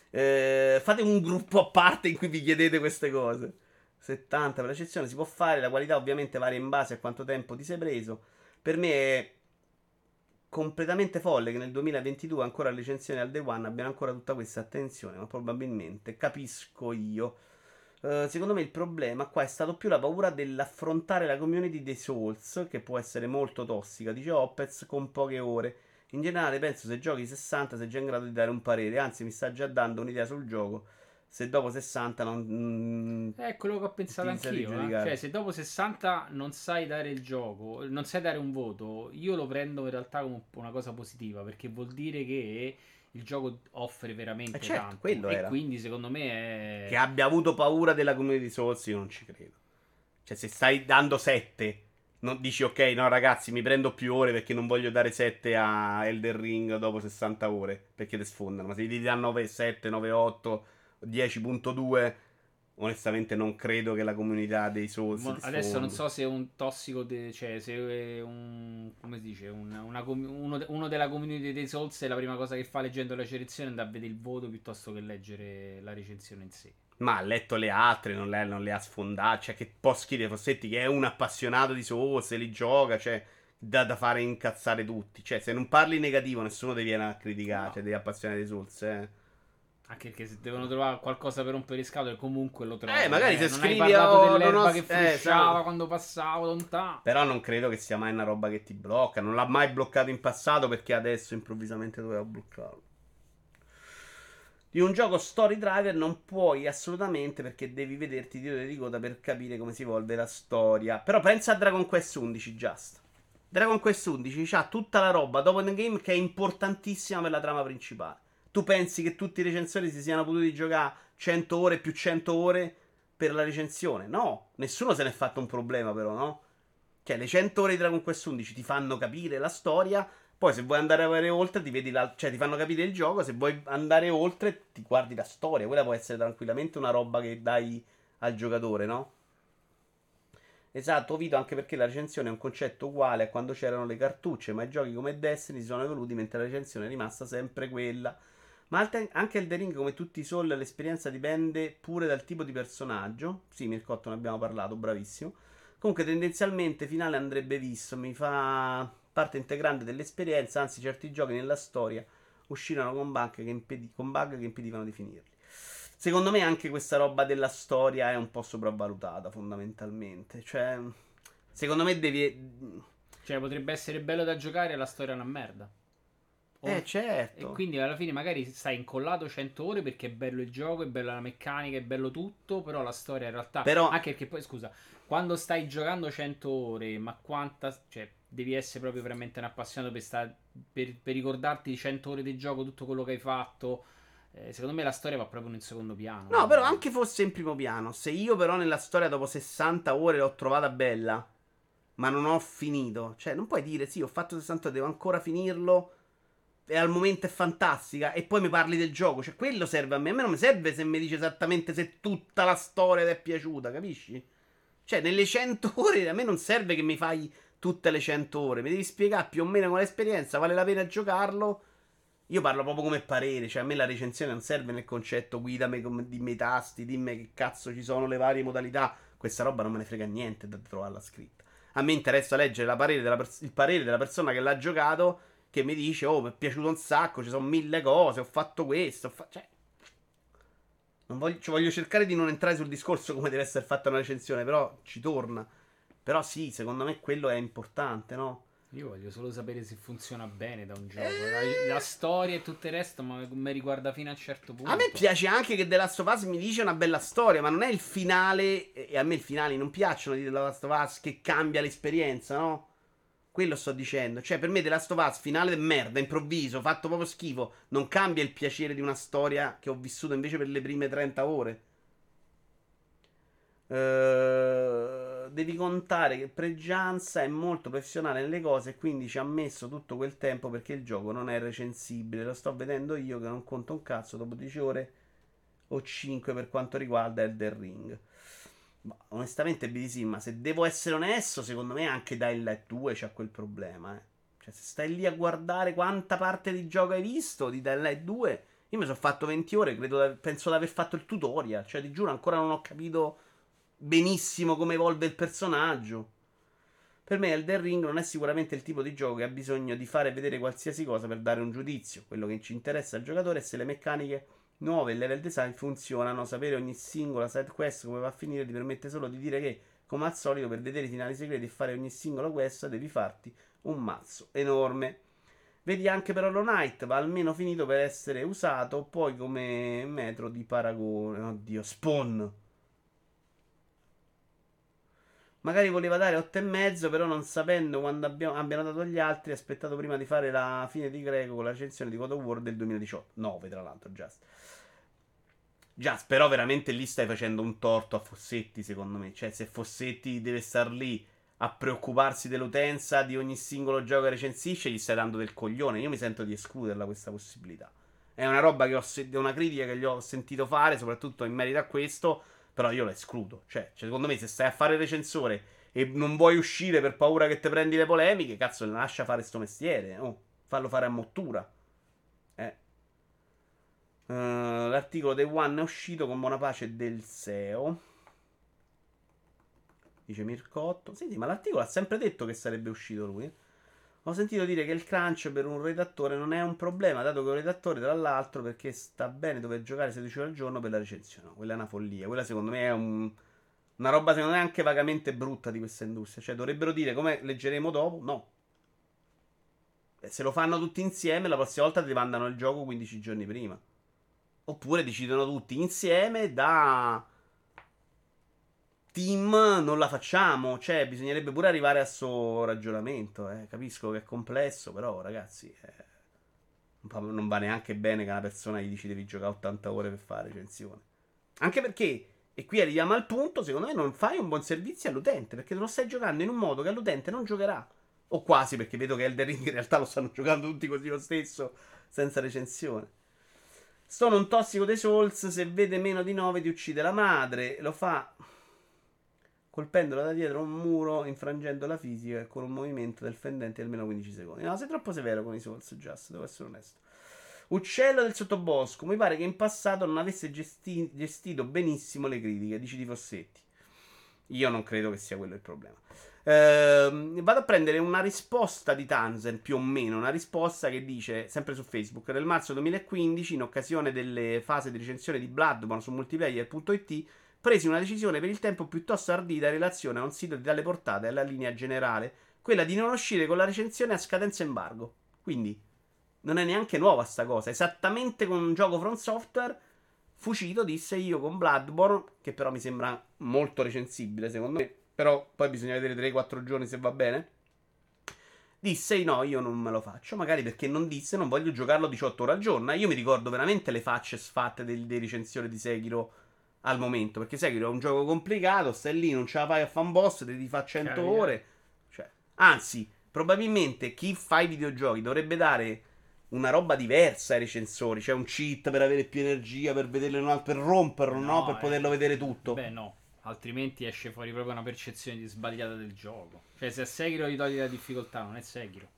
Eh, fate un gruppo a parte in cui vi chiedete queste cose. 70 per la si può fare, la qualità ovviamente varia in base a quanto tempo ti sei preso. Per me è completamente folle che nel 2022 ancora recensioni al day one abbiano ancora tutta questa attenzione, ma probabilmente capisco io. Uh, secondo me il problema qua è stato più la paura dell'affrontare la community dei Souls, che può essere molto tossica, dice Opez, con poche ore. In generale penso se giochi 60 sei già in grado di dare un parere, anzi mi sta già dando un'idea sul gioco se dopo 60 non... Mm, è quello che ho pensato anch'io. Eh? Cioè, se dopo 60 non sai dare il gioco, non sai dare un voto, io lo prendo in realtà come una cosa positiva, perché vuol dire che il gioco offre veramente eh certo, tanto. E era. quindi secondo me è... Che abbia avuto paura della community Souls, io non ci credo. Cioè, se stai dando 7... Non dici ok, no ragazzi, mi prendo più ore perché non voglio dare 7 a Elder Ring dopo 60 ore perché ti sfondano. Ma se ti danno 9, 7, 9, 8, 10.2 onestamente non credo che la comunità dei Souls Mo, adesso non so se è un tossico de, cioè se è un come si dice un, una, uno, uno, della community dei Souls è la prima cosa che fa leggendo la recensione andare a vedere il voto piuttosto che leggere la recensione in sé ma ha letto le altre, non le, non le ha sfondate. Cioè, che poschi dei Fossetti, che è un appassionato di Souls, li gioca, cioè, da, da, fare incazzare tutti. Cioè, se non parli negativo, nessuno ti viene a criticare, no. cioè, degli appassionati di Souls, eh. Anche che se devono trovare qualcosa per rompere le scatole, comunque lo trovano. Eh, magari eh, se scrivi oh, dell'erba ho... che frusciava eh, quando passavo lontano. Però non credo che sia mai una roba che ti blocca. Non l'ha mai bloccato in passato perché adesso improvvisamente doveva bloccarlo. Di un gioco story driver non puoi assolutamente perché devi vederti titolo di coda per capire come si evolve la storia. Però pensa a Dragon Quest 11 Just. Dragon Quest 11 ha tutta la roba dopo in game che è importantissima per la trama principale tu pensi che tutti i recensori si siano potuti giocare 100 ore più 100 ore per la recensione? No, nessuno se n'è fatto un problema però, no? Cioè, le 100 ore di Dragon Quest 11 ti fanno capire la storia, poi se vuoi andare a vedere oltre ti vedi la... cioè ti fanno capire il gioco, se vuoi andare oltre ti guardi la storia, quella può essere tranquillamente una roba che dai al giocatore, no? Esatto, Vito, anche perché la recensione è un concetto uguale a quando c'erano le cartucce, ma i giochi come Destiny si sono evoluti mentre la recensione è rimasta sempre quella. Ma anche il The Ring, come tutti i Soul, l'esperienza dipende pure dal tipo di personaggio. Sì, Mircotto ne abbiamo parlato, bravissimo. Comunque, tendenzialmente, finale andrebbe visto. Mi fa parte integrante dell'esperienza. Anzi, certi giochi nella storia uscirono con bug che, impedi- con bug che impedivano di finirli. Secondo me, anche questa roba della storia è un po' sopravvalutata, fondamentalmente. Cioè, secondo me devi. Cioè, potrebbe essere bello da giocare e la storia è una merda. Eh, certo. E quindi alla fine magari stai incollato 100 ore perché è bello il gioco, è bella la meccanica, è bello tutto, però la storia in realtà... Però... Anche perché poi, scusa, quando stai giocando 100 ore, ma quanta... Cioè, devi essere proprio veramente un appassionato per, sta... per, per ricordarti 100 ore di gioco, tutto quello che hai fatto... Eh, secondo me la storia va proprio in secondo piano. No, però anche fosse in primo piano. Se io però nella storia dopo 60 ore l'ho trovata bella, ma non ho finito. Cioè, non puoi dire sì, ho fatto 60 ore, devo ancora finirlo e al momento è fantastica e poi mi parli del gioco, cioè quello serve a me. A me non mi serve se mi dice esattamente se tutta la storia ti è piaciuta, capisci? Cioè, nelle 100 <laughs> ore a me non serve che mi fai tutte le 100 ore, mi devi spiegare più o meno con l'esperienza, vale la pena giocarlo. Io parlo proprio come parere, cioè a me la recensione non serve nel concetto guidami, dimmi i tasti, dimmi che cazzo ci sono le varie modalità. Questa roba non me ne frega niente da trovarla scritta. A me interessa leggere parere pers- il parere della persona che l'ha giocato che mi dice, oh, mi è piaciuto un sacco, ci sono mille cose, ho fatto questo, ho fa... cioè... Non voglio, cioè, voglio cercare di non entrare sul discorso come deve essere fatta una recensione, però ci torna. Però sì, secondo me quello è importante, no? Io voglio solo sapere se funziona bene da un gioco. La, la storia e tutto il resto ma mi riguarda fino a un certo punto. A me piace anche che The Last of Us mi dice una bella storia, ma non è il finale. E a me i finali non piacciono di The Last of Us che cambia l'esperienza, no? Quello sto dicendo. Cioè, per me The Last of Us, finale di merda, improvviso, fatto proprio schifo, non cambia il piacere di una storia che ho vissuto invece per le prime 30 ore. Uh, devi contare che Pregianza è molto professionale nelle cose e quindi ci ha messo tutto quel tempo perché il gioco non è recensibile. Lo sto vedendo io che non conto un cazzo dopo 10 ore o 5 per quanto riguarda Elder Ring. Onestamente, BDC, ma se devo essere onesto, secondo me anche Dying Light 2 c'ha quel problema, eh. Cioè, se stai lì a guardare quanta parte di gioco hai visto di Dying Light 2, io mi sono fatto 20 ore, credo, penso di aver fatto il tutorial. Cioè, ti giuro, ancora non ho capito benissimo come evolve il personaggio. Per me Elden Ring non è sicuramente il tipo di gioco che ha bisogno di fare vedere qualsiasi cosa per dare un giudizio. Quello che ci interessa al giocatore è se le meccaniche nuove e level design funzionano. Sapere ogni singola side quest come va a finire ti permette solo di dire che, come al solito, per vedere i finali segreti e fare ogni singola quest devi farti un mazzo enorme. Vedi anche per Hollow Knight, va almeno finito per essere usato poi come metro di paragone. Oddio, Spawn. Magari voleva dare 8,5, però non sapendo quando abbiamo, abbiano dato gli altri, ha aspettato prima di fare la fine di Greco con la recensione di God of War del 2018. 9, tra l'altro, Just. Just, però veramente lì stai facendo un torto a Fossetti, secondo me. Cioè, se Fossetti deve star lì a preoccuparsi dell'utenza di ogni singolo gioco che recensisce, gli stai dando del coglione. Io mi sento di escluderla questa possibilità. È una roba che ho una critica che gli ho sentito fare, soprattutto in merito a questo però io la escludo. Cioè, secondo me, se stai a fare recensore e non vuoi uscire per paura che ti prendi le polemiche, cazzo, lascia fare sto mestiere. Oh, fallo fare a mottura. Eh. Uh, l'articolo dei One è uscito con buona pace del SEO. Dice Mircotto. Senti, ma l'articolo ha sempre detto che sarebbe uscito lui. Ho sentito dire che il crunch per un redattore non è un problema, dato che un redattore, tra l'altro, perché sta bene dover giocare 16 ore al giorno per la recensione. Quella è una follia. Quella, secondo me, è un, una roba, secondo me, anche vagamente brutta di questa industria. Cioè, dovrebbero dire come leggeremo dopo? No. E se lo fanno tutti insieme, la prossima volta ti mandano il gioco 15 giorni prima. Oppure decidono tutti insieme da team non la facciamo. Cioè, bisognerebbe pure arrivare a suo ragionamento. Eh. Capisco che è complesso, però, ragazzi, eh, non va neanche bene che una persona gli dici devi giocare 80 ore per fare recensione. Anche perché, e qui arriviamo al punto, secondo me non fai un buon servizio all'utente, perché te lo stai giocando in un modo che all'utente non giocherà. O quasi, perché vedo che Elder Ring in realtà lo stanno giocando tutti così lo stesso, senza recensione. Sono un tossico dei Souls, se vede meno di 9 ti uccide la madre, lo fa colpendola da dietro un muro, infrangendo la fisica e con un movimento del fendente di almeno 15 secondi. No, sei troppo severo con i Souls, Just, devo essere onesto. Uccello del sottobosco, mi pare che in passato non avesse gesti- gestito benissimo le critiche, dici di Fossetti. Io non credo che sia quello il problema. Ehm, vado a prendere una risposta di Tanzen, più o meno, una risposta che dice, sempre su Facebook, nel marzo 2015, in occasione delle fasi di recensione di Bloodborne su multiplayer.it, presi una decisione per il tempo piuttosto ardita in relazione a un sito di tale portata e alla linea generale, quella di non uscire con la recensione a scadenza embargo. Quindi non è neanche nuova sta cosa. Esattamente con un gioco from software, Fucito disse io con Bloodborne, che però mi sembra molto recensibile secondo me, però poi bisogna vedere 3-4 giorni se va bene. Disse no, io non me lo faccio, magari perché non disse non voglio giocarlo 18 ore al giorno. Io mi ricordo veramente le facce sfatte dei, dei recensioni di Sekiro al momento. Perché Sekiro è un gioco complicato, stai lì, non ce la fai a fan boss, devi fare 100 Chiaro, ore. Cioè, anzi, probabilmente chi fa i videogiochi dovrebbe dare una roba diversa ai recensori. Cioè un cheat per avere più energia, per vederlo, per romperlo, no? no? Per eh, poterlo vedere tutto. Beh, no. Altrimenti esce fuori proprio una percezione di sbagliata del gioco. Cioè, se a Sekiro gli togli la difficoltà, non è Sekiro.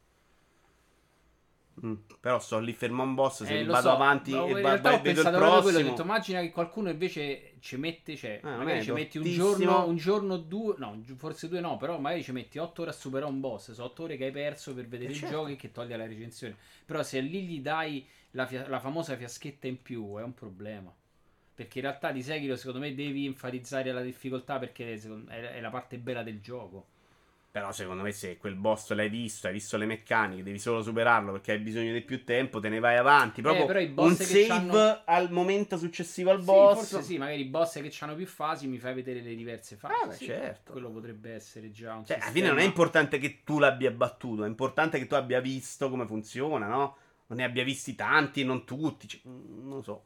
Mm. Però sto lì fermo un boss. Se eh, vado so, avanti no, e in realtà ho pensato proprio quello. Ho detto, immagina che qualcuno invece ci mette. Cioè, ah, magari ci metti un giorno, un giorno, due. No, forse due no. Però magari ci metti otto ore a superare un boss. Sono otto ore che hai perso per vedere eh, i certo. giochi che togli la recensione. Però se lì gli dai la, fia- la famosa fiaschetta in più, è un problema. Perché in realtà di Sekiro, secondo me, devi enfatizzare la difficoltà perché è la parte bella del gioco. Però secondo me se quel boss l'hai visto, hai visto le meccaniche, devi solo superarlo perché hai bisogno di più tempo, te ne vai avanti. Proprio eh, un save al momento successivo al boss. Sì, forse sì, magari i boss che hanno più fasi mi fai vedere le diverse fasi. Ah, beh, sì, certo. Quello potrebbe essere già un cioè, Alla fine non è importante che tu l'abbia battuto, è importante che tu abbia visto come funziona, no? Non ne abbia visti tanti, non tutti. Cioè, non lo so.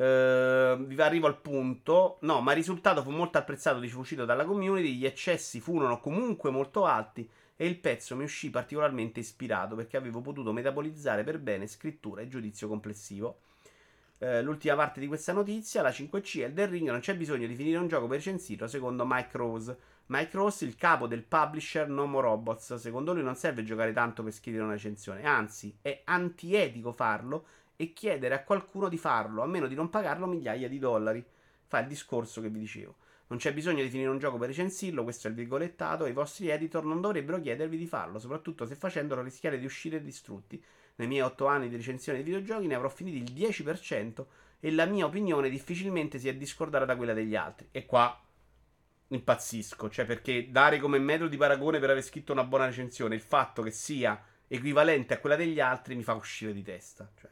Uh, vi arrivo al punto. No, ma il risultato fu molto apprezzato, dice uscito dalla community. Gli eccessi furono comunque molto alti e il pezzo mi uscì particolarmente ispirato perché avevo potuto metabolizzare per bene scrittura e giudizio complessivo. Uh, l'ultima parte di questa notizia, la 5C e del Ring, non c'è bisogno di finire un gioco per recensirlo, secondo Mike Rose. Mike Rose, il capo del publisher Nomo Robots, secondo lui non serve giocare tanto per scrivere una recensione, anzi è antietico farlo e chiedere a qualcuno di farlo, a meno di non pagarlo migliaia di dollari. Fa il discorso che vi dicevo. Non c'è bisogno di finire un gioco per recensirlo, questo è il virgolettato, e i vostri editor non dovrebbero chiedervi di farlo, soprattutto se facendolo rischiare di uscire distrutti. Nei miei 8 anni di recensione di videogiochi ne avrò finiti il 10% e la mia opinione difficilmente si è discordata da quella degli altri. E qua impazzisco, cioè perché dare come metodo di paragone per aver scritto una buona recensione il fatto che sia equivalente a quella degli altri mi fa uscire di testa. Cioè,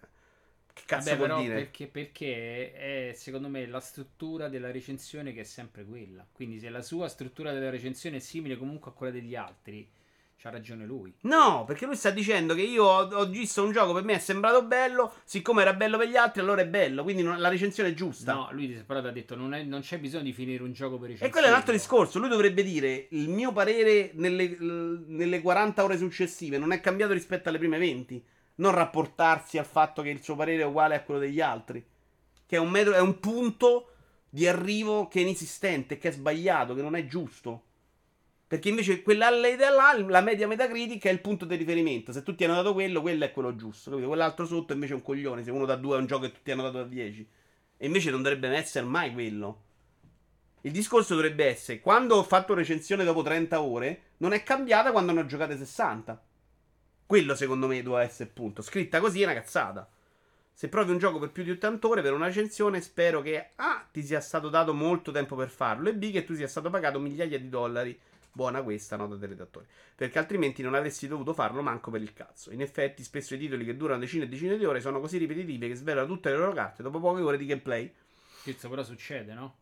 che cazzo Vabbè, vuol dire? perché, perché è secondo me la struttura della recensione che è sempre quella. Quindi se la sua struttura della recensione è simile comunque a quella degli altri, c'ha ragione lui. No, perché lui sta dicendo che io ho, ho visto un gioco per me è sembrato bello, siccome era bello per gli altri, allora è bello. Quindi non- la recensione è giusta. No, lui però ti ha detto non, è- non c'è bisogno di finire un gioco per E recensire. quello è un altro discorso. Lui dovrebbe dire: Il mio parere nelle, nelle 40 ore successive non è cambiato rispetto alle prime 20. Non rapportarsi al fatto che il suo parere è uguale a quello degli altri. Che è un, metodo, è un punto di arrivo che è inesistente, che è sbagliato, che non è giusto. Perché invece quella idea là, la media metacritica è il punto di riferimento. Se tutti hanno dato quello, quello è quello giusto. Capito? Quell'altro sotto invece è un coglione. Se uno da 2 è un gioco che tutti hanno dato da 10. E invece non dovrebbe essere mai quello. Il discorso dovrebbe essere: quando ho fatto recensione dopo 30 ore, non è cambiata quando ne ho giocate 60. Quello secondo me doveva essere il punto. Scritta così è una cazzata. Se provi un gioco per più di 80 ore per una recensione, spero che A. ti sia stato dato molto tempo per farlo e B. che tu sia stato pagato migliaia di dollari. Buona questa nota del redattore. Perché altrimenti non avresti dovuto farlo manco per il cazzo. In effetti, spesso i titoli che durano decine e decine di ore sono così ripetitivi che svelano tutte le loro carte dopo poche ore di gameplay. Questo però succede, no?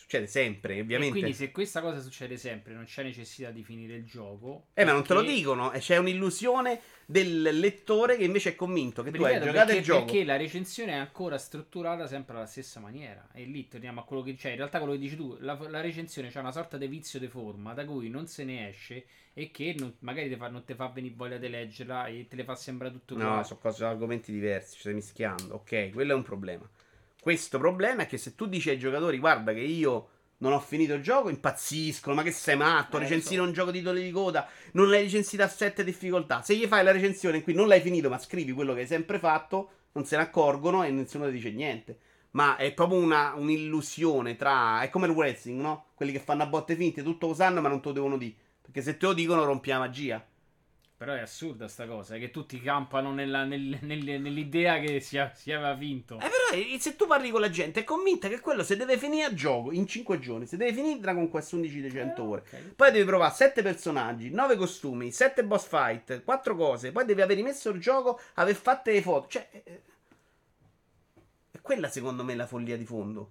Succede sempre, E ovviamente. quindi se questa cosa succede sempre, non c'è necessità di finire il gioco. Eh, ma non te lo perché- dicono. E c'è un'illusione del lettore che invece è convinto che tu hai Ripeto, giocato perché, il gioco. perché la recensione è ancora strutturata sempre alla stessa maniera. E lì torniamo a quello che c'è. In realtà, quello che dici tu, la, la recensione c'è una sorta di vizio di forma da cui non se ne esce e che non- magari te fa- non ti fa venire voglia di leggerla e te le fa sembrare tutto No, sono cose, sono argomenti diversi. Ci stai mischiando. Ok, quello è un problema. Questo problema è che se tu dici ai giocatori, guarda che io non ho finito il gioco, impazziscono. Ma che sei matto? Eh, recensire so. un gioco titoli di coda, non l'hai recensito a 7 difficoltà. Se gli fai la recensione in cui non l'hai finito, ma scrivi quello che hai sempre fatto, non se ne accorgono e nessuno ti dice niente. Ma è proprio una, un'illusione tra. È come il wrestling, no? Quelli che fanno a botte finte, tutto lo sanno, ma non te lo devono dire. Perché se te lo dicono, rompi la magia. Però è assurda sta cosa, che tutti campano nella- nel- nel- nell'idea che si, si aveva vinto. Eh, però eh, se tu parli con la gente è convinta che quello se deve finire a gioco in 5 giorni, se deve finire Dragon Quest 11 di 100 ore, Eh, ok. poi devi provare 7 personaggi, 9 costumi, 7 boss fight, 4 cose, poi devi aver rimesso il gioco, aver fatto le foto. Cioè, eh, è quella secondo me la follia di fondo.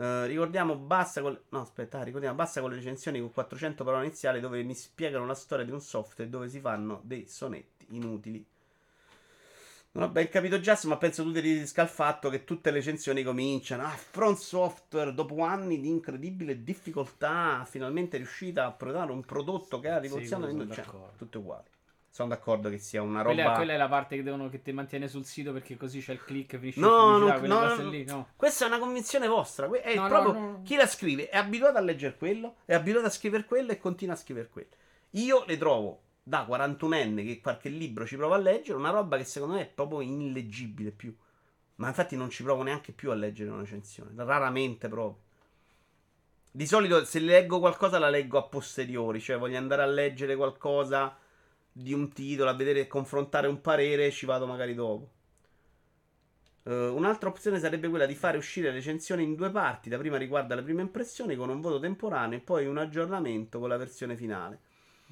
Eh, ricordiamo basta con no aspetta ricordiamo basta con le recensioni con 400 parole iniziali dove mi spiegano la storia di un software dove si fanno dei sonetti inutili non ho ben capito Just, ma penso tu ti riferisca al fatto che tutte le recensioni cominciano. Ah, Front Software, dopo anni di incredibile difficoltà, finalmente è riuscita a produrre un prodotto che ha rivoluzionato cioè, d'accordo. tutte uguali. Sono d'accordo che sia una roba. Quella, quella è la parte che, devono, che ti mantiene sul sito perché così c'è il click, finisce No, no, no, lì, no. Questa è una convinzione vostra. È No, proprio no. chi la scrive è abituato a leggere quello, è abituato a scrivere quello e continua a scrivere quello. Io le trovo da 41enne che qualche libro ci provo a leggere, una roba che secondo me è proprio illeggibile più. Ma infatti non ci provo neanche più a leggere una recensione, raramente proprio. Di solito se leggo qualcosa la leggo a posteriori, cioè voglio andare a leggere qualcosa di un titolo, a vedere, confrontare un parere, ci vado magari dopo. Eh, un'altra opzione sarebbe quella di fare uscire le recensioni in due parti. La prima riguarda le prime impressioni con un voto temporaneo e poi un aggiornamento con la versione finale.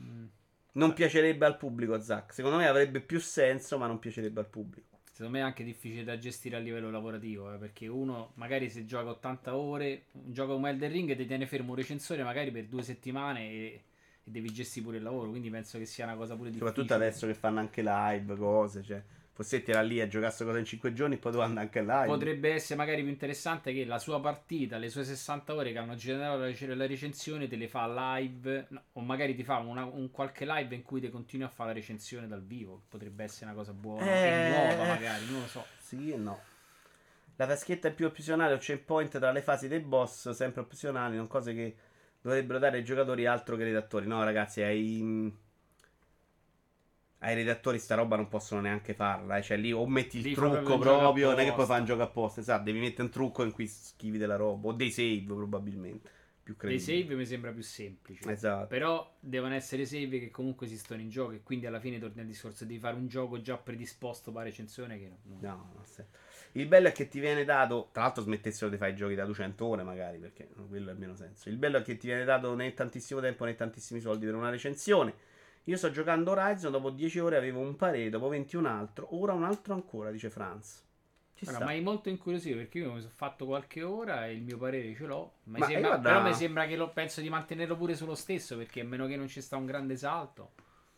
Mm. Non piacerebbe al pubblico, Zack. Secondo me avrebbe più senso, ma non piacerebbe al pubblico. Secondo me è anche difficile da gestire a livello lavorativo, eh, perché uno magari se gioca 80 ore, un gioco come Elden Ring ti tiene fermo un recensore magari per due settimane e, e devi gestire pure il lavoro, quindi penso che sia una cosa pure difficile. Soprattutto adesso che fanno anche live, cose. Cioè, Fossetti era lì a giocare sta cosa in 5 giorni, poi tu anda anche live. Potrebbe essere magari più interessante che la sua partita, le sue 60 ore che hanno generato la, recensione, te le fa live, no, o magari ti fa una- un qualche live in cui ti continui a fare la recensione dal vivo. Potrebbe essere una cosa buona Eh. e nuova, magari, non lo so. Sì e no. La taschetta è più opzionale o checkpoint tra le fasi dei boss, sempre opzionali, non cose che dovrebbero dare ai giocatori altro che ai redattori. No, ragazzi, hai. ai redattori sta roba non possono neanche farla. Eh. Cioè lì o metti il Lì trucco proprio non è che poi fa un gioco apposta. Esatto, devi mettere un trucco in cui schivi della roba. O dei save probabilmente. Più Dei credibili. save mi sembra più semplice. Esatto. Però devono essere save che comunque esistono in gioco e quindi alla fine torna il discorso di fare un gioco già predisposto per recensione che no. no. No, no, Il bello è che ti viene dato. Tra l'altro, smettessero di fare i giochi da 200 ore, magari, perché quello è il meno senso. Il bello è che ti viene dato né tantissimo tempo né tantissimi soldi per una recensione. Io sto giocando Horizon, dopo 10 ore avevo un parere, dopo 20 un altro, ora un altro ancora, dice Franz. Allora, ma è molto incuriosito perché io mi sono fatto qualche ora e il mio parere ce l'ho. Ma eh, sembra, guarda- Però mi sembra che lo, penso di mantenerlo pure sullo stesso perché a meno che non ci sta un grande salto.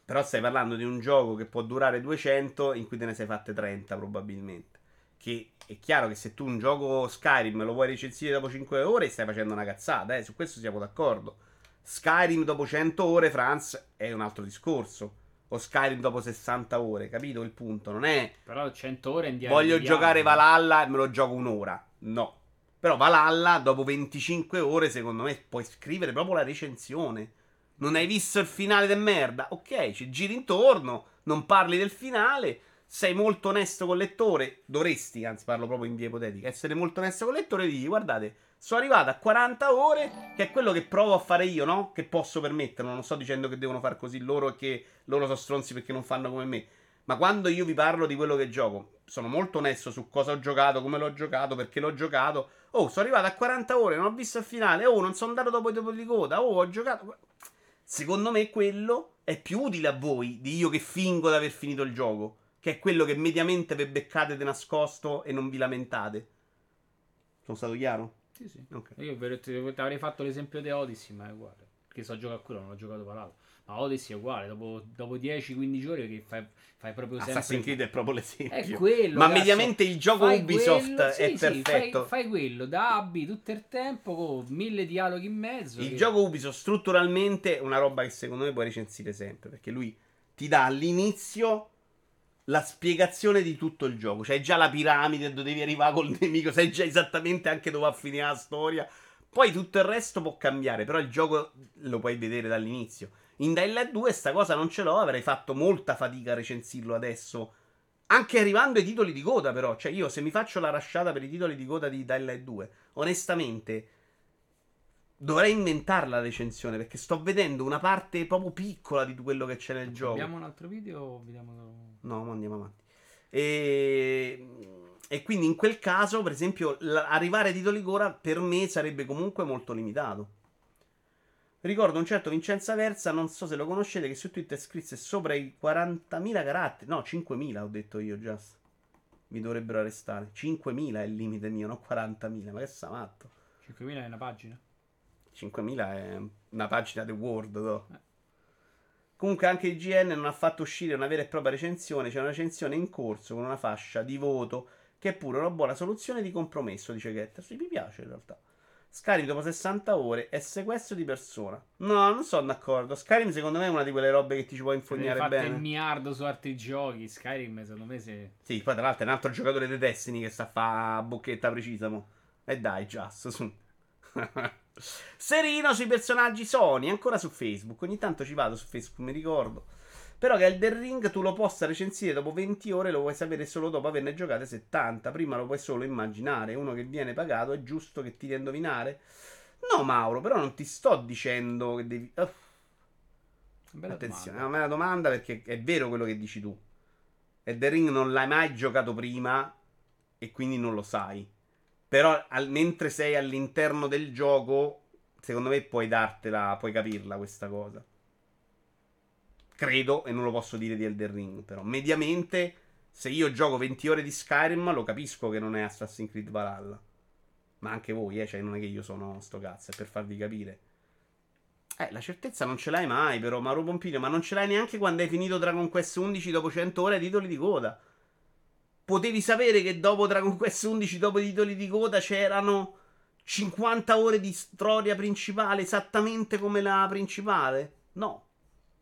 Però stai parlando di un gioco che può durare 200 in cui te ne sei fatte 30 probabilmente. Che è chiaro che se tu un gioco Skyrim lo vuoi recensire dopo 5 ore stai facendo una cazzata, eh, su questo siamo d'accordo. Skyrim dopo 100 ore, Franz, è un altro discorso. O Skyrim dopo 60 ore, capito il punto? Non è Però 100 ore in diario. voglio di giocare dialogo. Valhalla e me lo gioco un'ora. No. Però Valhalla dopo 25 ore secondo me puoi scrivere proprio la recensione. Non hai visto il finale del merda? Ok, ci giri intorno, non parli del finale, sei molto onesto col lettore, dovresti, anzi parlo proprio in via ipotetica, essere molto onesto col lettore e digli guardate, sono arrivato a 40 ore, che è quello che provo a fare io, no? Che posso permetterlo, non sto dicendo che devono far così loro e che loro sono stronzi perché non fanno come me. Ma quando io vi parlo di quello che gioco, sono molto onesto su cosa ho giocato, come l'ho giocato, perché l'ho giocato. Oh, sono arrivato a 40 ore, non ho visto il finale. Oh, non sono andato dopo i dopo di coda. Oh, ho giocato. Secondo me quello è più utile a voi di io che fingo di aver finito il gioco. Che è quello che mediamente vi beccate di nascosto e non vi lamentate. Sono stato chiaro? Sì, sì. Ok. Io ti avrei fatto l'esempio di Odyssey, ma è uguale. Perché so giocare a quello, non ho giocato Valhalla. Ma Odyssey è uguale, dopo, dopo 10-15 ore che fai, fai proprio sempre... Assassin's Creed è proprio l'esempio. È quello, Ma cazzo. mediamente il gioco Ubisoft quello- è sì, sì, perfetto. fai, fai quello da A a B tutto il tempo con mille dialoghi in mezzo. Il che- gioco Ubisoft strutturalmente è una roba che secondo me puoi recensire sempre. Perché lui ti dà all'inizio la spiegazione di tutto il gioco. C'hai già la piramide dove devi arrivare col nemico, sai già esattamente anche dove va a finire la storia. Poi tutto il resto può cambiare, però il gioco lo puoi vedere dall'inizio. In Dying Light 2 sta cosa non ce l'ho, avrei fatto molta fatica a recensirlo adesso. Anche arrivando ai titoli di coda, però. Cioè, io se mi faccio la rasciata per i titoli di coda di Dying Light 2, onestamente, dovrei inventarla la recensione. Perché sto vedendo una parte proprio piccola di quello che c'è nel gioco. Abbiamo un altro video o vediamo... No, ma andiamo avanti. E, e quindi in quel caso, per esempio, arrivare ai titoli Gora per me sarebbe comunque molto limitato. Ricordo un certo Vincenza Versa, non so se lo conoscete, che su Twitter scrisse sopra i 40.000 caratteri. No, 5.000 ho detto io, just. Mi dovrebbero arrestare. 5.000 è il limite mio, non 40.000. Ma che sta matto? 5.000 è una pagina? 5.000 è una pagina di Word. no? Comunque anche il GN non ha fatto uscire una vera e propria recensione, c'è una recensione in corso con una fascia di voto che è pure una buona soluzione di compromesso, dice Getter. Sì, mi piace in realtà. Skyrim dopo 60 ore è sequestro di persona. No, non sono d'accordo. Skyrim secondo me è una di quelle robe che ti ci può infognare fatto il bene. miliardo su altri giochi. Skyrim, secondo me, se... Sì, poi tra l'altro è un altro giocatore di Destiny che sta a fa bocchetta precisa, mo. E dai, Just, su. <laughs> Serino sui personaggi Sony, ancora su Facebook. Ogni tanto ci vado su Facebook, mi ricordo. Però che Elden Ring tu lo possa recensire dopo 20 ore, lo puoi sapere solo dopo averne giocate 70. Prima lo puoi solo immaginare. Uno che viene pagato è giusto che ti dia a indovinare? No, Mauro, però non ti sto dicendo che devi. Bella attenzione, domanda. è una domanda perché è vero quello che dici tu. Elden Ring non l'hai mai giocato prima e quindi non lo sai. Però al- mentre sei all'interno del gioco, secondo me puoi dartela, puoi capirla questa cosa. Credo, e non lo posso dire di Elden Ring, però mediamente se io gioco 20 ore di Skyrim lo capisco che non è Assassin's Creed Valhalla. Ma anche voi, eh, cioè non è che io sono sto cazzo, è per farvi capire. Eh, la certezza non ce l'hai mai, però, Mauro Pompino, ma non ce l'hai neanche quando hai finito Dragon Quest 11 dopo 100 ore ai titoli di coda. Potevi sapere che dopo Dragon Quest 11, dopo i titoli di coda, c'erano 50 ore di storia principale, esattamente come la principale? No.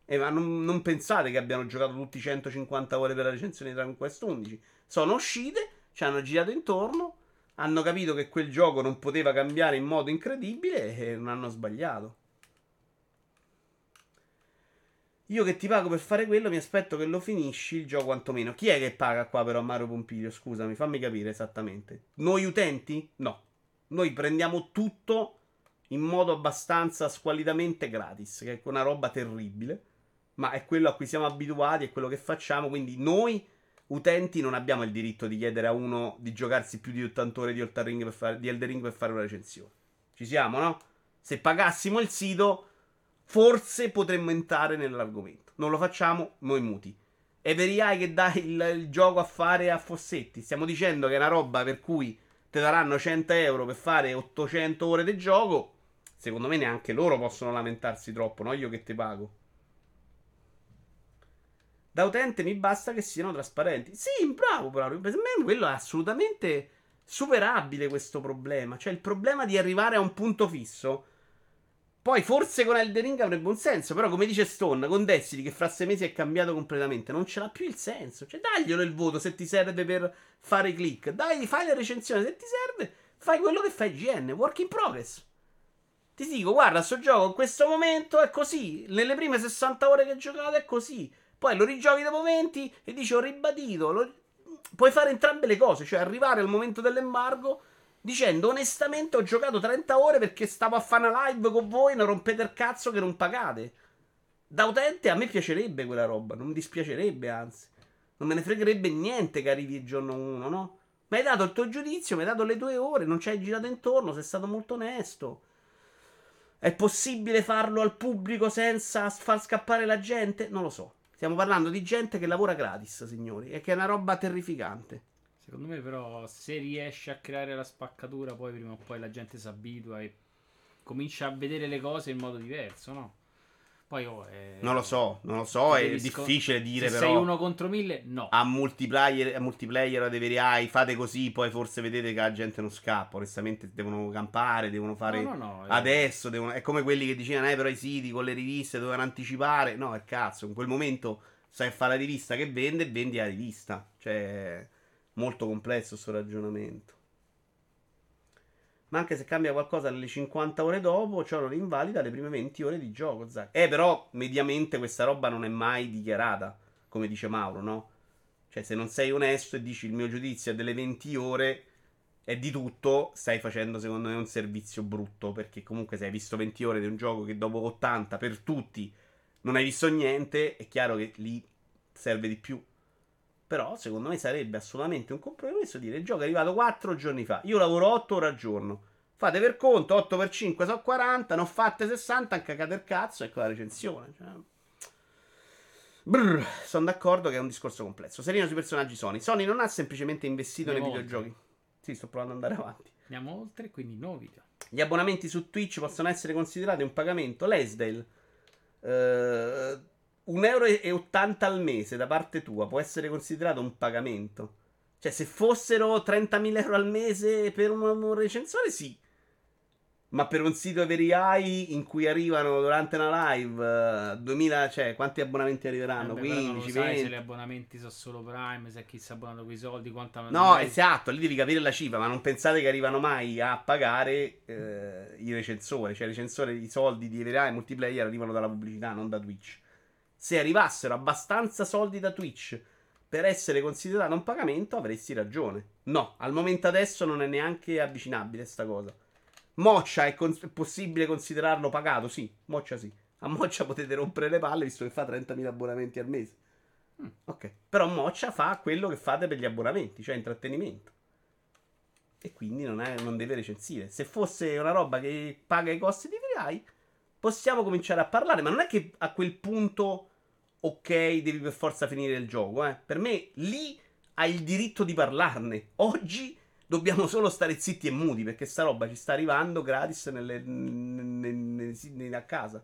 Eh, ma non, non pensate che abbiano giocato tutti 150 ore per la recensione di Dragon Quest 11. Sono uscite, ci hanno girato intorno, hanno capito che quel gioco non poteva cambiare in modo incredibile e non hanno sbagliato. Io che ti pago per fare quello, mi aspetto che lo finisci il gioco quantomeno. Chi è che paga qua però Mario Pompilio? Scusami, fammi capire esattamente. Noi utenti? No. Noi prendiamo tutto in modo abbastanza squalidamente gratis, che è una roba terribile. Ma è quello a cui siamo abituati, è quello che facciamo. Quindi noi utenti non abbiamo il diritto di chiedere a uno di giocarsi più di 80 ore di, Ring per fare, di Elder Ring per fare una recensione. Ci siamo, no? Se pagassimo il sito forse potremmo entrare nell'argomento. Non lo facciamo, noi muti. E veriai che dai il, il, gioco a fare a Fossetti. Stiamo dicendo che è una roba per cui ti daranno 100 euro per fare 800 ore di gioco. Secondo me neanche loro possono lamentarsi troppo, no? Io che ti pago. Da utente mi basta che siano trasparenti. Sì, bravo, bravo. Per me quello è assolutamente superabile questo problema. Cioè il problema di arrivare a un punto fisso poi forse con Elden Ring avrebbe un senso, però come dice Stone, con Destiny che fra sei mesi è cambiato completamente, non ce l'ha più il senso. Cioè daglielo il voto se ti serve per fare i click. Dai, fai la recensione se ti serve, fai quello che fai GN, work in progress. Ti dico, guarda, sto gioco in questo momento è così, nelle prime 60 ore che ho giocato è così. Poi lo rigiochi dopo 20 e dici ho ribadito, lo... puoi fare entrambe le cose, cioè arrivare al momento dell'embargo dicendo onestamente ho giocato 30 ore perché stavo a fare una live con voi, non rompete il cazzo che non pagate. Da utente a me piacerebbe quella roba, non mi dispiacerebbe anzi. Non me ne fregherebbe niente che arrivi il giorno 1, no? Mi hai dato il tuo giudizio, mi hai dato le tue ore, non ci hai girato intorno, sei stato molto onesto. È possibile farlo al pubblico senza far scappare la gente? Non lo so. Stiamo parlando di gente che lavora gratis, signori, e che è una roba terrificante. Secondo me, però, se riesce a creare la spaccatura, poi prima o poi la gente si abitua e comincia a vedere le cose in modo diverso, no? Poi, oh, è... Non lo so, non lo so, è difficile dire se però. sei uno contro mille, no. A multiplayer, a multiplayer a ai, fate così, poi forse vedete che la gente non scappa. Onestamente devono campare, devono fare no, no, no, adesso, è... Devono... è come quelli che dicevano, eh, però i siti con le riviste dovevano anticipare. No, è cazzo, in quel momento sai fare la rivista che vende e vendi la rivista. Cioè Molto complesso questo ragionamento. Ma anche se cambia qualcosa nelle 50 ore dopo, ciò non invalida le prime 20 ore di gioco. Zac. Eh, però, mediamente questa roba non è mai dichiarata, come dice Mauro, no? Cioè, se non sei onesto e dici il mio giudizio è delle 20 ore e di tutto, stai facendo secondo me un servizio brutto. Perché comunque se hai visto 20 ore di un gioco che dopo 80 per tutti non hai visto niente, è chiaro che lì serve di più. Però secondo me sarebbe assolutamente un compromesso dire il gioco è arrivato 4 giorni fa. Io lavoro 8 ore al giorno. Fate per conto, 8 per 5 sono 40, non fate 60, cagate il cazzo, ecco la recensione. Cioè... Brr, sono d'accordo che è un discorso complesso. Serino sui personaggi Sony. Sony non ha semplicemente investito Andiamo nei videogiochi. Oltre. Sì, sto provando ad andare avanti. Andiamo oltre, quindi nuovo video. Gli abbonamenti su Twitch possono essere considerati un pagamento. Lesdale. Uh, 1,80 euro al mese da parte tua può essere considerato un pagamento? Cioè, se fossero 30.000 euro al mese per un, un recensore, sì. Ma per un sito Every Eye in cui arrivano durante una live 2000, eh, cioè quanti abbonamenti arriveranno? Eh beh, 15, 20. se gli abbonamenti sono solo Prime, se chi si è abbonato con i soldi, quanta No, mai... esatto, lì devi capire la cifra, ma non pensate che arrivano mai a pagare eh, i recensori, cioè i recensori, i soldi di Every Eye multiplayer arrivano dalla pubblicità, non da Twitch se arrivassero abbastanza soldi da Twitch per essere considerato un pagamento, avresti ragione. No, al momento adesso non è neanche avvicinabile sta cosa. Moccia è, con- è possibile considerarlo pagato? Sì, Moccia sì. A Moccia potete rompere le palle visto che fa 30.000 abbonamenti al mese. Mm, ok. Però Moccia fa quello che fate per gli abbonamenti, cioè intrattenimento. E quindi non, è, non deve recensire. Se fosse una roba che paga i costi di FreeEye, possiamo cominciare a parlare. Ma non è che a quel punto ok, devi per forza finire il gioco. Eh. Per me lì hai il diritto di parlarne. Oggi dobbiamo solo stare zitti e muti perché sta roba ci sta arrivando gratis nelle, nelle, nelle, a casa.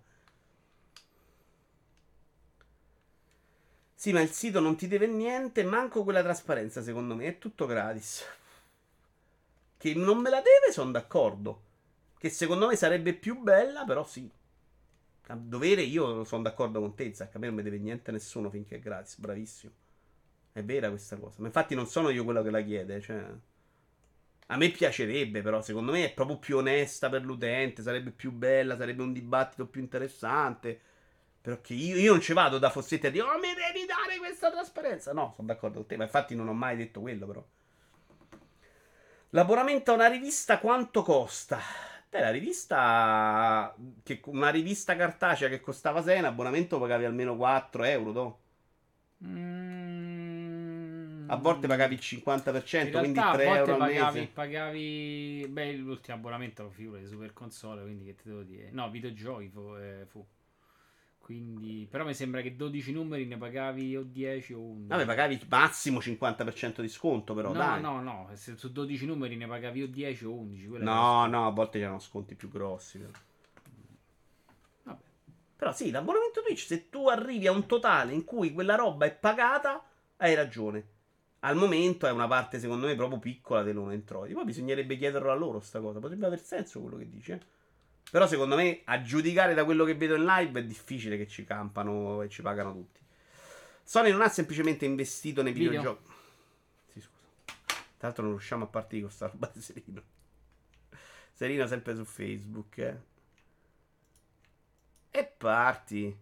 Sì, ma il sito non ti deve niente, manco quella trasparenza, secondo me, è tutto gratis. Che non me la deve, sono d'accordo. Che secondo me sarebbe più bella, però sì. A dovere io sono d'accordo con te, Zac. A me non mi deve niente nessuno finché è gratis. Bravissimo. È vera questa cosa. Ma infatti non sono io quello che la chiede. Cioè... A me piacerebbe, però, secondo me è proprio più onesta per l'utente. Sarebbe più bella, sarebbe un dibattito più interessante. Perché io, io non ci vado da Fossetti a dire, oh, mi devi dare questa trasparenza. No, sono d'accordo con te, ma infatti non ho mai detto quello, però. L'abbonamento a una rivista quanto costa? Beh, la rivista. Che, una rivista cartacea che costava 6, un abbonamento pagavi almeno 4 euro, do. Mm, A volte pagavi il 50%, in quindi realtà 3 a volte euro al pagavi, mese. pagavi. Beh, l'ultimo abbonamento lo figurati Super Console, quindi che ti devo dire? No, videogiochi fu. eh, fu. Quindi, però mi sembra che 12 numeri ne pagavi o 10 o 11. Vabbè, pagavi massimo 50% di sconto, però, no, dai. no, no, se su 12 numeri ne pagavi o 10 o 11. quello No, no, a volte c'erano sconti più grossi. Però. Vabbè. Però sì, l'abbonamento Twitch, se tu arrivi a un totale in cui quella roba è pagata, hai ragione. Al momento è una parte, secondo me, proprio piccola dei loro introiti. Poi bisognerebbe chiederlo a loro sta cosa. Potrebbe aver senso quello che dici, eh. Però secondo me, a giudicare da quello che vedo in live, è difficile che ci campano e ci pagano tutti. Sony non ha semplicemente investito nei Video. videogiochi. Sì, scusa. Tra l'altro non riusciamo a partire con sta roba di Serino. Serino sempre su Facebook, eh. E parti.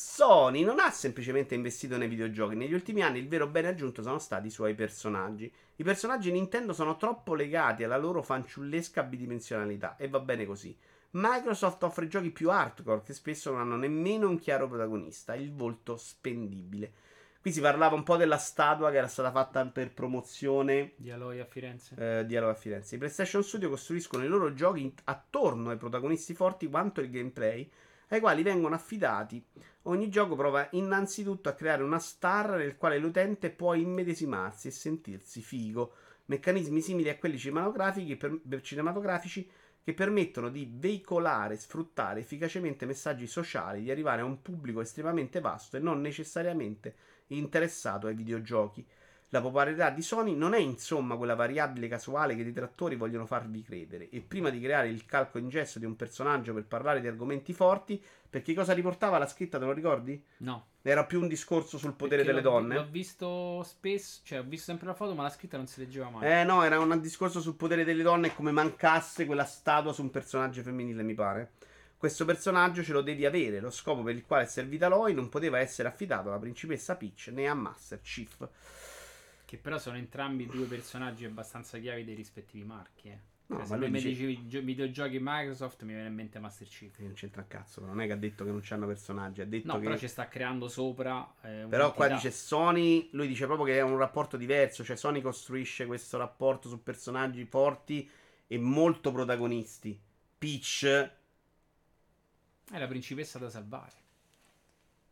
Sony non ha semplicemente investito nei videogiochi. Negli ultimi anni il vero bene aggiunto sono stati i suoi personaggi. I personaggi Nintendo sono troppo legati alla loro fanciullesca bidimensionalità e va bene così. Microsoft offre giochi più hardcore che spesso non hanno nemmeno un chiaro protagonista, il volto spendibile. Qui si parlava un po' della statua che era stata fatta per promozione Di Aloy a Firenze. eh, dialogo a Firenze. I PlayStation Studio costruiscono i loro giochi attorno ai protagonisti forti quanto il gameplay, ai quali vengono affidati. Ogni gioco prova innanzitutto a creare una star nel quale l'utente può immedesimarsi e sentirsi figo. Meccanismi simili a quelli cinematografici, che permettono di veicolare e sfruttare efficacemente messaggi sociali, di arrivare a un pubblico estremamente vasto e non necessariamente interessato ai videogiochi. La popolarità di Sony non è insomma quella variabile casuale che i detrattori vogliono farvi credere. E prima di creare il calco in gesso di un personaggio per parlare di argomenti forti, perché cosa riportava la scritta, te lo ricordi? No. Era più un discorso sul potere perché delle l'ho- donne. L'ho visto spesso, cioè ho visto sempre la foto, ma la scritta non si leggeva mai. Eh no, era un discorso sul potere delle donne e come mancasse quella statua su un personaggio femminile, mi pare. Questo personaggio ce lo devi avere. Lo scopo per il quale è servita Loi non poteva essere affidato alla principessa Peach né a Master Chief. Che però sono entrambi due personaggi abbastanza chiavi dei rispettivi marchi. Eh. No, Cioè, ma se lui mi dice- dicevi gio- videogiochi Microsoft, mi viene in mente Master Chief. Non c'entra cazzo, non è che ha detto che non c'hanno personaggi, ha detto No, che... però ci sta creando sopra. eh, Però qua dice Sony, lui dice proprio che è un rapporto diverso, cioè Sony costruisce questo rapporto su personaggi forti e molto protagonisti. Peach, È la principessa da salvare.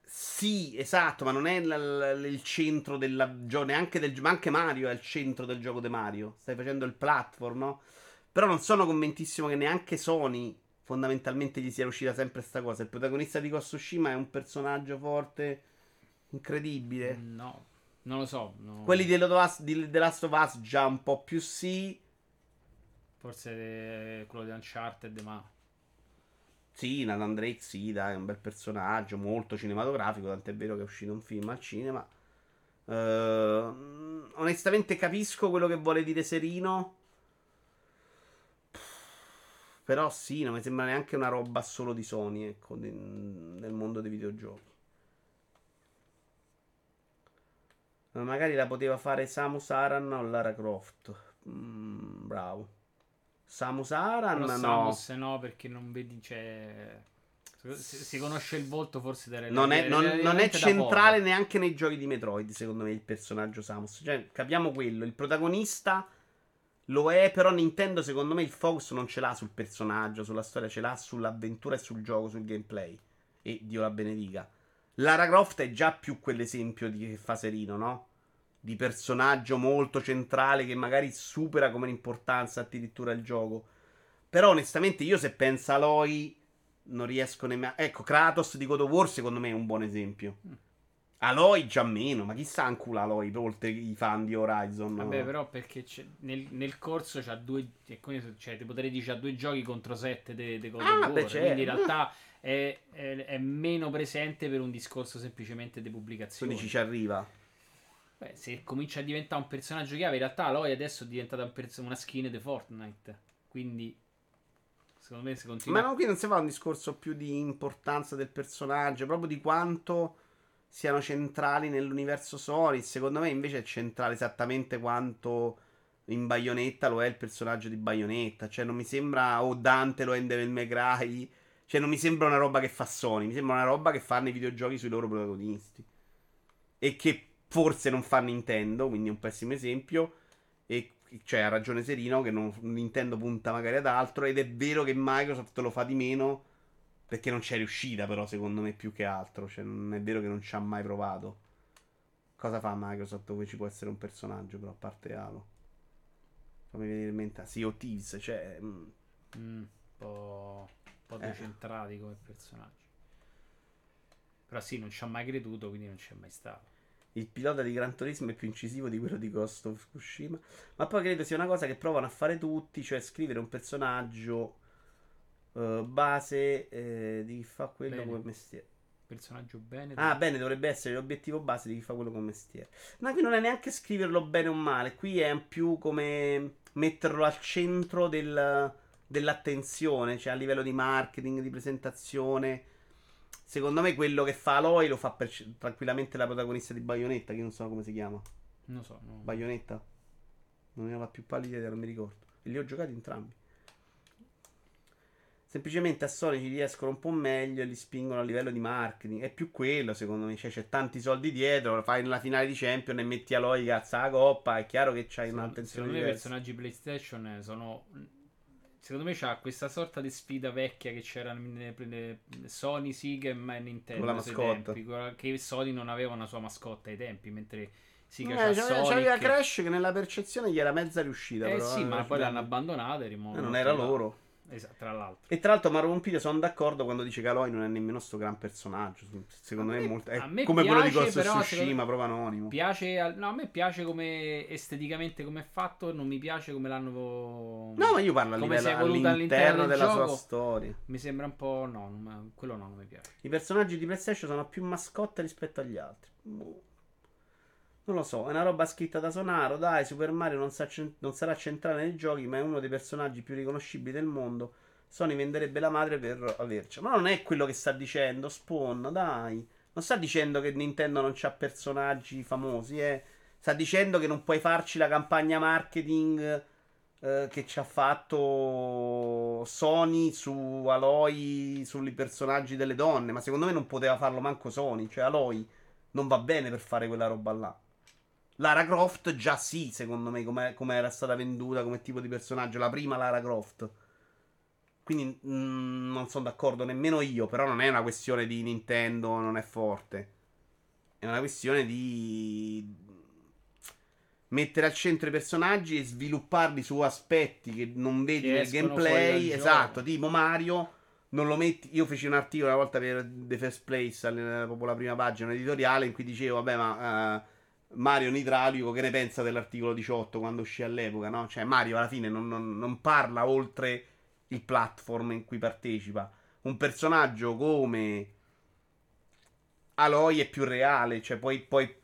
Sì, esatto, ma non è l- l- il centro della gio- neanche del ma anche Mario è il centro del gioco di Mario. Stai facendo il platform, no? Però non sono convintissimo che neanche Sony fondamentalmente gli sia riuscita sempre sta cosa. Il protagonista di Tsushima è un personaggio forte, incredibile. No, non lo so. no. Quelli di The Last- di The Last of Us già un po' più sì. Forse eh, quello di Uncharted, ma. Sì, Nathan Drake sì, dai, è un bel personaggio, molto cinematografico, tant'è vero che è uscito un film al cinema. Ehm, onestamente capisco quello che vuole dire Serino. Però sì, non mi sembra neanche una roba solo di Sony, ecco, nel mondo dei videogiochi. Ma magari la poteva fare Samus Aran o Lara Croft. Mm, bravo. Samus Aran Però no. Samus no, perché non vedi. Cioè, si, si conosce il volto forse da Non è, non- non è centrale neanche nei giochi di Metroid, secondo me, il personaggio Samus. Cioè, capiamo quello. Il protagonista lo è, però Nintendo, secondo me, il focus non ce l'ha sul personaggio, sulla storia, ce l'ha sull'avventura e sul gioco, sul gameplay. E Dio la benedica. Lara Croft è già più quell'esempio di che fa Serino, no? Di personaggio molto centrale che magari supera come importanza addirittura il gioco. Però onestamente io se penso a Aloy non riesco nemmeno... Ecco, Kratos di God of War secondo me è un buon esempio. Aloy già meno, ma chissà ancora Aloy oltre i fan di Horizon. Vabbè, però perché nel, nel corso c'ha due. quindi, Cioè, ti potrei dire c'ha due giochi contro sette di God Ah, of War. beh, certo. Quindi in realtà è, è- è meno presente per un discorso semplicemente di pubblicazione. dici ci arriva. Beh, se comincia a diventare un personaggio chiave, in realtà Aloy adesso è diventata un perso- una skin di Fortnite. Quindi, Secondo me si continua. Ma no, qui non si fa un discorso più di importanza del personaggio, proprio di quanto siano centrali nell'universo Sony. Secondo me invece è centrale esattamente quanto in Bayonetta lo è il personaggio di Bayonetta. Cioè non mi sembra o Dante lo è in Devil May Cry. Cioè non mi sembra una roba che fa Sony, mi sembra una roba che fanno i videogiochi sui loro protagonisti. E che forse non fa Nintendo, quindi è un pessimo esempio. E cioè ha ragione Serino che non, Nintendo punta magari ad altro ed è vero che Microsoft lo fa di meno perché non c'è riuscita però secondo me più che altro, cioè non è vero che non ci ha mai provato. Cosa fa Microsoft dove ci può essere un personaggio però a parte Halo? Fammi venire in mente, sì, o Thieves, cioè... Mm. Mm, un po', un po eh. decentrati come personaggi. Però sì, non ci ha mai creduto, quindi non c'è mai stato il pilota di Gran Turismo è più incisivo di quello di Ghost of Tsushima. Ma poi credo sia una cosa che provano a fare tutti, cioè scrivere un personaggio uh, base eh, di chi fa quello bene. come mestiere. Personaggio bene. Ah, bene, dovrebbe essere l'obiettivo base di chi fa quello come mestiere. Ma qui non è neanche scriverlo bene o male, qui è più come metterlo al centro del, dell'attenzione, cioè a livello di marketing, di presentazione Secondo me quello che fa Aloy lo fa per, tranquillamente la protagonista di Bayonetta, che non so come si chiama. Non so, no. Bayonetta? Non ne aveva più pallida idea, non mi ricordo. E li ho giocati entrambi. Semplicemente a Sony ci riescono un po' meglio e li spingono a livello di marketing. È più quello, secondo me. Cioè, c'è tanti soldi dietro. Fai nella finale di Champion e metti Aloy cazzo la coppa. È chiaro che c'hai un'attenzione. Secondo me i personaggi PlayStation sono Secondo me c'ha questa sorta di sfida vecchia che c'era nelle, Sony, Sega e Nintendo. Con la mascotte. Tempi, che Sony non aveva una sua mascotta ai tempi, mentre Sega eh, c'aveva, c'aveva Crash che nella percezione gli era mezza riuscita. Eh però, sì, eh, ma poi l'hanno abbandonata e rimosso. Eh, non era loro. Esatto, tra l'altro. E tra l'altro Mario Pompilio sono d'accordo quando dice che Aloy non è nemmeno sto gran personaggio. Secondo me, me, è, molto, è come piace, quello di Ghost of Tsushima, proprio anonimo. Piace, no, a me piace come esteticamente come è fatto, non mi piace come l'hanno No, ma io parlo a livello all'interno, all'interno della gioco. sua storia. Mi sembra un po' no, quello no, non mi piace. I personaggi di PlayStation sono più mascotte rispetto agli altri. Boh. Non lo so, è una roba scritta da Sonaro. Dai, Super Mario non, sa, non sarà centrale nei giochi, ma è uno dei personaggi più riconoscibili del mondo. Sony venderebbe la madre per averci. Ma non è quello che sta dicendo. Spawn, dai. Non sta dicendo che Nintendo non ha personaggi famosi, eh. Sta dicendo che non puoi farci la campagna marketing eh, che ci ha fatto Sony su Aloy, sui personaggi delle donne. Ma secondo me non poteva farlo manco Sony. Cioè, Aloy non va bene per fare quella roba là. Lara Croft già sì, secondo me, come, era stata venduta come tipo di personaggio. La prima Lara Croft. Quindi mh, mm, non sono d'accordo nemmeno io, però non è una questione di Nintendo, non è forte. È una questione di mettere al centro i personaggi e svilupparli su aspetti che non vedi che nel gameplay. Esatto, tipo Mario. Non lo metti. Io feci un articolo una volta per The First Place, proprio la prima pagina, editoriale in cui dicevo, vabbè, ma. Uh, Mario Nidraulico, che ne pensa dell'articolo 18 quando uscì all'epoca, no? Cioè, Mario alla fine non, non, non parla oltre il platform in cui partecipa. Un personaggio come Aloy è più reale, cioè puoi, puoi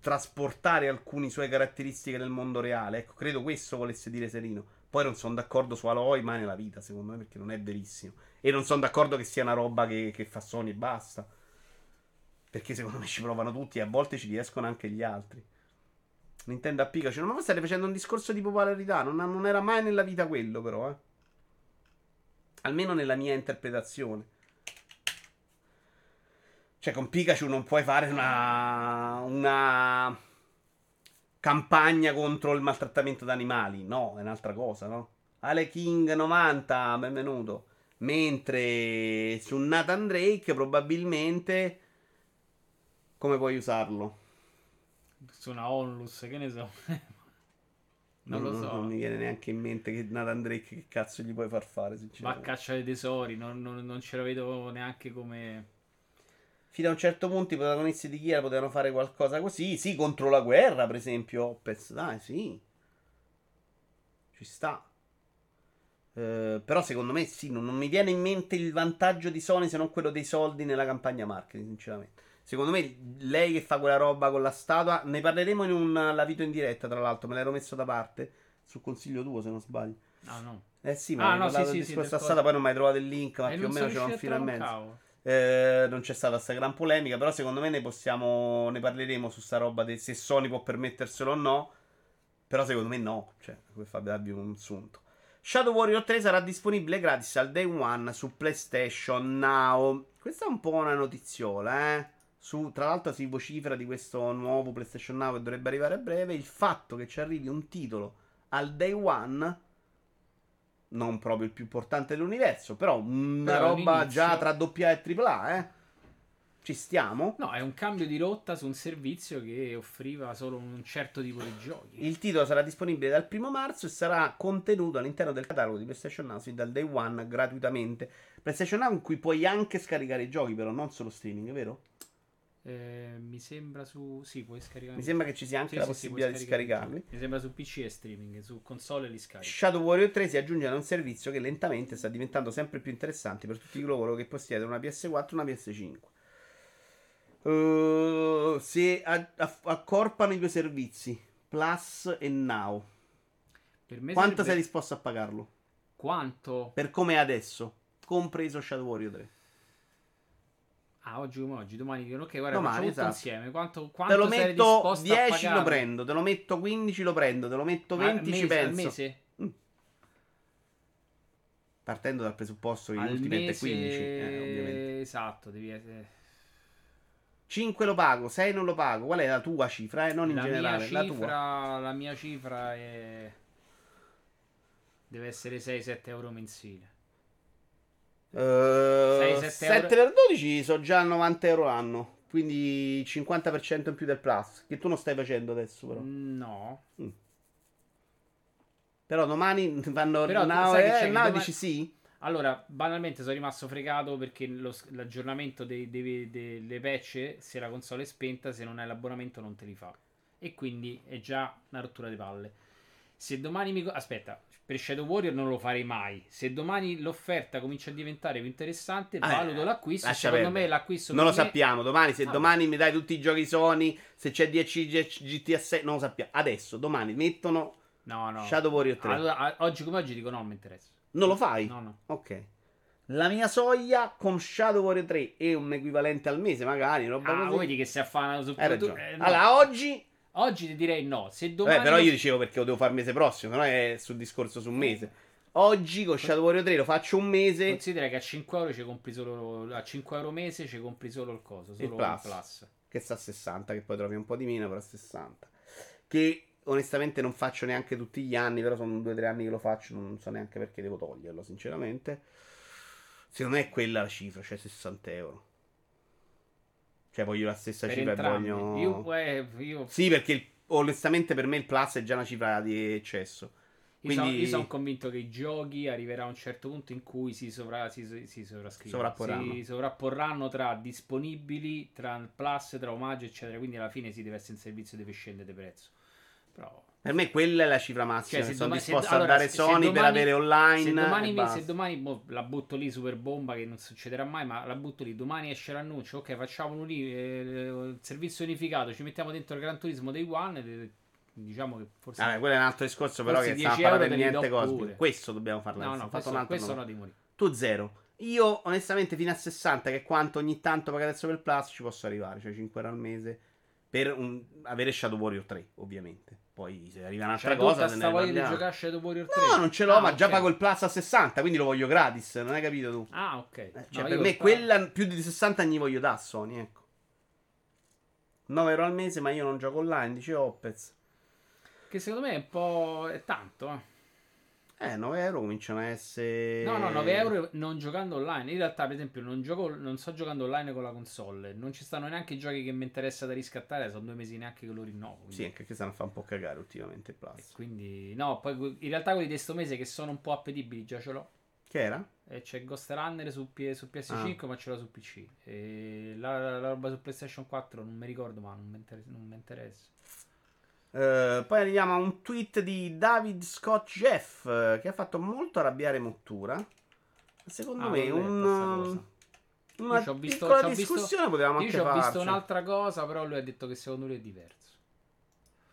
trasportare alcune sue caratteristiche nel mondo reale. Ecco, credo questo volesse dire Serino. Poi non sono d'accordo su Aloy mai nella vita, secondo me, perché non è verissimo. E non sono d'accordo che sia una roba che, che fa Sony e basta. Perché secondo me ci provano tutti e a volte ci riescono anche gli altri. Nintendo a Pikachu. Ma voi state facendo un discorso di popolarità. Non, non, era mai nella vita quello, però, eh. Almeno nella mia interpretazione. Cioè, con Pikachu non puoi fare una. una. campagna contro il maltrattamento d'animali. No, è un'altra cosa, no? Ale King 90, benvenuto. Mentre su Nathan Drake, probabilmente come puoi usarlo? Su una Onlus, che ne so. non, <laughs> non, lo so. Non mi viene neanche in mente che Nathan Drake che cazzo gli puoi far fare, Ma a caccia dei tesori, non, non, non ce la vedo neanche come... Fino a un certo punto i protagonisti di Kira potevano fare qualcosa così. Sì, contro la guerra, per esempio. Opez, dai, sì. Ci sta. Uh, però secondo me sì, non, non, mi viene in mente il vantaggio di Sony se non quello dei soldi nella campagna marketing, sinceramente. Secondo me, lei che fa quella roba con la statua. Ne parleremo in un La Vito in diretta, tra l'altro. Me l'ero messo da parte. Sul consiglio tuo, se non sbaglio. Ah, no. Eh sì, ma Ah, no, parlato sì, di sì, sì, del stata, poi non mi hai trovato il link, ma E più o meno c'era un filo e mezzo. Eh, non c'è stata questa gran polemica, però secondo me ne possiamo, ne parleremo su sta roba di se Sony può permetterselo o no. Però secondo me no, cioè, per farvi darvi un sunto. Shadow Warrior 3 sarà disponibile gratis al day one su PlayStation Now. Questa è un po' una notiziola, eh. Su, tra l'altro si vocifera di questo nuovo PlayStation Now che dovrebbe arrivare a breve. Il fatto che ci arrivi un titolo al day one, non proprio il più importante dell'universo, però una Però roba all'inizio- già tra AA e AAA, eh. Ci stiamo? No, è un cambio di rotta su un servizio che offriva solo un certo tipo di giochi. Il titolo sarà disponibile dal primo marzo e sarà contenuto all'interno del catalogo di PlayStation Now sin dal day one gratuitamente. PlayStation Now in cui puoi anche scaricare i giochi, però non solo streaming, vero? Eh, mi sembra su. Sì, puoi scaricare. Mi sembra che ci sia anche Sì, la sì, possibilità di scaricarli. Mi sembra su PC e streaming, su console li scarichi. Shadow Warrior 3 si aggiunge a un servizio che lentamente sta diventando sempre più interessante per tutti coloro che possiedono una PS4 e una PS5. Uh, se a- a- accorpano i due servizi, Plus e Now, quanto sarebbe- sei disposto a pagarlo? Quanto? Per come è adesso, compreso Shadow Warrior 3. Ah, oggi come oggi, domani dicono ok, guarda, Domani, esatto. insieme. Quanto, Te quanto lo sei metto disposto a 10 lo prendo, te lo metto 15 lo prendo, te lo metto Al 20 ci mese, penso. Al mese? Partendo dal presupposto che è mese, 15, eh, ovviamente. Esatto, devi essere... 5 lo pago, 6 non lo pago. Qual è la tua cifra? Eh? Non in la generale, mia la tua. cifra, la mia cifra è... Deve essere 6-7 euro mensile. Uh, 6, 7 7 euro. per 12 so già 90 euro l'anno. Quindi 50% in più del plus. Che tu non stai facendo adesso, però. No. Però domani vanno. Però now, eh, now domani- dici sì? Allora, banalmente sono rimasto fregato perché lo- l'aggiornamento dei- dei- delle patch, se la console è spenta, se non hai l'abbonamento non te li fa. E quindi è già una rottura di palle. Se domani mi... Aspetta, per Shadow Warrior non lo farei mai. Se domani l'offerta comincia a diventare più interessante, Ah, valuto eh, l'acquisto. Secondo perdere. me l'acquisto Non lo me- sappiamo. Domani, se Ah, domani mi dai tutti i giochi Sony, se c'è 10 GTA 6, non lo sappiamo. Adesso, domani mettono No, no. Shadow Warrior 3. Allora, oggi come oggi dico no, mi interessa. non lo fai? No, no. Ok. La mia soglia con Shadow Warrior 3 è un equivalente al mese, magari. Roba Ah, così. vedi che si affana su Hai ragione. eh, no. Allora, oggi. Oggi ti direi no. Se domani però lo- io dicevo perché lo devo fare mese prossimo, sennò è sul discorso su un mese. Oggi con Shadow Warrior 3 lo faccio un mese. Considera che a 5 euro ci compri solo a 5 euro mese ci compri solo il coso, solo Il plus. plus. Che sta a 60, che poi trovi un po' di meno, però a 60. Che onestamente non faccio neanche tutti gli anni, però sono 2-3 anni che lo faccio, non so neanche perché devo toglierlo, sinceramente. Secondo me è quella la cifra, cioè 60 euro. Cioè voglio la stessa Per cifra e entrambi. voglio... Io, eh, io, Sì, perché il- onestamente per me il plus è già una cifra di eccesso. Quindi io sono convinto che i giochi arriverà a un certo punto in cui si, sovra, si, si. Sovrapporranno. Si sovrapporranno tra disponibili, tra plus, tra omaggio, eccetera. Quindi alla fine si deve essere in servizio, deve scendere di prezzo. Però Per me quella è la cifra massima Cioè, se sono domani- se- disposto allora, a dare se- se Sony per domani- avere online. Se domani, mi- se domani boh, la butto lì super bomba che non succederà mai, ma la butto lì, domani esce l'annuncio, ok, facciamo un uni- eh, servizio unificato, ci mettiamo dentro il Gran Turismo Day One, e, diciamo che forse... Vabbè, quello è un altro discorso, però che stiamo 10 a parlare euro per te li niente cosmico. Questo dobbiamo parlare. no, no, questo, un altro questo no. di morire. Tu zero. Io, onestamente, fino a 60, che è quanto ogni tanto paga adesso per Plus, ci posso arrivare. Cioè 5 euro al mese. Per un- avere Shadow Warrior 3, ovviamente. Poi se arriva un'altra Cioè, cosa, se ne voglia di giocare a Shadow Warrior 3? No, non ce l'ho, Ah, ma già ok. pago il Plus a 60, quindi lo voglio gratis. Non hai capito tu? Ah, ok. Eh, No, cioè, io per me quella più di 60 anni voglio da Sony, ecco. 9 euro al mese, ma io non gioco online, dice Opez. Che secondo me è un po'... è tanto, eh. Eh, 9 euro cominciano a essere... No, no, 9 euro non giocando online. In realtà, per esempio, non, gioco, non sto giocando online con la console. Non ci stanno neanche i giochi che mi interessa da riscattare. Sono due mesi neanche che lo rinnovo. quindi- Sì, anche che stanno a fare un po' cagare ultimamente il E Plus. quindi, no, poi in realtà quelli di sto mese che sono un po' appetibili già ce l'ho. Che era? E c'è Ghost Runner su, P- su PS5, Ah. ma ce l'ho su PC. E la, la- la roba su PlayStation 4 non mi ricordo, ma non mi inter- non mi interessa. Eh, poi arriviamo a un tweet di David Scott Jeff eh, che ha fatto molto arrabbiare Mottura. Secondo Ah, me un, una Io visto- piccola ho visto- discussione potevamo Io anche ci ho visto farci. un'altra cosa, però lui ha detto che secondo lui è diverso.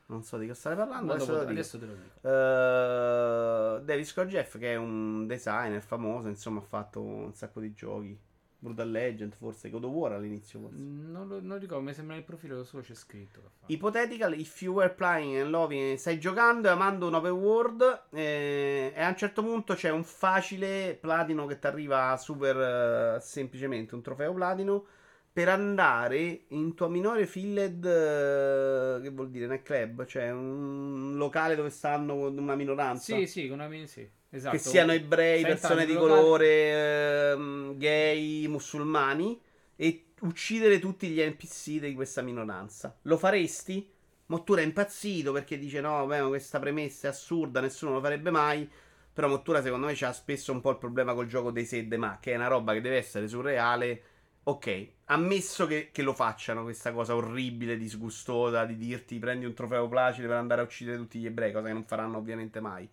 Non so di che state parlando. Adesso, Adesso, adesso te lo dico. Uh, David Scott Jeff, che è un designer famoso, insomma, ha fatto un sacco di giochi. Brutal Legend, forse God of War all'inizio. Forse. Non lo non ricordo, mi sembra nel profilo solo c'è scritto. Hypothetical, if you were playing and loving, stai giocando e amando un open world eh, e a un certo punto c'è un facile platino che ti arriva super uh, semplicemente, un trofeo platino per andare in tua minore filled, uh, che vuol dire nel club, cioè un locale dove stanno una minoranza. Sì, sì, una minoranza, sì. Esatto. Che siano ebrei, persone di colore, ehm, gay, musulmani. E uccidere tutti gli NPC di questa minoranza. Lo faresti? Mottura è impazzito perché dice: No, beh, questa premessa è assurda, nessuno lo farebbe mai. Però Mottura, secondo me, c'ha spesso un po' il problema col gioco dei sed, ma che è una roba che deve essere surreale. Ok, ammesso che, che, lo facciano questa cosa orribile, disgustosa di dirti prendi un trofeo placide per andare a uccidere tutti gli ebrei, cosa che non faranno ovviamente mai.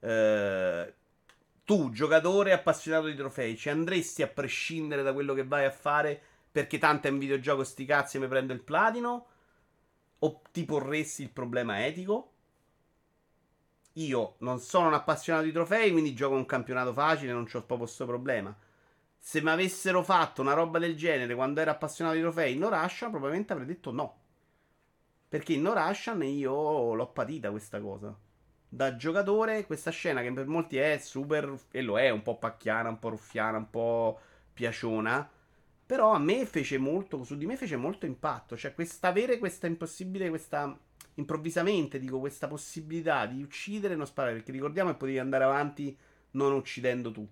Eh, tu, giocatore appassionato di trofei, ci andresti a prescindere da quello che vai a fare perché tanto è un videogioco sti cazzi e mi prendo il platino? O ti porresti il problema etico? Io non sono un appassionato di trofei, quindi gioco un campionato facile, non ho proprio questo problema. Se mi avessero fatto una roba del genere quando ero appassionato di trofei in No Russian, probabilmente avrei detto no. Perché in No Russian io l'ho patita questa cosa da giocatore questa scena che per molti è super e lo è un po' pacchiana, un po' ruffiana, un po' piaciona. Però a me fece molto, su di me fece molto impatto. Cioè, questa avere questa impossibile, questa improvvisamente, dico, questa possibilità di uccidere e non sparare. Perché ricordiamo che potevi andare avanti non uccidendo tu.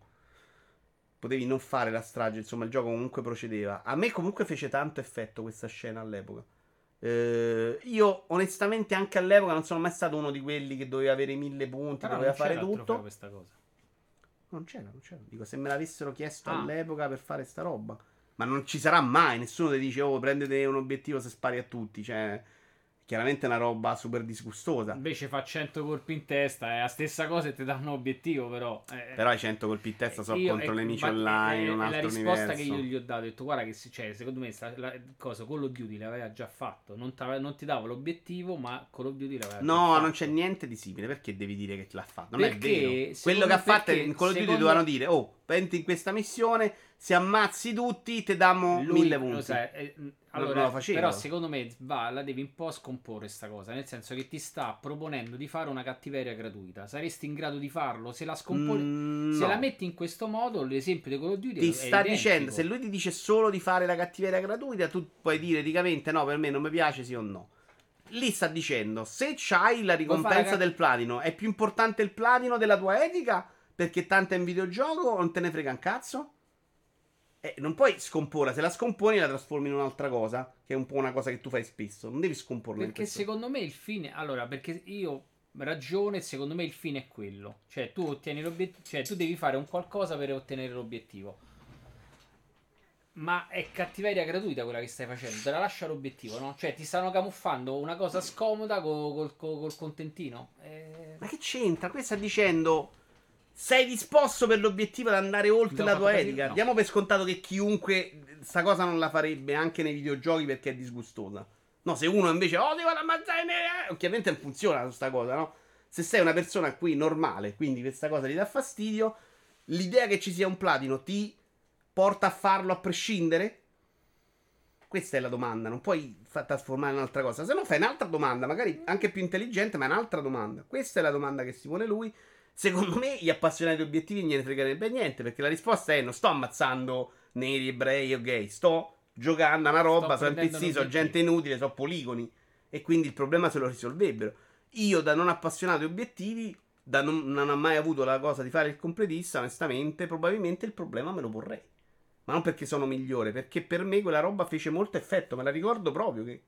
Potevi non fare la strage, insomma, il gioco comunque procedeva. A me comunque fece tanto effetto questa scena all'epoca. Eh, io onestamente anche all'epoca non sono mai stato uno di quelli che doveva avere mille punti, Però doveva fare tutto. Questa cosa. Non c'era, non c'era. Dico, se me l'avessero chiesto ah. all'epoca per fare sta roba. Ma non ci sarà mai, nessuno ti dice, oh, prendete un obiettivo se spari a tutti. Cioè, chiaramente è una roba super disgustosa. Invece fa 100 colpi in testa, è la stessa cosa e ti danno obiettivo, però. Eh, però i 100 colpi in testa sono contro le nemici online, è, un altro La risposta che io gli ho dato, ho detto guarda che cioè, secondo me sta, la cosa Call of Duty l'aveva già fatto, non, non, ti dava l'obiettivo, ma Call of Duty l'aveva no, già fatto. No, non c'è niente di simile, perché devi dire che l'ha fatto? Non perché, è vero. Quello che ha fatto in Call of Duty secondo... dovevano dire, oh, venti in questa missione, se ammazzi tutti ti dammo Lui, mille punti. Sai, eh, allora, però secondo me va, la devi un po' scomporre questa cosa, nel senso che ti sta proponendo di fare una cattiveria gratuita. Saresti in grado di farlo se la scomponi mm, Se no. la metti in questo modo, l'esempio di Call of Duty ti sta identico. dicendo, se lui ti dice solo di fare la cattiveria gratuita, tu puoi dire eticamente no, per me non mi piace, sì o no. Lì sta dicendo, se c'hai la ricompensa la... del platino, è più importante il platino della tua etica? Perché tanto è un videogioco o non te ne frega un cazzo? Eh, non puoi scomporre, se la scomponi la trasformi in un'altra cosa, che è un po' una cosa che tu fai spesso. Non devi scomporla. Perché secondo me il fine. Allora, perché io ragione, secondo me il fine è quello. Cioè, tu ottieni l'obiettivo. Cioè, tu devi fare un qualcosa per ottenere l'obiettivo. Ma è cattiveria gratuita quella che stai facendo. Te la lascia l'obiettivo, no? Cioè, ti stanno camuffando una cosa scomoda col, col, col contentino. Eh... Ma che c'entra? Qui sta dicendo sei disposto per l'obiettivo ad andare oltre la tua etica? No. Diamo per scontato che chiunque sta cosa non la farebbe anche nei videogiochi perché è disgustosa. No, se uno invece, oh, devo ammazzare, eh, ovviamente non funziona questa cosa, no? Se sei una persona qui normale, quindi questa cosa gli dà fastidio, l'idea che ci sia un platino ti porta a farlo a prescindere? Questa è la domanda, non puoi far trasformare in un'altra cosa. Se no fai un'altra domanda, magari anche più intelligente, ma è un'altra domanda. Questa è la domanda che si pone lui Secondo me gli appassionati obiettivi non gliene fregherebbe niente perché la risposta è non sto ammazzando neri, ebrei o gay, sto giocando a una roba, sono NPC, sono gente inutile, sono poligoni e quindi il problema se lo risolvebbero. Io da non appassionato di obiettivi, da non, non ho mai avuto la cosa di fare il completista, onestamente, probabilmente il problema me lo porrei. Ma non perché sono migliore, perché per me quella roba fece molto effetto, me la ricordo proprio che,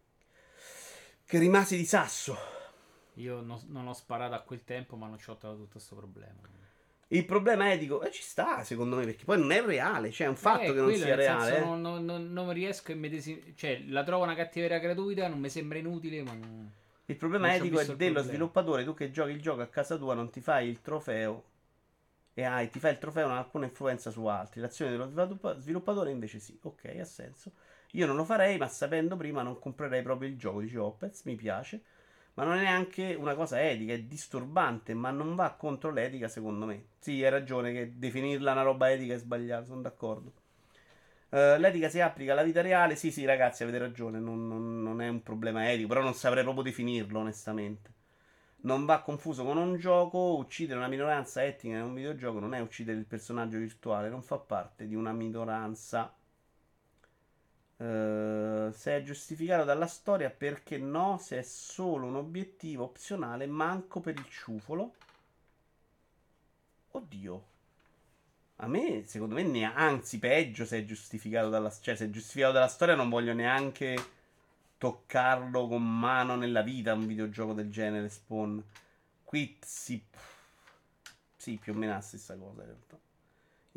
che rimasi di sasso. Io no, non ho sparato a quel tempo, ma non ci ho trovato tutto questo problema. Il problema etico eh, ci sta, secondo me, perché poi non è reale, cioè è un fatto eh, che non sia reale. Eh. Non, non, non, non, riesco a medesimi... Cioè, la trovo una cattiveria gratuita, non mi sembra inutile, ma... Il problema etico è dello problema. sviluppatore, tu che giochi il gioco a casa tua non ti fai il trofeo e hai, ti fai il trofeo non ha alcuna influenza su altri. L'azione dello sviluppatore invece sì, ok, ha senso. Io non lo farei, ma sapendo prima non comprerei proprio il gioco. Dicevo, Opez, mi piace Ma non è neanche una cosa etica, è disturbante, ma non va contro l'etica, secondo me. Sì, hai ragione che definirla una roba etica è sbagliato, sono d'accordo. Uh, l'etica si applica alla vita reale? Sì, sì, ragazzi, avete ragione, non, non, non è un problema etico, però non saprei proprio definirlo, onestamente. Non va confuso con un gioco, uccidere una minoranza etnica in un videogioco non è uccidere il personaggio virtuale, non fa parte di una minoranza Uh, se è giustificato dalla storia, perché no? Se è solo un obiettivo opzionale, manco per il ciufolo. Oddio. A me, secondo me, ne- anzi, peggio se è giustificato dalla storia. Cioè, se è giustificato dalla storia, non voglio neanche toccarlo con mano nella vita. Un videogioco del genere, Spawn. Qui sì. Sì, più o meno la stessa cosa, in realtà.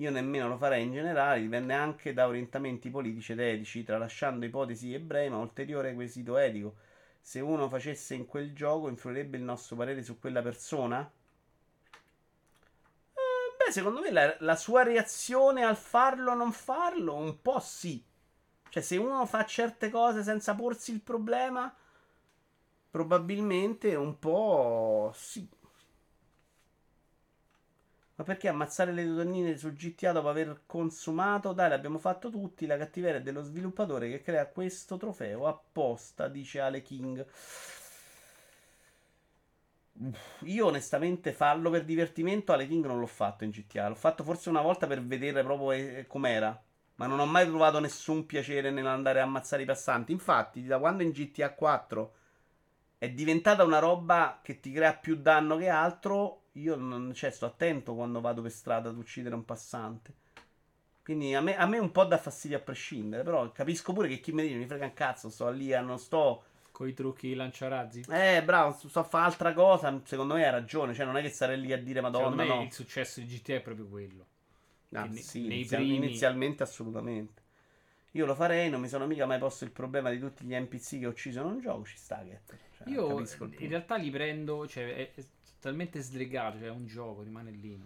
Io nemmeno lo farei in generale, dipende anche da orientamenti politici ed etici, tralasciando ipotesi ebrei, ma ulteriore quesito etico. Se uno facesse in quel gioco, influirebbe il nostro parere su quella persona? Eh, beh, secondo me la, la sua reazione al farlo o non farlo, un po' sì. Cioè, se uno fa certe cose senza porsi il problema, probabilmente un po' sì. Ma perché ammazzare le donnine su GTA dopo aver consumato? Dai, l'abbiamo fatto tutti. La cattiveria è dello sviluppatore che crea questo trofeo apposta, dice Ale King. Io onestamente farlo per divertimento Ale King non l'ho fatto in GTA. L'ho fatto forse una volta per vedere proprio eh, com'era. Ma non ho mai trovato nessun piacere nell'andare a ammazzare i passanti. Infatti, da quando in GTA 4 è diventata una roba che ti crea più danno che altro, io non, cioè, sto attento quando vado per strada ad uccidere un passante. Quindi a me, a me un po' dà fastidio a prescindere. Però capisco pure che chi mi dice mi frega un cazzo, sto lì, non sto. Con i trucchi lanciarazzi. Eh, bravo, sto a fare altra cosa. Secondo me ha ragione. Cioè, non è che stare lì a dire Madonna. No. il successo di GTA è proprio quello. Ah, ne, sì, inizial- primi... inizialmente assolutamente. Io lo farei, non mi sono mica mai posto il problema di tutti gli NPC che ho ucciso in un gioco. Ci sta che. Cioè, Io in realtà li prendo. Cioè, è, talmente slegato, cioè è un gioco, rimane lì.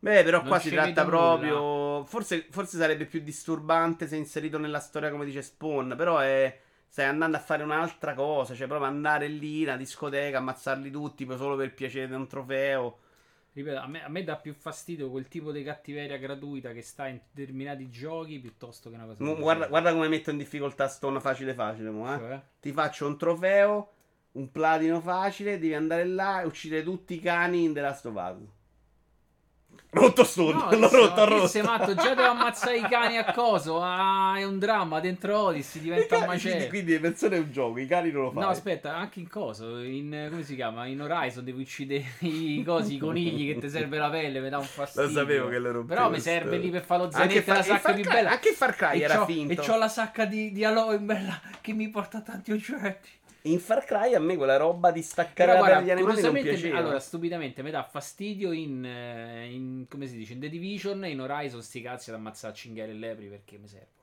Beh, però non qua si tratta proprio. Forse, forse, sarebbe più disturbante se inserito nella storia, come dice Spawn. Però è. Stai andando a fare un'altra cosa. Cioè, proprio andare lì, una discoteca, ammazzarli tutti solo per piacere di un trofeo. Ripeto, a me, a me, dà più fastidio quel tipo di cattiveria gratuita che sta in determinati giochi piuttosto che una cosa. guarda, guarda, come metto in difficoltà Stone facile facile. Mo, eh? cioè? Ti faccio un trofeo un platino facile, devi andare là e uccidere tutti i cani in The Last of Us. Rotto Stone, no, l'ho rotto, rotto. Sei matto, già devo ammazzare i cani a coso. Ah, è un dramma dentro Odyssey, diventa un macello. Quindi, quindi le persone è un gioco, i cani non lo fanno. No, aspetta, anche in coso, in come si chiama? In Horizon devi uccidere i cosi, i conigli che ti serve la pelle, mi dà un fastidio. Lo sapevo che lo Però mi serve lì per fare lo zainetto e la sacca più bella. Anche Far Cry era finto. E c'ho la sacca di, di Aloe bella che mi porta tanti oggetti. In Far Cry a me quella roba di staccare Però, guarda, gli animali non piaceva. Allora, stupidamente mi dà fastidio in, eh, in, come si dice, in The Division e in Horizon sti cazzi ad ammazzare cinghiali e lepri perché mi serve.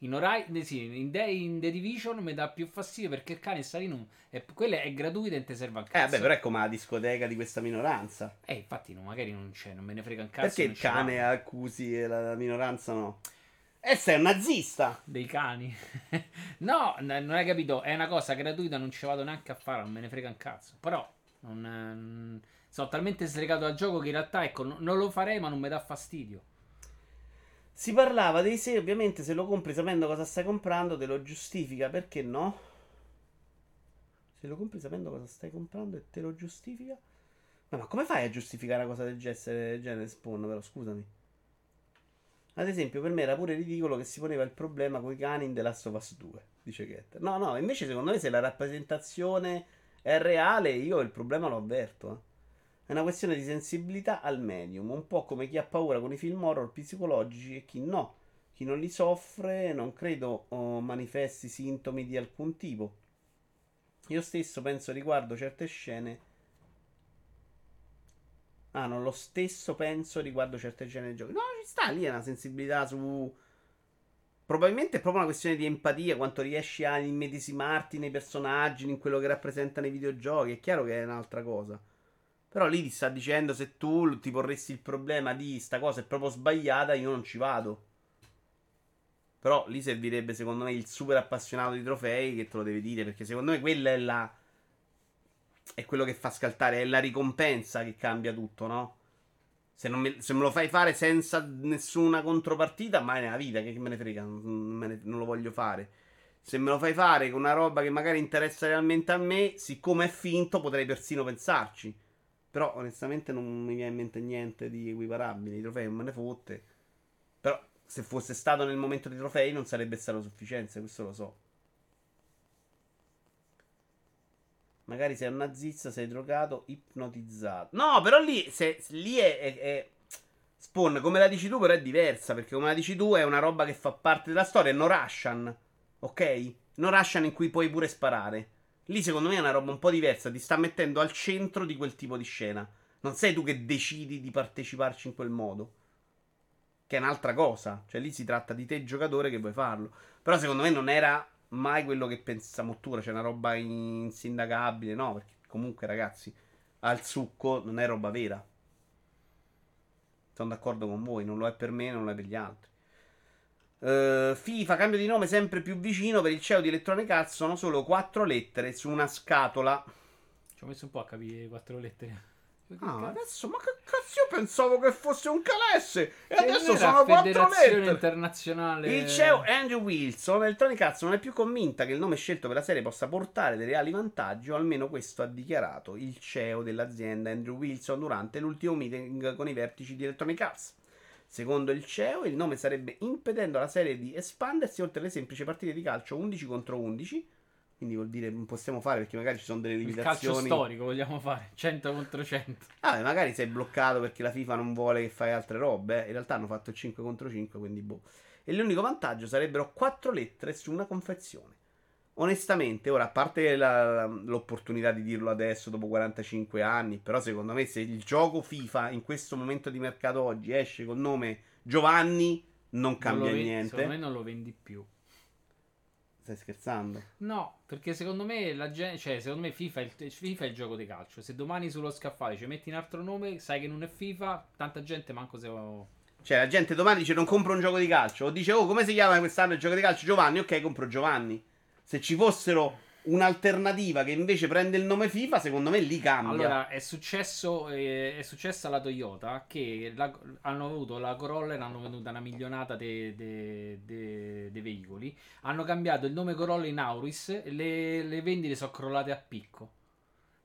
In, Horizon, sì, in, The, in The Division mi dà più fastidio perché il cane non... È, quella è gratuita e ti serve al cazzo. Eh, beh, però è come la discoteca di questa minoranza. Eh, infatti, no, magari non c'è, non me ne frega un cazzo. Perché il cane accusi e la, la minoranza no? E sei un nazista. Dei cani. <laughs> no, non hai capito. È una cosa gratuita, non ci vado neanche a fare, non me ne frega un cazzo. Però, non, eh, sono talmente slegato dal gioco che in realtà, ecco, non lo farei, ma non mi dà fastidio. Si parlava dei sé, ovviamente se lo compri sapendo cosa stai comprando, te lo giustifica, perché no? Se lo compri sapendo cosa stai comprando e te lo giustifica. No, ma come fai a giustificare una cosa del genere, Spawn? Però scusami. Ad esempio, per me era pure ridicolo che si poneva il problema con i cani in The Last of Us 2, dice Getter. No, no, invece secondo me se la rappresentazione è reale, io il problema lo avverto. Eh. È una questione di sensibilità al medium, un po' come chi ha paura con i film horror psicologici e chi no. Chi non li soffre non credo oh, manifesti sintomi di alcun tipo. Io stesso penso riguardo certe scene hanno ah, lo stesso penso riguardo certe generi di giochi. No, ci sta lì, una sensibilità su. Probabilmente è proprio una questione di empatia, quanto riesci a immedesimarti nei personaggi, in quello che rappresentano i videogiochi. È chiaro che è un'altra cosa. Però lì ti sta dicendo se tu ti porresti il problema di sta cosa è proprio sbagliata, io non ci vado. Però lì servirebbe secondo me il super appassionato di trofei che te lo deve dire, perché secondo me quella è la è quello che fa scaltare, è la ricompensa che cambia tutto, no? Se, me, se me, lo fai fare senza nessuna contropartita, mai nella vita, che me ne frega, non, ne, non, lo voglio fare. Se me lo fai fare con una roba che magari interessa realmente a me, siccome è finto, potrei persino pensarci. Però onestamente non mi viene in mente niente di equiparabile. I trofei non me ne fotte. Però se fosse stato nel momento dei trofei non sarebbe stato sufficiente, questo lo so. Magari sei un nazista, sei drogato, ipnotizzato. No, però lì, se, lì è, è, è, Spawn, come la dici tu, però è diversa. Perché come la dici tu è una roba che fa parte della storia. È no Russian. Ok? No Russian in cui puoi pure sparare. Lì secondo me è una roba un po' diversa. Ti sta mettendo al centro di quel tipo di scena. Non sei tu che decidi di parteciparci in quel modo. Che è un'altra cosa. Cioè lì si tratta di te, giocatore, che vuoi farlo. Però secondo me non era mai quello che pensiamo tu, c'è una roba insindacabile, no, perché comunque ragazzi, al succo non è roba vera. Sono d'accordo con voi, non lo è per me, non lo è per gli altri. Uh, FIFA, cambio di nome sempre più vicino per il CEO di Electronic Arts, sono solo quattro lettere su una scatola. Ci ho messo un po' a capire quattro lettere. Ah, adesso, ma che cazzo io pensavo che fosse un calesse e che adesso sono quattro lettere. internazionale. Il CEO Andrew Wilson, Electronic Arts non è più convinta che il nome scelto per la serie possa portare dei reali vantaggi, o almeno questo ha dichiarato il CEO dell'azienda Andrew Wilson durante l'ultimo meeting con i vertici di Electronic Arts. Secondo il CEO, il nome starebbe impedendo alla serie di espandersi oltre le semplici partite di calcio 11 contro 11 quindi vuol dire non possiamo fare perché magari ci sono delle limitazioni. Il calcio storico vogliamo fare 100 contro 100. Ah, magari sei bloccato perché la FIFA non vuole che fai altre robe. Eh. In realtà hanno fatto 5 contro 5, quindi boh. E l'unico vantaggio sarebbero 4 lettere su una confezione. Onestamente, ora a parte la, l'opportunità di dirlo adesso dopo 45 anni, però secondo me se il gioco FIFA in questo momento di mercato oggi esce col nome Giovanni non cambia non niente. Secondo me non lo vendi più. Stai scherzando? No, perché secondo me la gente. Cioè, secondo me FIFA è, il, FIFA è il gioco di calcio. Se domani sullo scaffale ci metti un altro nome, sai che non è FIFA, tanta gente manco se. Cioè, la gente domani dice non compro un gioco di calcio. O dice, oh, come si chiama quest'anno il gioco di calcio? Giovanni, ok, compro Giovanni. Se ci fossero un'alternativa che invece prende il nome FIFA, secondo me lì cambia. Allora, è successo eh, è successa alla Toyota che la, hanno avuto la Corolla e hanno venduta una milionata dei de, de, de veicoli. Hanno cambiato il nome Corolla in Auris le, le vendite sono crollate a picco.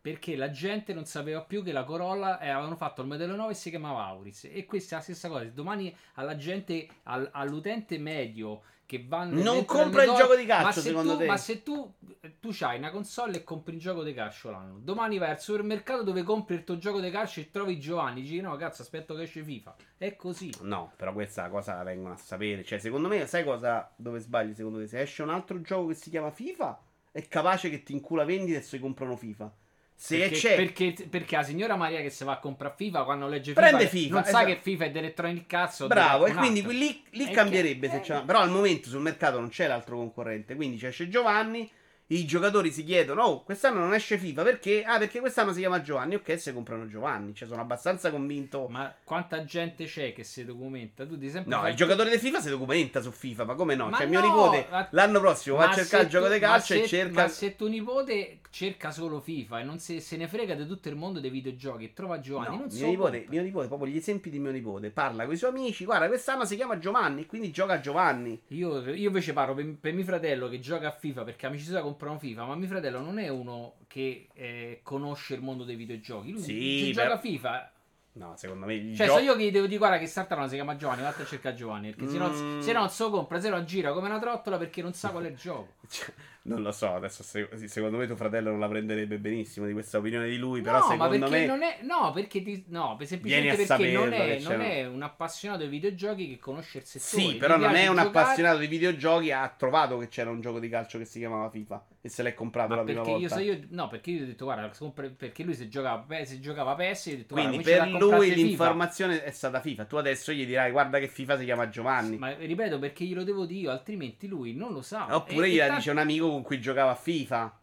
Perché la gente non sapeva più che la Corolla eh, avevano fatto il modello 9 e si chiamava Auris. E questa è la stessa cosa. Domani alla gente, al, all'utente medio che vanno non compra il gioco di calcio secondo tu, te? ma se tu tu hai una console e compri il gioco di calcio l'anno. Domani vai al supermercato dove compri il tuo gioco di calcio e trovi Giovanni dici no cazzo aspetto che esce FIFA. È così. No però questa cosa la vengono a sapere. Cioè secondo me sai cosa dove sbagli secondo te? Se esce un altro gioco che si chiama FIFA è capace che ti incula vendita e si comprano FIFA se perché, c'è perché, perché, la signora Maria che si va a comprare FIFA quando legge FIFA, Prende FIFA non esatto. sa che FIFA è Electronic cazzo bravo e quindi lì, lì cambierebbe che... se però al momento sul mercato non c'è l'altro concorrente quindi c'è Giovanni i giocatori si chiedono: Oh, quest'anno non esce FIFA perché? Ah, perché quest'anno si chiama Giovanni. Ok, se comprano Giovanni. Cioè, sono abbastanza convinto. Ma quanta gente c'è che si documenta? Tu di sempre. No, il giocatore di FIFA si documenta su FIFA. Ma come no? Ma cioè, no, mio nipote ma... l'anno prossimo va a cercare il gioco di calcio e cerca. Ma se tuo nipote cerca solo FIFA e non se, se ne frega di tutto il mondo dei videogiochi e trova Giovanni, no, non mio nipote, mio nipote, proprio gli esempi di mio nipote. Parla con i suoi amici. Guarda, quest'anno si chiama Giovanni. Quindi gioca Giovanni. Io, io invece parlo per, per mio fratello che gioca a FIFA perché amici suoi comprano FIFA. Ma mio fratello non è uno che eh, conosce il mondo dei videogiochi. Lui sì, gioca a FIFA. No, secondo me. Cioè, gio- so io che gli devo dire, guarda, che Startano si chiama Giovanni, vatti a cercare Giovanni. Perché mm. se no, se no, so compra, se no gira come una trottola perché non sa qual è il gioco. <laughs> Cioè, non lo so, adesso secondo me tuo fratello non la prenderebbe benissimo di questa opinione di lui, però no, secondo me... Non è, no, perché ti, no, semplicemente perché saperlo, non, è, non è, un appassionato di videogiochi che conosce il settore. Sì, però non è un giocare... appassionato di videogiochi, ha trovato che c'era un gioco di calcio che si chiamava FIFA e se l'è comprato la prima volta. Io, so, io, no, perché io ho detto, guarda, perché lui se giocava, se giocava PS, io ho detto, Quindi per lui l'informazione FIFA. è stata FIFA. Tu adesso gli dirai, guarda che FIFA si chiama Giovanni. Ma ripeto, perché glielo devo dire io, altrimenti lui non lo sa. Oppure gli t- dice un amico con cui giocava a FIFA.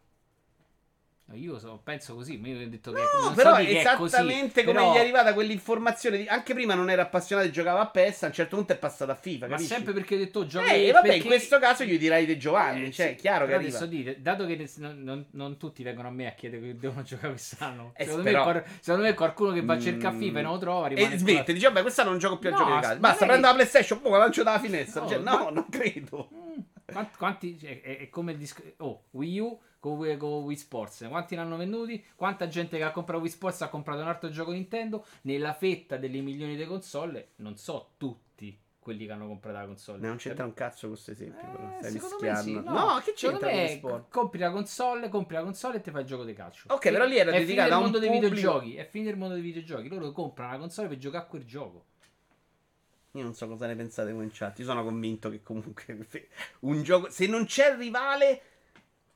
Io so, penso così, ma io ho detto che No, non però so così, esattamente come però- gli è arrivata quell'informazione. Di... Anche prima non era appassionato e giocava a PES. A un certo punto è passato a FIFA. Ma capisci? sempre perché ho detto giochi Eh, vabbè, perché- in questo caso gli direi di Giovanni. Eh, cioè, sì, chiaro che arriva. adesso dite, dato che non, non- non tutti vengono a me a chiedere che devono <laughs> giocare quest'anno, Eh, secondo, però- me, secondo me qualcuno che va a cercare Mm. FIFA e non lo trova E smette, dice, vabbè, quest'anno non gioco più a No, giochi di casa. Basta, magari- prendo la PlayStation, poi la lancio dalla finestra. No, Cioè, ma- non credo. Mm, Quanti, quanti- cioè, è, è come il disco. Oh, Wii U con, Wii- con Wii Sports. Quanti ne hanno venduti? Quanta gente che ha comprato Wii Sports ha comprato un altro gioco Nintendo? Nella fetta delle milioni di console, non so tutti quelli che hanno comprato la console. Non c'entra un cazzo con questo esempio. Eh, stai mischiando. sì. No, che Secondo c'entra con me gli sport? compri la console, compri la console e ti fai il gioco di calcio. Ok, però lì era dedicato a il un mondo dei videogiochi. È finito il mondo dei videogiochi. Loro comprano la console per giocare a quel gioco. Io non so cosa ne pensate voi in chat. Io sono convinto che comunque <laughs> un gioco. Se non c'è il rivale,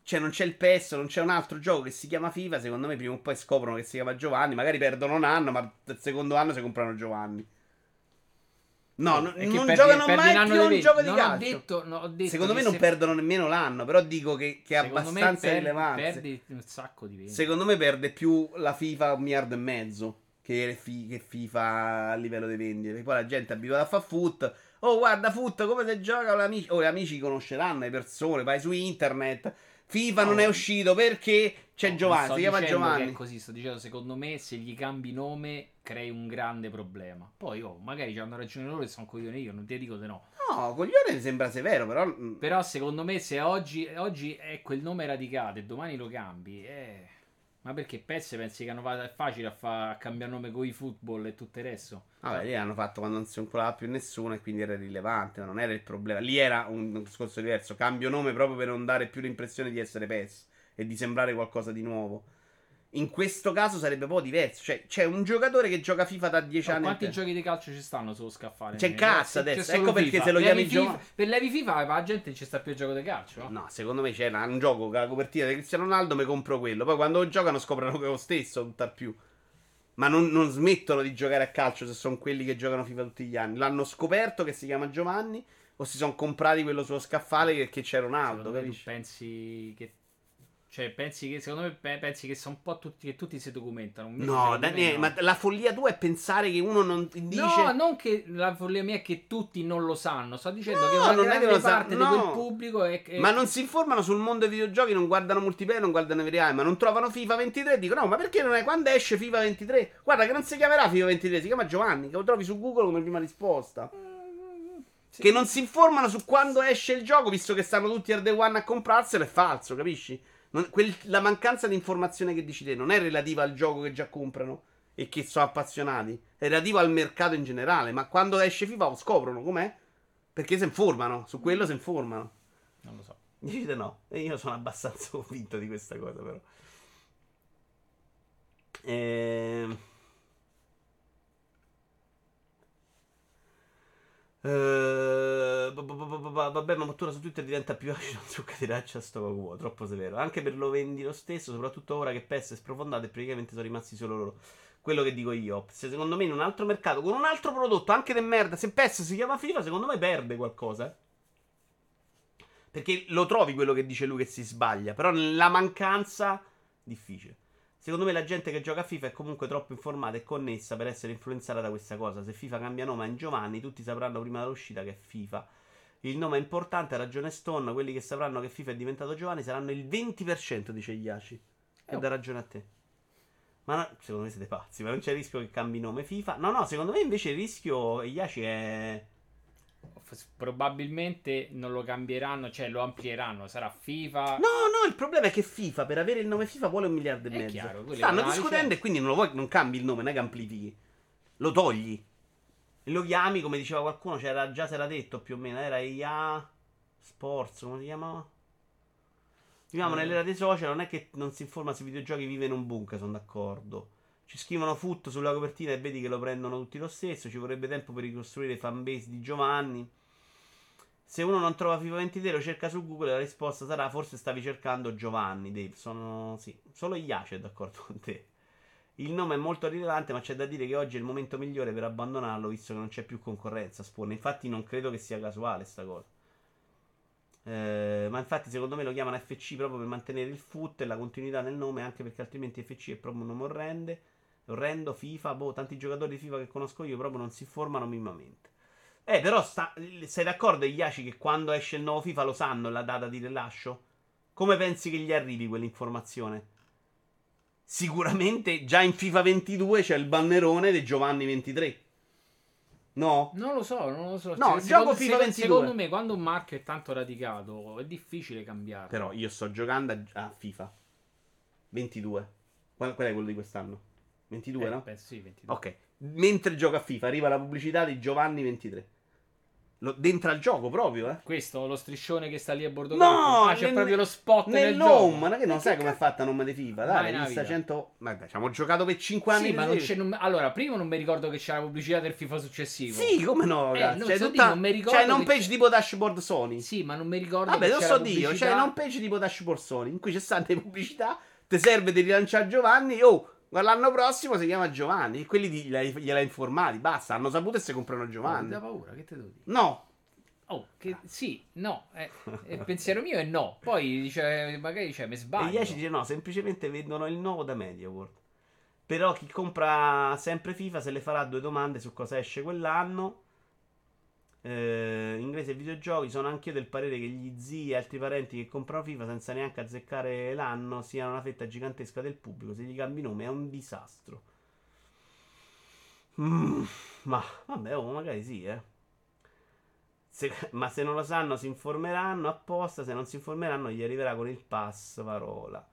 cioè non c'è il PES, non c'è un altro gioco che si chiama FIFA. Secondo me, prima o poi scoprono che si chiama Giovanni. Magari perdono un anno, ma il secondo anno si comprano Giovanni. No, no- È che non perdi- giocano perdi mai più un gioco di non ho calcio. detto- non ho detto Secondo me non se- perdono nemmeno l'anno. Però dico che, che è abbastanza per- rilevante. Perdi un sacco di vendite. Secondo me perde più la FIFA un miliardo e mezzo che, fi- che FIFA a livello di vendite. Perché poi la gente è abituata a fare foot. Oh, guarda, foot come si gioca con gli amici. Oh, gli amici conosceranno le persone, vai su internet. FIFA non No. è uscito perché c'è No, Giovanni, si chiama dicendo che Giovanni. È così, sto dicendo, secondo me, se gli cambi nome, crei un grande problema. Poi, oh, magari hanno ragione loro e sono coglioni io, non ti dico di no. No, coglione mi sembra severo, però... mm, Però, secondo me, se oggi, oggi è quel nome radicato e domani lo cambi, eh... Ma perché Pezze pensi che hanno fatto, è facile a, fa- a cambiare nome con i football e tutto il resto? Vabbè, lì hanno fatto quando non si inculava più nessuno e quindi era rilevante, ma non era il problema. Lì era un discorso diverso. Cambio nome proprio per non dare più l'impressione di essere PES e di sembrare qualcosa di nuovo. In questo caso sarebbe un po' diverso. Cioè, c'è un giocatore che gioca FIFA da 10 No, anni. quanti giochi di calcio ci stanno sullo scaffale? C'è Ne- cazzo c'è adesso, solo ecco perché FIFA. se lo chiami FIFA- Gio- Per Levi FIFA la gente ci sta più a gioco di calcio. no? Secondo me c'è un gioco con la copertina di Cristiano Ronaldo, mi compro quello. Poi quando giocano scoprono che è lo stesso, tutt'al più. Ma non, non smettono di giocare a calcio se sono quelli che giocano FIFA tutti gli anni. L'hanno scoperto che si chiama Giovanni o si sono comprati quello sullo scaffale che, che c'è Ronaldo, Secondo capisci? pensi che. Cioè, pensi che. Secondo me pe- pensi che sono un po' tutti. Che tutti si documentano. No, Daniele, no. ma la follia tua è pensare che uno non dice... No, non che la follia mia è che tutti non lo sanno. Sto dicendo No, che una non è che grande lo sa- parte di no. quel pubblico è che. Ma non si informano sul mondo dei videogiochi, non guardano multiplayer, non guardano VRI, ma non trovano FIFA 23 e dicono no, ma perché non è quando esce FIFA 23? Guarda che non si chiamerà FIFA 23, si chiama Giovanni, che lo trovi su Google come prima risposta. Sì. Che non si informano su quando esce il gioco, visto che stanno tutti al day one a comprarselo, è falso, capisci? Non- quel- la mancanza di informazione che dici te non è relativa al gioco che già comprano e che sono appassionati, è relativa al mercato in generale, ma quando esce FIFA lo scoprono com'è? Perché si informano, su quello si informano. Non lo so. Dicete no, e io sono abbastanza <laughs> convinto di questa cosa, però. Ehm. Eh, Vabbè, ma mattura su Twitter diventa più <laughs> acido un succo di a sto cuore, troppo severo. Anche per lo vendi lo stesso, soprattutto ora che PES è sprofondato e praticamente sono rimasti solo loro. Quello che dico io. Se secondo me in un altro mercato, con un altro prodotto, anche di merda, se PES si chiama FIFA, secondo me perde qualcosa. eh. Perché lo trovi quello che dice lui che si sbaglia. Però nella mancanza, difficile. Secondo me la gente che gioca a FIFA è comunque troppo informata e connessa per essere influenzata da questa cosa. Se FIFA cambia nome a Giovanni, tutti sapranno prima dell'uscita che è FIFA. Il nome è importante, ha ragione Stone. Quelli che sapranno che FIFA è diventato Giovanni saranno il 20%, dice Iaci. E Eh, dà ragione a te. Ma no- secondo me siete pazzi, ma non c'è il rischio che cambi nome FIFA. No, no, secondo me invece il rischio, Iaci, è... Probabilmente non lo cambieranno, cioè lo amplieranno. Sarà FIFA. No, no, il problema è che FIFA per avere il nome FIFA vuole un miliardo e È mezzo. chiaro, Stanno discutendo licenza. e quindi non, lo vuoi, non cambi il nome, non è che amplifichi. Lo togli. E lo chiami, come diceva qualcuno, c'era, già si era detto più o meno, era IA Sports, come si chiamava? Viviamo Eh. nell'era dei social, non è che non si informa sui videogiochi, vive in un bunker, sono d'accordo. Ci scrivono foot sulla copertina e vedi che lo prendono tutti lo stesso. Ci vorrebbe tempo per ricostruire i fanbase di Giovanni. Se uno non trova FIFA 23 lo cerca su Google la risposta sarà forse stavi cercando Giovanni, Dave. Sono sì, solo Iace è d'accordo con te. Il nome è molto rilevante, ma c'è da dire che oggi è il momento migliore per abbandonarlo visto che non c'è più concorrenza, Spawn. Infatti non credo che sia casuale sta cosa. Eh, ma infatti, secondo me lo chiamano FC proprio per mantenere il foot e la continuità nel nome, anche perché altrimenti FC è proprio un nome orrende, orrendo. FIFA, boh, tanti giocatori di FIFA che conosco io proprio non si informano minimamente. Eh, però sta, sei d'accordo, Iaci, che quando esce il nuovo FIFA lo sanno la data di rilascio? Come pensi che gli arrivi quell'informazione? Sicuramente già in FIFA 22 c'è il bannerone di Giovanni 23. No? Non lo so, non lo so. No, Cioè, gioco secondo, FIFA 22. secondo me, quando un marchio è tanto radicato, è difficile cambiare. Però io sto giocando a, a FIFA 22. Qual, qual è quello di quest'anno? 22, eh, no? penso sì, 22. Ok. Mentre gioco a FIFA arriva la pubblicità di Giovanni 23. Lo, dentro al gioco proprio, eh? Questo, lo striscione che sta lì a bordo No? Ah, c'è nel- proprio lo spot nel, Nel gioco. home, ma che non Ma sai come è fatta nome di FIFA? Dai, nella lista vita. 100. Ma dai, ci abbiamo giocato per 5 anni. Sì, ma non c'è, non- allora, prima non mi ricordo che c'era la pubblicità del FIFA successivo. Sì, come no, Eh, cazzo. non C'è so tutta... dire, non mi ricordo C'è non page tipo dashboard Sony. Sì, ma non mi ricordo Vabbè, lo so dio, pubblicità. c'è non page tipo dashboard Sony in cui c'è stata <laughs> pubblicità, ti serve di rilanciare Giovanni, oh, ma l'anno prossimo si chiama Giovanni, e quelli di- gliel'hai, gliel'hai informati, basta, hanno saputo e si comprano Giovanni. dà paura, che te devo dire? No, Oh, che sì, no, eh, il pensiero mio è no. Poi dice, magari dice, mi e sbaglio. 10 dice no, semplicemente vendono il nuovo da MediaWorld. Però chi compra sempre FIFA se le farà due domande su cosa esce quell'anno. Eh, inglese e videogiochi sono anch'io del parere che gli zii e altri parenti che comprano FIFA senza neanche azzeccare l'anno siano una fetta gigantesca del pubblico. Se gli cambi nome è un disastro. Mm, ma vabbè, oh, magari sì, eh. Se- <laughs> ma se non lo sanno si informeranno apposta, se non si informeranno gli arriverà con il pass parola.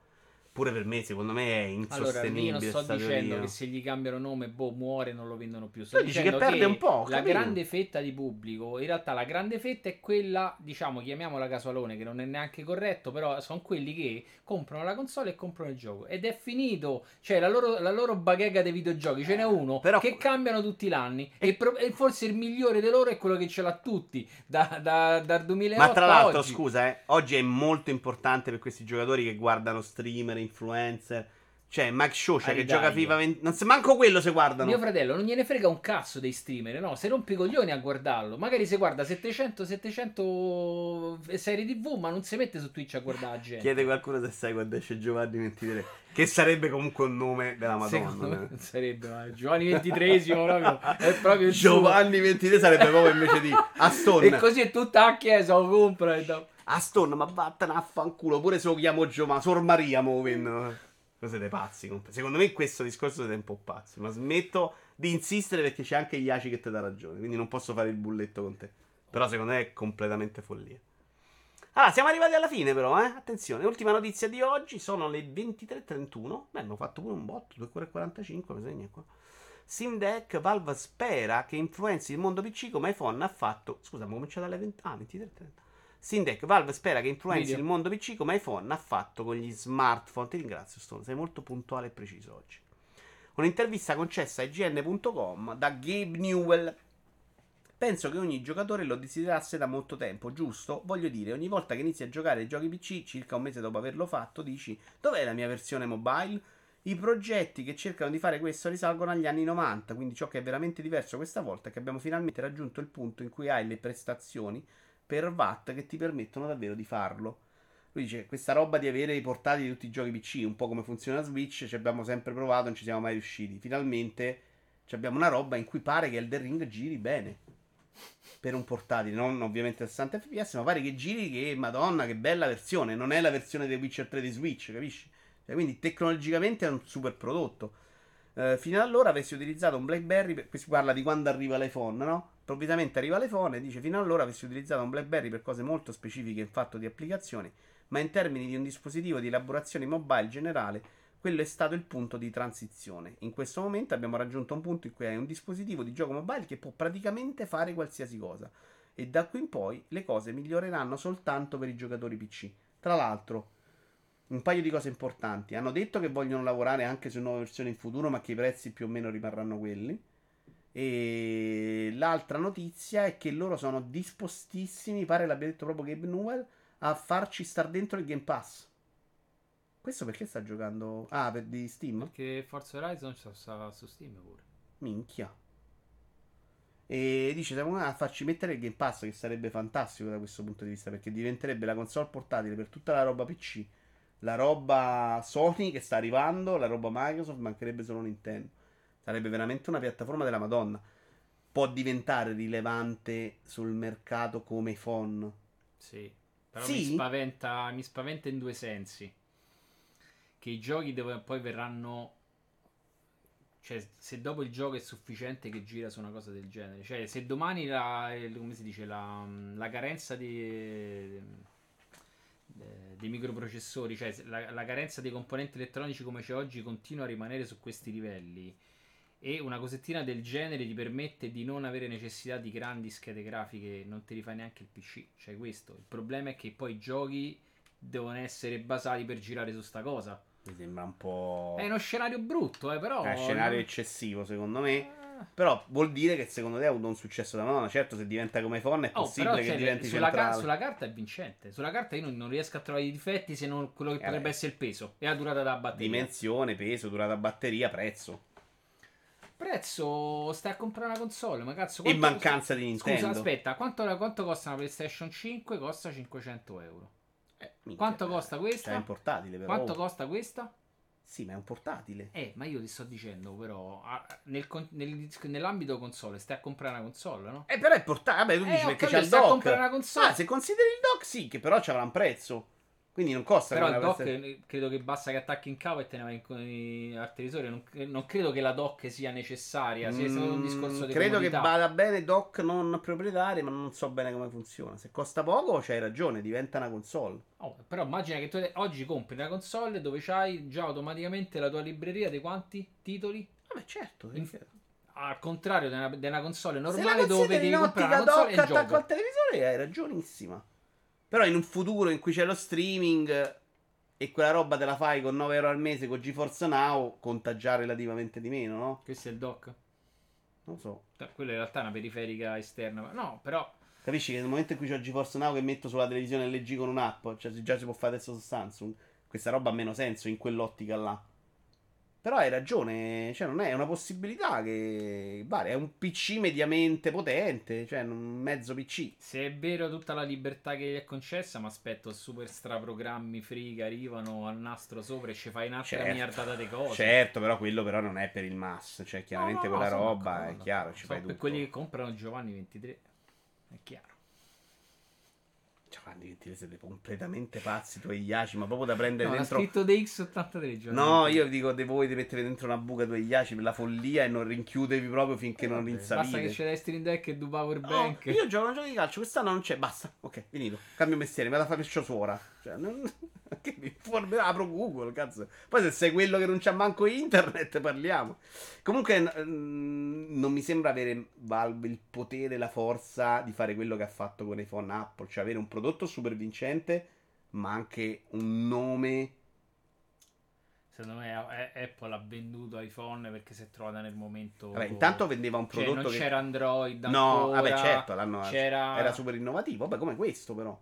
Pure per me, secondo me, è Allora, insostenibile. io non sto dicendo che se gli cambiano nome, boh, muore, non lo vendono più. Sto Tu dici dicendo che perde un po', La capito? grande fetta di pubblico, in realtà la grande fetta è quella, diciamo, chiamiamola casualone, che non è neanche corretto, però sono quelli che comprano la console e comprano il gioco. Ed è finito, cioè la loro, la loro baghega dei videogiochi, ce n'è uno Però- che cambiano tutti gli anni. E, e forse il migliore di loro è quello che ce l'ha tutti, da, da- dal 2008 Ma tra l'altro, oggi. scusa, eh, oggi è molto importante per questi giocatori che guardano streamer, influencer. Cioè, Max Shosha che gioca FIFA 20. Non se manco quello se guardano. Mio fratello non gliene frega un cazzo dei streamer, no? Se rompi i coglioni a guardarlo, magari se guarda 700, 700 serie TV, ma non si mette su Twitch a guardare <laughs> gente. Chiede qualcuno se sai quando esce Giovanni 23. che sarebbe comunque un nome della Secondo Madonna. me eh. non sarebbe, ma Giovanni XXIII proprio, è proprio. Giovanni 23 sarebbe proprio invece di <laughs> Aston. E così è tutta a chiesa, lo compra e dopo- Aston, ma vattene a fanculo. Pure se lo chiamo Giovanni. Sor Maria, mo vendo. Cosa siete pazzi? Secondo me questo discorso siete un po' pazzi. Ma smetto di insistere perché c'è anche Iaci che ti dà ragione. Quindi non posso fare il bulletto con te. Però secondo me è completamente follia. Allora, siamo arrivati alla fine, però, eh? Attenzione, ultima notizia di oggi. Sono le 23.31. Beh, hanno fatto pure un botto, 2,45. Mi segna qua. Steam Deck Valve spera che influenzi il mondo PC come iPhone ha fatto. Scusa, ma cominciato alle 20. Ah, 23.30. Deck Valve spera che influenzi Video. il mondo PC come iPhone ha fatto con gli smartphone. Ti ringrazio, Stone, sei molto puntuale e preciso oggi. Un'intervista concessa a IGN.com da Gabe Newell. Penso che ogni giocatore lo desiderasse da molto tempo, giusto? Voglio dire, ogni volta che inizi a giocare ai giochi PC, circa un mese dopo averlo fatto, dici: Dov'è la mia versione mobile? I progetti che cercano di fare questo risalgono agli anni 90, quindi ciò che è veramente diverso questa volta è che abbiamo finalmente raggiunto il punto in cui hai le prestazioni per watt che ti permettono davvero di farlo. Lui dice: Questa roba di avere i portati di tutti i giochi PC, un po' come funziona Switch, ci abbiamo sempre provato, non ci siamo mai riusciti. Finalmente abbiamo una roba in cui pare che Elden Ring giri bene per un portatile, non ovviamente a 60 fps, ma pare che giri che madonna, che bella versione, non è la versione di Witcher 3 di Switch, capisci? Cioè, quindi tecnologicamente è un super prodotto. Eh, fino allora avessi utilizzato un BlackBerry, per- qui si parla di quando arriva l'iPhone, no? Improvvisamente arriva l'iPhone e dice fino ad allora avessi utilizzato un BlackBerry per cose molto specifiche in fatto di applicazioni, ma in termini di un dispositivo di elaborazione mobile generale, quello è stato il punto di transizione. In questo momento abbiamo raggiunto un punto in cui hai un dispositivo di gioco mobile che può praticamente fare qualsiasi cosa. E da qui in poi le cose miglioreranno soltanto per i giocatori PC. Tra l'altro, un paio di cose importanti. Hanno detto che vogliono lavorare anche su nuove versioni in futuro, ma che i prezzi più o meno rimarranno quelli. E l'altra notizia è che loro sono dispostissimi, pare l'abbia detto proprio Gabe Newell, a farci star dentro il Game Pass. Questo perché sta giocando? Ah, per di Steam? Perché Forza Horizon sta, su Steam pure. Minchia. E dice: Siamo a farci mettere il Game Pass, che sarebbe fantastico da questo punto di vista, perché diventerebbe la console portatile per tutta la roba PC, la roba Sony che sta arrivando, la roba Microsoft, mancherebbe solo Nintendo. Sarebbe veramente una piattaforma della Madonna. Può diventare rilevante sul mercato come phone. Sì. Però Sì? mi spaventa, mi spaventa in due sensi. Che i giochi dove poi verranno. Cioè, se dopo il gioco è sufficiente che gira su una cosa del genere. Cioè, se domani la. come si dice? La, la carenza di. De- dei microprocessori, cioè la, la carenza dei componenti elettronici come c'è oggi continua a rimanere su questi livelli. E una cosettina del genere ti permette di non avere necessità di grandi schede grafiche, non ti rifai neanche il PC. Cioè, questo. Il problema è che poi i giochi devono essere basati per girare su sta cosa. Mi sembra un po'. È uno scenario brutto, eh, però. È un scenario eccessivo, secondo me. Però vuol dire che secondo te ha avuto un successo da Madonna. Certo, se diventa come phone è Oh, possibile però, che cioè, diventi sulla, ca- centrale. sulla carta è vincente. Sulla carta io non, non riesco a trovare i difetti se non quello che Eh, potrebbe beh. essere il peso e la durata della batteria. Dimensione, peso, durata batteria, prezzo. Prezzo, stai a comprare una console, ma cazzo. E quanto- mancanza di Nintendo. Scusa, aspetta, quanto, quanto costa una PlayStation 5? Costa 500 euro. Eh, minchia, Quanto eh, costa questa? È un portatile, però. Quanto costa questa? Sì, ma è un portatile. Eh, ma io ti sto dicendo, però, nel nel- nell'ambito console, stai a comprare una console, no? Eh, però è portatile. Vabbè, tu Eh, dici perché c'è il stai a dock. comprare una console. Ah, se consideri il dock, sì, che però c'avrà un prezzo. Quindi non costa Però il dock PlayStation- eh, credo che basta che attacchi in capo e te ne vai in i arterisori. Non, non credo che la dock sia necessaria. Sia solo un Mm, discorso di Credo comodità. che vada bene dock non proprietario, ma non so bene come funziona. Se costa poco, c'hai ragione, diventa una console. Oh, però immagina che tu oggi compri una console dove c'hai già automaticamente la tua libreria di quanti titoli? Vabbè, certo. In- Al contrario di una, console la normale dove devi comprare una console dock e attacco al televisore, hai ragionissima. Però in un futuro in cui c'è lo streaming e quella roba te la fai con 9 euro al mese con GeForce Now, conta già relativamente di meno, no? Questo è il dock. Non so. Cioè, Quella in realtà è una periferica esterna. No, però Capisci che nel momento in cui c'ho GeForce Now che metto sulla televisione LG con un'app, cioè già si può fare adesso su Samsung, questa roba ha meno senso in quell'ottica là. Però hai ragione, cioè non è una possibilità che... Vale, è un PC mediamente potente, cioè un mezzo PC. se è vero tutta la libertà che gli è concessa, mi aspetto super straprogrammi free che arrivano al nastro sopra e ci fai un'altra Certo. miliardata di cose. Certo, però quello però non è per il mass, cioè chiaramente No, no, quella roba d'accordo, è chiaro, ci Sono fai per tutto. quelli che comprano Giovanni 23. È chiaro. Giovanni Gentile siete completamente pazzi tu e Iaci, ma proprio da prendere No, ha dentro... scritto DX83 Giovanni. No, io dico di voi di mettere dentro una buca tu e Iaci per la follia e non rinchiudevi proprio finché non Vabbè, Basta che c'è l'Estrin Deck e due Power No, Bank. io gioco un gioco di calcio, quest'anno non c'è, basta. Ok, finito. Cambio mestiere, vado a fare il suora. Cioè, non... <laughs> che mi informi- apro Google, cazzo. Poi se sei quello che non c'ha manco internet, parliamo. Comunque, n- non mi sembra avere Valve il potere, la forza di fare quello che ha fatto con iPhone Apple, cioè avere un prodotto super vincente, ma anche un nome. Secondo me eh, Apple ha venduto iPhone perché si è trovata nel momento. Vabbè, intanto vendeva un Cioè, prodotto non che c'era Android. No, ancora, vabbè, certo, l'hanno- c'era... era super innovativo, vabbè, come questo però.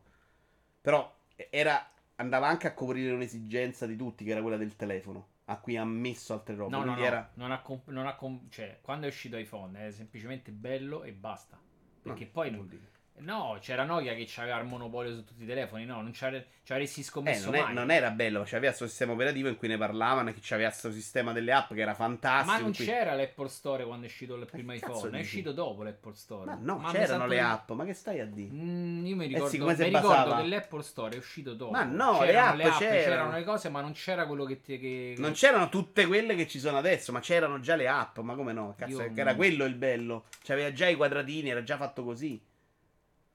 Però era andava anche a coprire un'esigenza di tutti, che era quella del telefono, a cui ha messo altre robe. No, no, no, era non ha, comp- non ha com- cioè, quando è uscito iPhone è semplicemente bello e basta. Perché No, poi non-? No, c'era Nokia che aveva il monopolio su tutti i telefoni, no, non ci avresti Eh, scommesso non, è- mai. non era bello, c'aveva questo sistema operativo in cui ne parlavano che c'aveva questo sistema delle app che era fantastico. Ma non cui- c'era l'Apple Store quando è uscito il primo iPhone, è uscito dopo l'Apple Store. Ma no, mi c'erano le app, ma che stai a dire? Mm, io mi Eh ricordo, sì, come si mi ricordo che l'Apple Store è uscito dopo. Ma no, le c'erano app c'erano. c'erano le cose, ma non c'era quello che, ti- che... Non c'erano tutte quelle che ci sono adesso, ma c'erano già le app, ma come no? Cazzo, Io- che era quello il bello. C'aveva già i quadratini, era già fatto così.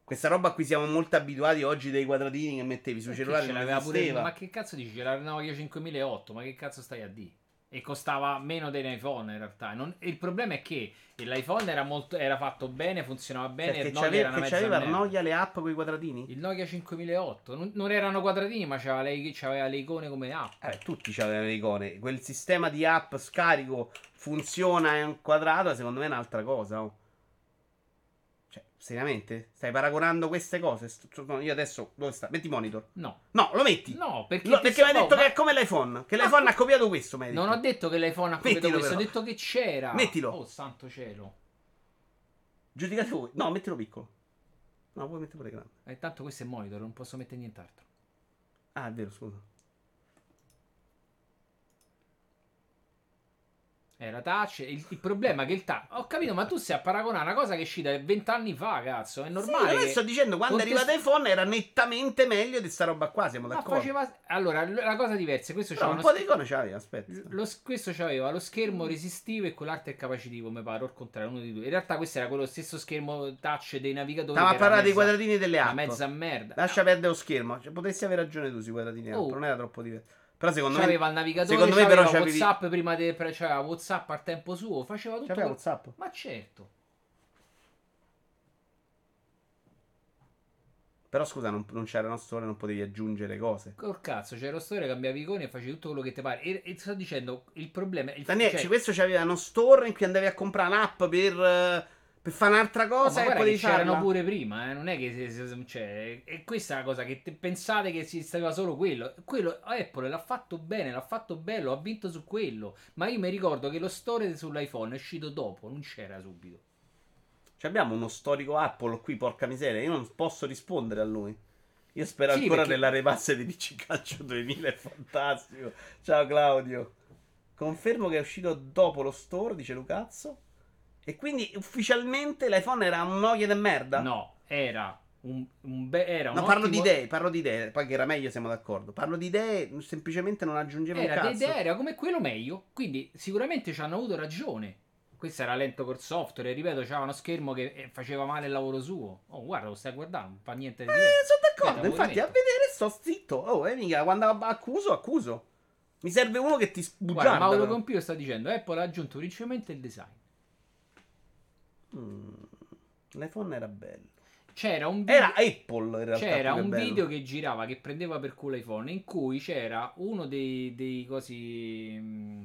Questa roba a cui siamo molto abituati oggi dei quadratini che mettevi sui Che cellulari ce non l'aveva pure-. Ma che cazzo dici? C'era la Nokia 5008, ma che cazzo stai a dire? E costava meno dell'iPhone in realtà. Non- il problema è che l'iPhone era, molto, era fatto bene, funzionava bene. Perché il Nokia c'aveva, era una c'aveva merda. Nokia le app con i quadratini? Il Nokia 5008 non, non erano quadratini, ma c'aveva le, c'aveva le icone come app. Eh, tutti c'avevano le icone. Quel sistema di app scarico funziona in quadrato, secondo me è un'altra cosa. oh. Seriamente? Stai paragonando queste cose? No, Io adesso. Dove sta? Metti monitor. No, No, lo metti. no, perché, Lo- perché mi hai detto ma- che è come l'iPhone. Che l'iPhone ha copiato questo. mi Non ho detto che l'iPhone ha copiato Mettilo, questo, ho però. detto che c'era. Mettilo. Oh, santo cielo. Giudicate voi. No, mettilo piccolo. No, puoi mettere pure grande. E eh, tanto questo è monitor, non posso mettere nient'altro. Ah, è vero, scusa. Era touch. Il, il, problema è che il touch. Ho capito, ma tu stai a paragonare una cosa che è uscita vent'anni fa, cazzo. È normale. Sì, che... sto dicendo, quando è arrivato iPhone era nettamente meglio di sta roba qua. Siamo d'accordo. Faceva... Allora, la cosa diversa. Questo no, un po' di icone c'aveva. Aspetta. Lo... Questo c'aveva lo schermo resistivo e quell'altro è capacitivo, mi pare. O il contrario, uno di due. In realtà, questo era quello stesso schermo touch dei navigatori. Stava a parlare dei quadratini delle app. Mezza merda. Lascia perdere lo schermo. Cioè, potresti avere ragione tu sui quadratini oh. app. Non era troppo diverso. Però secondo c'aveva me. il navigatore, secondo me, però c'avevi... WhatsApp prima di. C'aveva WhatsApp al tempo suo. Faceva tutto. C'aveva WhatsApp. Ma certo. Però scusa, non, non c'era uno store, non potevi aggiungere cose. Col cazzo, c'era uno store, cambiavi icone e facevi tutto quello che ti pare. E, e sto dicendo, il problema è. Il Daniele, cioè... questo c'aveva uno store in cui andavi a comprare un'app per per fare un'altra cosa no, e poi c'erano pure prima, eh? non è che cioè, e questa è la cosa che te, pensate che si stava solo quello. Quello Apple l'ha fatto bene, l'ha fatto bello, ha vinto su quello. Ma io mi ricordo che lo store sull'iPhone è uscito dopo, non c'era subito. Cioè abbiamo uno storico Apple qui, porca miseria, io non posso rispondere a lui. Io spero sì, ancora perché... nella repasse di PC Calcio 2000, è fantastico. Ciao Claudio. Confermo che è uscito dopo lo store, dice Lucazzo. E quindi ufficialmente l'iPhone era un Nokia de merda? No, era un, un be- era un no, parlo di idee, parlo di idee. Poi che era meglio, siamo d'accordo. Parlo di idee, semplicemente non aggiungeva era un cazzo. Era era come quello meglio. Quindi sicuramente ci hanno avuto ragione. Questo era lento col software. Ripeto, c'era uno schermo che eh, faceva male il lavoro suo. Oh, guarda, lo stai guardando. Non fa niente di Eh, sono d'accordo. Aspetta, Infatti, a vedere sto zitto. Oh, eh, mica, quando accuso, accuso. Mi serve uno che ti sbugiarda. Guarda, Mauro Compio sta dicendo: Apple ha aggiunto principalmente il design. Mm, L'iPhone era bello. C'era un video, era Apple in realtà. C'era un bello. video che girava che prendeva per culo iPhone in cui c'era uno dei, dei cosi. Mm,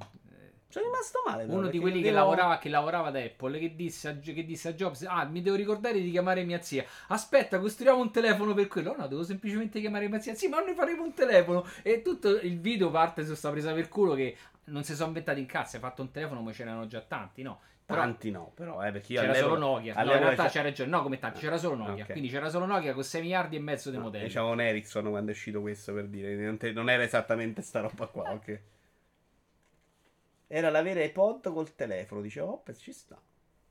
Sono rimasto male. Però, uno di quelli che, lavorava, che lavorava ad Apple che disse, a, che disse, a, Jobs: Ah, mi devo ricordare di chiamare mia zia. Aspetta, costruiamo un telefono per quello. No, devo semplicemente chiamare mia zia. Sì, ma noi faremo un telefono. E tutto il video parte su sta presa per culo che non si sono inventati in cazzo. Hai fatto un telefono, ma ce n'erano già tanti, no? Tanti no, però, eh, perché io c'era solo Nokia. No, in realtà c'era ragione. No, come tanti, c'era solo Nokia. Okay. Quindi c'era solo Nokia con 6 miliardi e mezzo di no, modelli. Diciamo un Ericsson quando è uscito questo per dire. Non, te, non era esattamente sta roba qua, ok. Era l'avere iPod col telefono. Dicevo, oh, ci sta.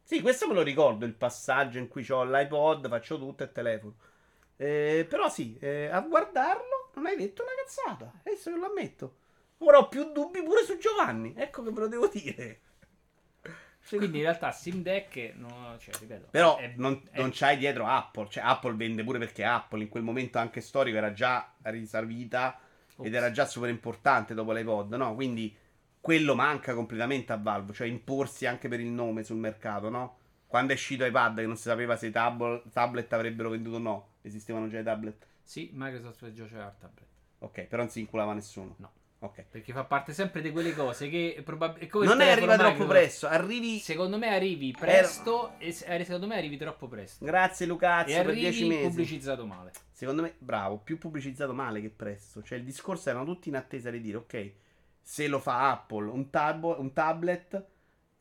Sì, questo me lo ricordo, il passaggio in cui ho l'iPod, faccio tutto e il telefono. Eh, però sì, eh, a guardarlo non hai detto una cazzata. Adesso che lo ammetto. Ora ho più dubbi pure su Giovanni. Ecco che ve lo devo dire. Quindi in realtà Steam Deck, no, cioè, ripeto, però è, non, è... non c'hai dietro Apple. Cioè, Apple vende pure perché Apple in quel momento anche storico era già risalvita Ops. ed era già super importante dopo l'iPod, no? Quindi quello manca completamente a Valve, cioè imporsi anche per il nome sul mercato, no? Quando è uscito iPad che non si sapeva se i tab- tablet avrebbero venduto o no, esistevano già i tablet? Sì, Microsoft già c'era il tablet. Ok, però non si inculava nessuno. No. Ok. Perché fa parte sempre di quelle cose che probabilmente. Non è arriva troppo presto. Arrivi. Secondo me arrivi presto. Er... E secondo me arrivi troppo presto. Grazie, Lucazzo. E per 10 mesi. pubblicizzato male. Secondo me, bravo. Più pubblicizzato male che presto. Cioè, il discorso erano tutti in attesa di dire, ok, se lo fa Apple, un, tab- un tablet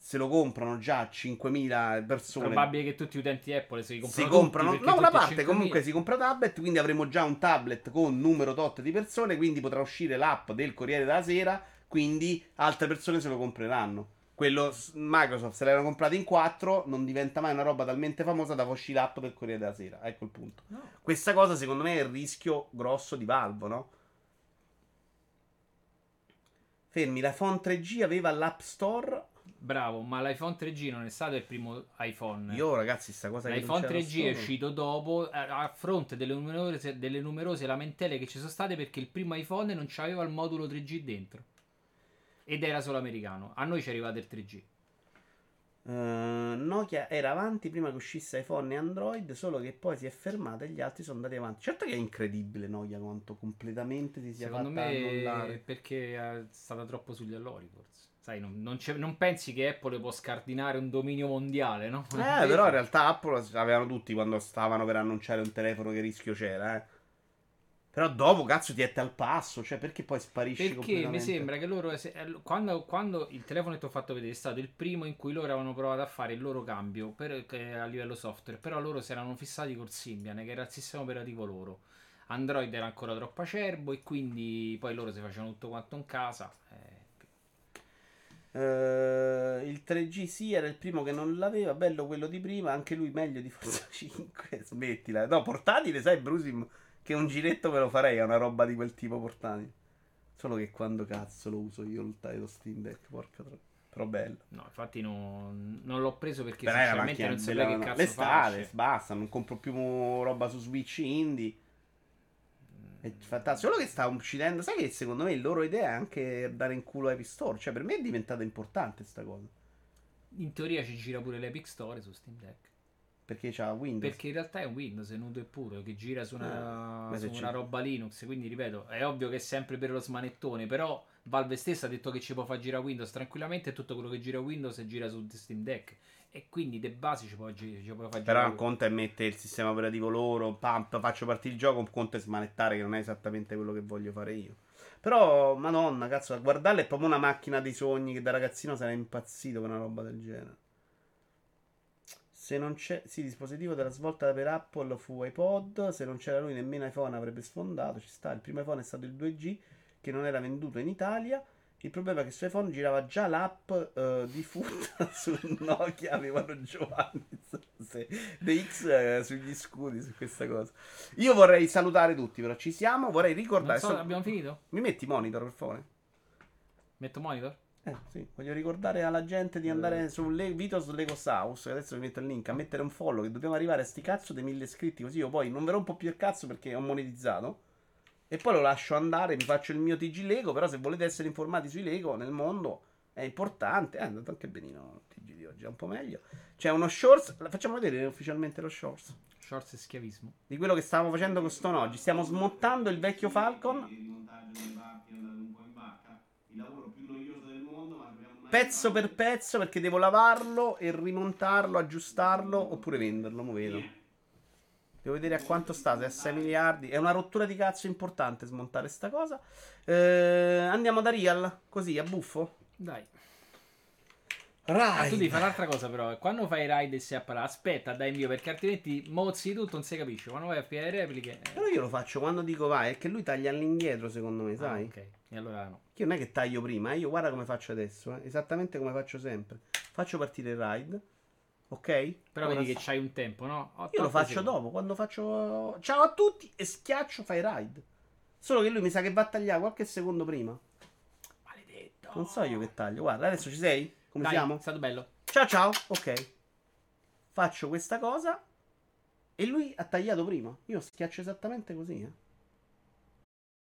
se lo comprano già 5.000 persone. È probabile che tutti gli utenti Apple si comprano. Si comprano, no, una parte 5.000. comunque si compra tablet, quindi avremo già un tablet con numero tot di persone, quindi potrà uscire l'app del Corriere della Sera, quindi altre persone se lo compreranno. Quello Microsoft se l'erano comprato in 4, non diventa mai una roba talmente famosa da far uscire l'app del Corriere della Sera. Ecco il punto. No. Questa cosa secondo me è il rischio grosso di Valve, no? Fermi, la Phone 3G aveva l'App Store Bravo, ma l'iPhone 3G non è stato il primo iPhone. Io, ragazzi, sta cosa che L'iPhone 3G è uscito dopo, a fronte delle numerose, delle numerose lamentele che ci sono state perché il primo iPhone non c'aveva il modulo 3G dentro. Ed era solo americano. A noi ci è arrivato il 3G. Uh, eh, Nokia era avanti prima che uscisse iPhone e Android, solo che poi si è fermata e gli altri sono andati avanti. Certo che è incredibile Nokia quanto completamente si sia Secondo fatta me annullare. perché è stata troppo sugli allori, forse. Sai, non, non, non, pensi che Apple può scardinare un dominio mondiale, no? Eh, <laughs> però in realtà Apple avevano tutti quando stavano per annunciare un telefono che rischio c'era, eh. Però dopo, cazzo, ti ette al passo. Cioè, perché poi sparisci Perché mi sembra che loro. Quando, quando, il telefono che ti ho fatto vedere è stato il primo in cui loro avevano provato a fare il loro cambio per, a livello software. Però loro si erano fissati col Symbian, che era il sistema operativo loro. Android era ancora troppo acerbo e quindi poi loro si facevano tutto quanto in casa. Eh. Uh, il 3G sì era il primo che non l'aveva, bello quello di prima, anche lui meglio di Forza <laughs> 5. Smettila. No, portatile, sai, Brusim che un giretto me lo farei a una roba di quel tipo portatile. Solo che quando cazzo lo uso io il lo Steam Deck, porca troppo. Però bello. No, infatti non, non l'ho preso perché Però sinceramente non sapevo che cazzo L'estate, basta, non compro più roba su Switch indie. È fantastico. Solo che sta uccidendo. Sai che secondo me il loro idea è anche dare in culo Epic Store. Cioè, per me è diventata importante sta cosa. In teoria ci gira pure l'Epic Store su Steam Deck. Perché c'ha Windows? Perché in realtà è un Windows, è nudo e puro, che gira su una, eh, su una roba Linux. Quindi, ripeto, è ovvio che è sempre per lo smanettone, però Valve stessa ha detto che ci può far girare Windows tranquillamente e tutto quello che gira Windows gira su Steam Deck. E quindi de base ci può, ci può far girare. Però un conto è mettere il sistema operativo loro, pump, faccio partire il gioco, un conto è smanettare che non è esattamente quello che voglio fare io. Però, madonna, cazzo, a guardarla è proprio una macchina dei sogni che da ragazzino sarei impazzito per una roba del genere. Se non c'è, sì, dispositivo della svolta per Apple fu iPod. Se non c'era lui, nemmeno iPhone avrebbe sfondato. Ci sta. Il primo iPhone è stato il 2G, che non era venduto in Italia. Il problema è che su iPhone girava già l'app uh, di foot <laughs> su Nokia. Avevano Giovanni DX uh, sugli scudi su questa cosa. Io vorrei salutare tutti, però ci siamo. Vorrei ricordare. So, abbiamo finito? Mi metti monitor, per favore? Metto monitor? Eh, sì. Voglio ricordare alla gente di andare eh. su Le- Vitos Legos House. Adesso vi metto il link. A mettere un follow. Che dobbiamo arrivare a sti cazzo dei mille iscritti. Così io poi non verrò un po' più il cazzo perché ho monetizzato. E poi lo lascio andare. Mi faccio il mio TG Lego. Però se volete essere informati sui Lego nel mondo è importante. Eh, è andato anche benino il TG di oggi. È un po' meglio. C'è uno shorts. Facciamo vedere ufficialmente lo shorts. Shorts e schiavismo. Di quello che stavamo facendo con Stone oggi. Stiamo smontando il vecchio Falcon. pezzo per pezzo perché devo lavarlo e rimontarlo, aggiustarlo oppure venderlo, mo vedo. Devo vedere a quanto sta, se a 6 miliardi. È una rottura di cazzo importante smontare sta cosa. Eh, andiamo da Real, così, a buffo. Dai. Ah, tu devi fare un'altra cosa però, quando fai raid e si appara, aspetta dai mio perché altrimenti mozzi tutto non si capisce, quando vai a fare le repliche... Eh. Però io lo faccio quando dico vai, è che lui taglia all'indietro secondo me, ah, sai? Ah, ok, e allora no. Io non è che taglio prima, eh? io guarda come faccio adesso, eh? esattamente come faccio sempre. Faccio partire il raid, ok? Però Ora vedi che c'hai un tempo, no? io lo faccio secondi. dopo, quando faccio... Ciao a tutti e schiaccio fai raid. Solo che lui mi sa che va a tagliare qualche secondo prima. Maledetto. Non so io che taglio, guarda, adesso ci sei? Come Dai, siamo? È stato bello. Ciao ciao, ok. Faccio questa cosa e lui ha tagliato prima. Io schiaccio esattamente così, eh.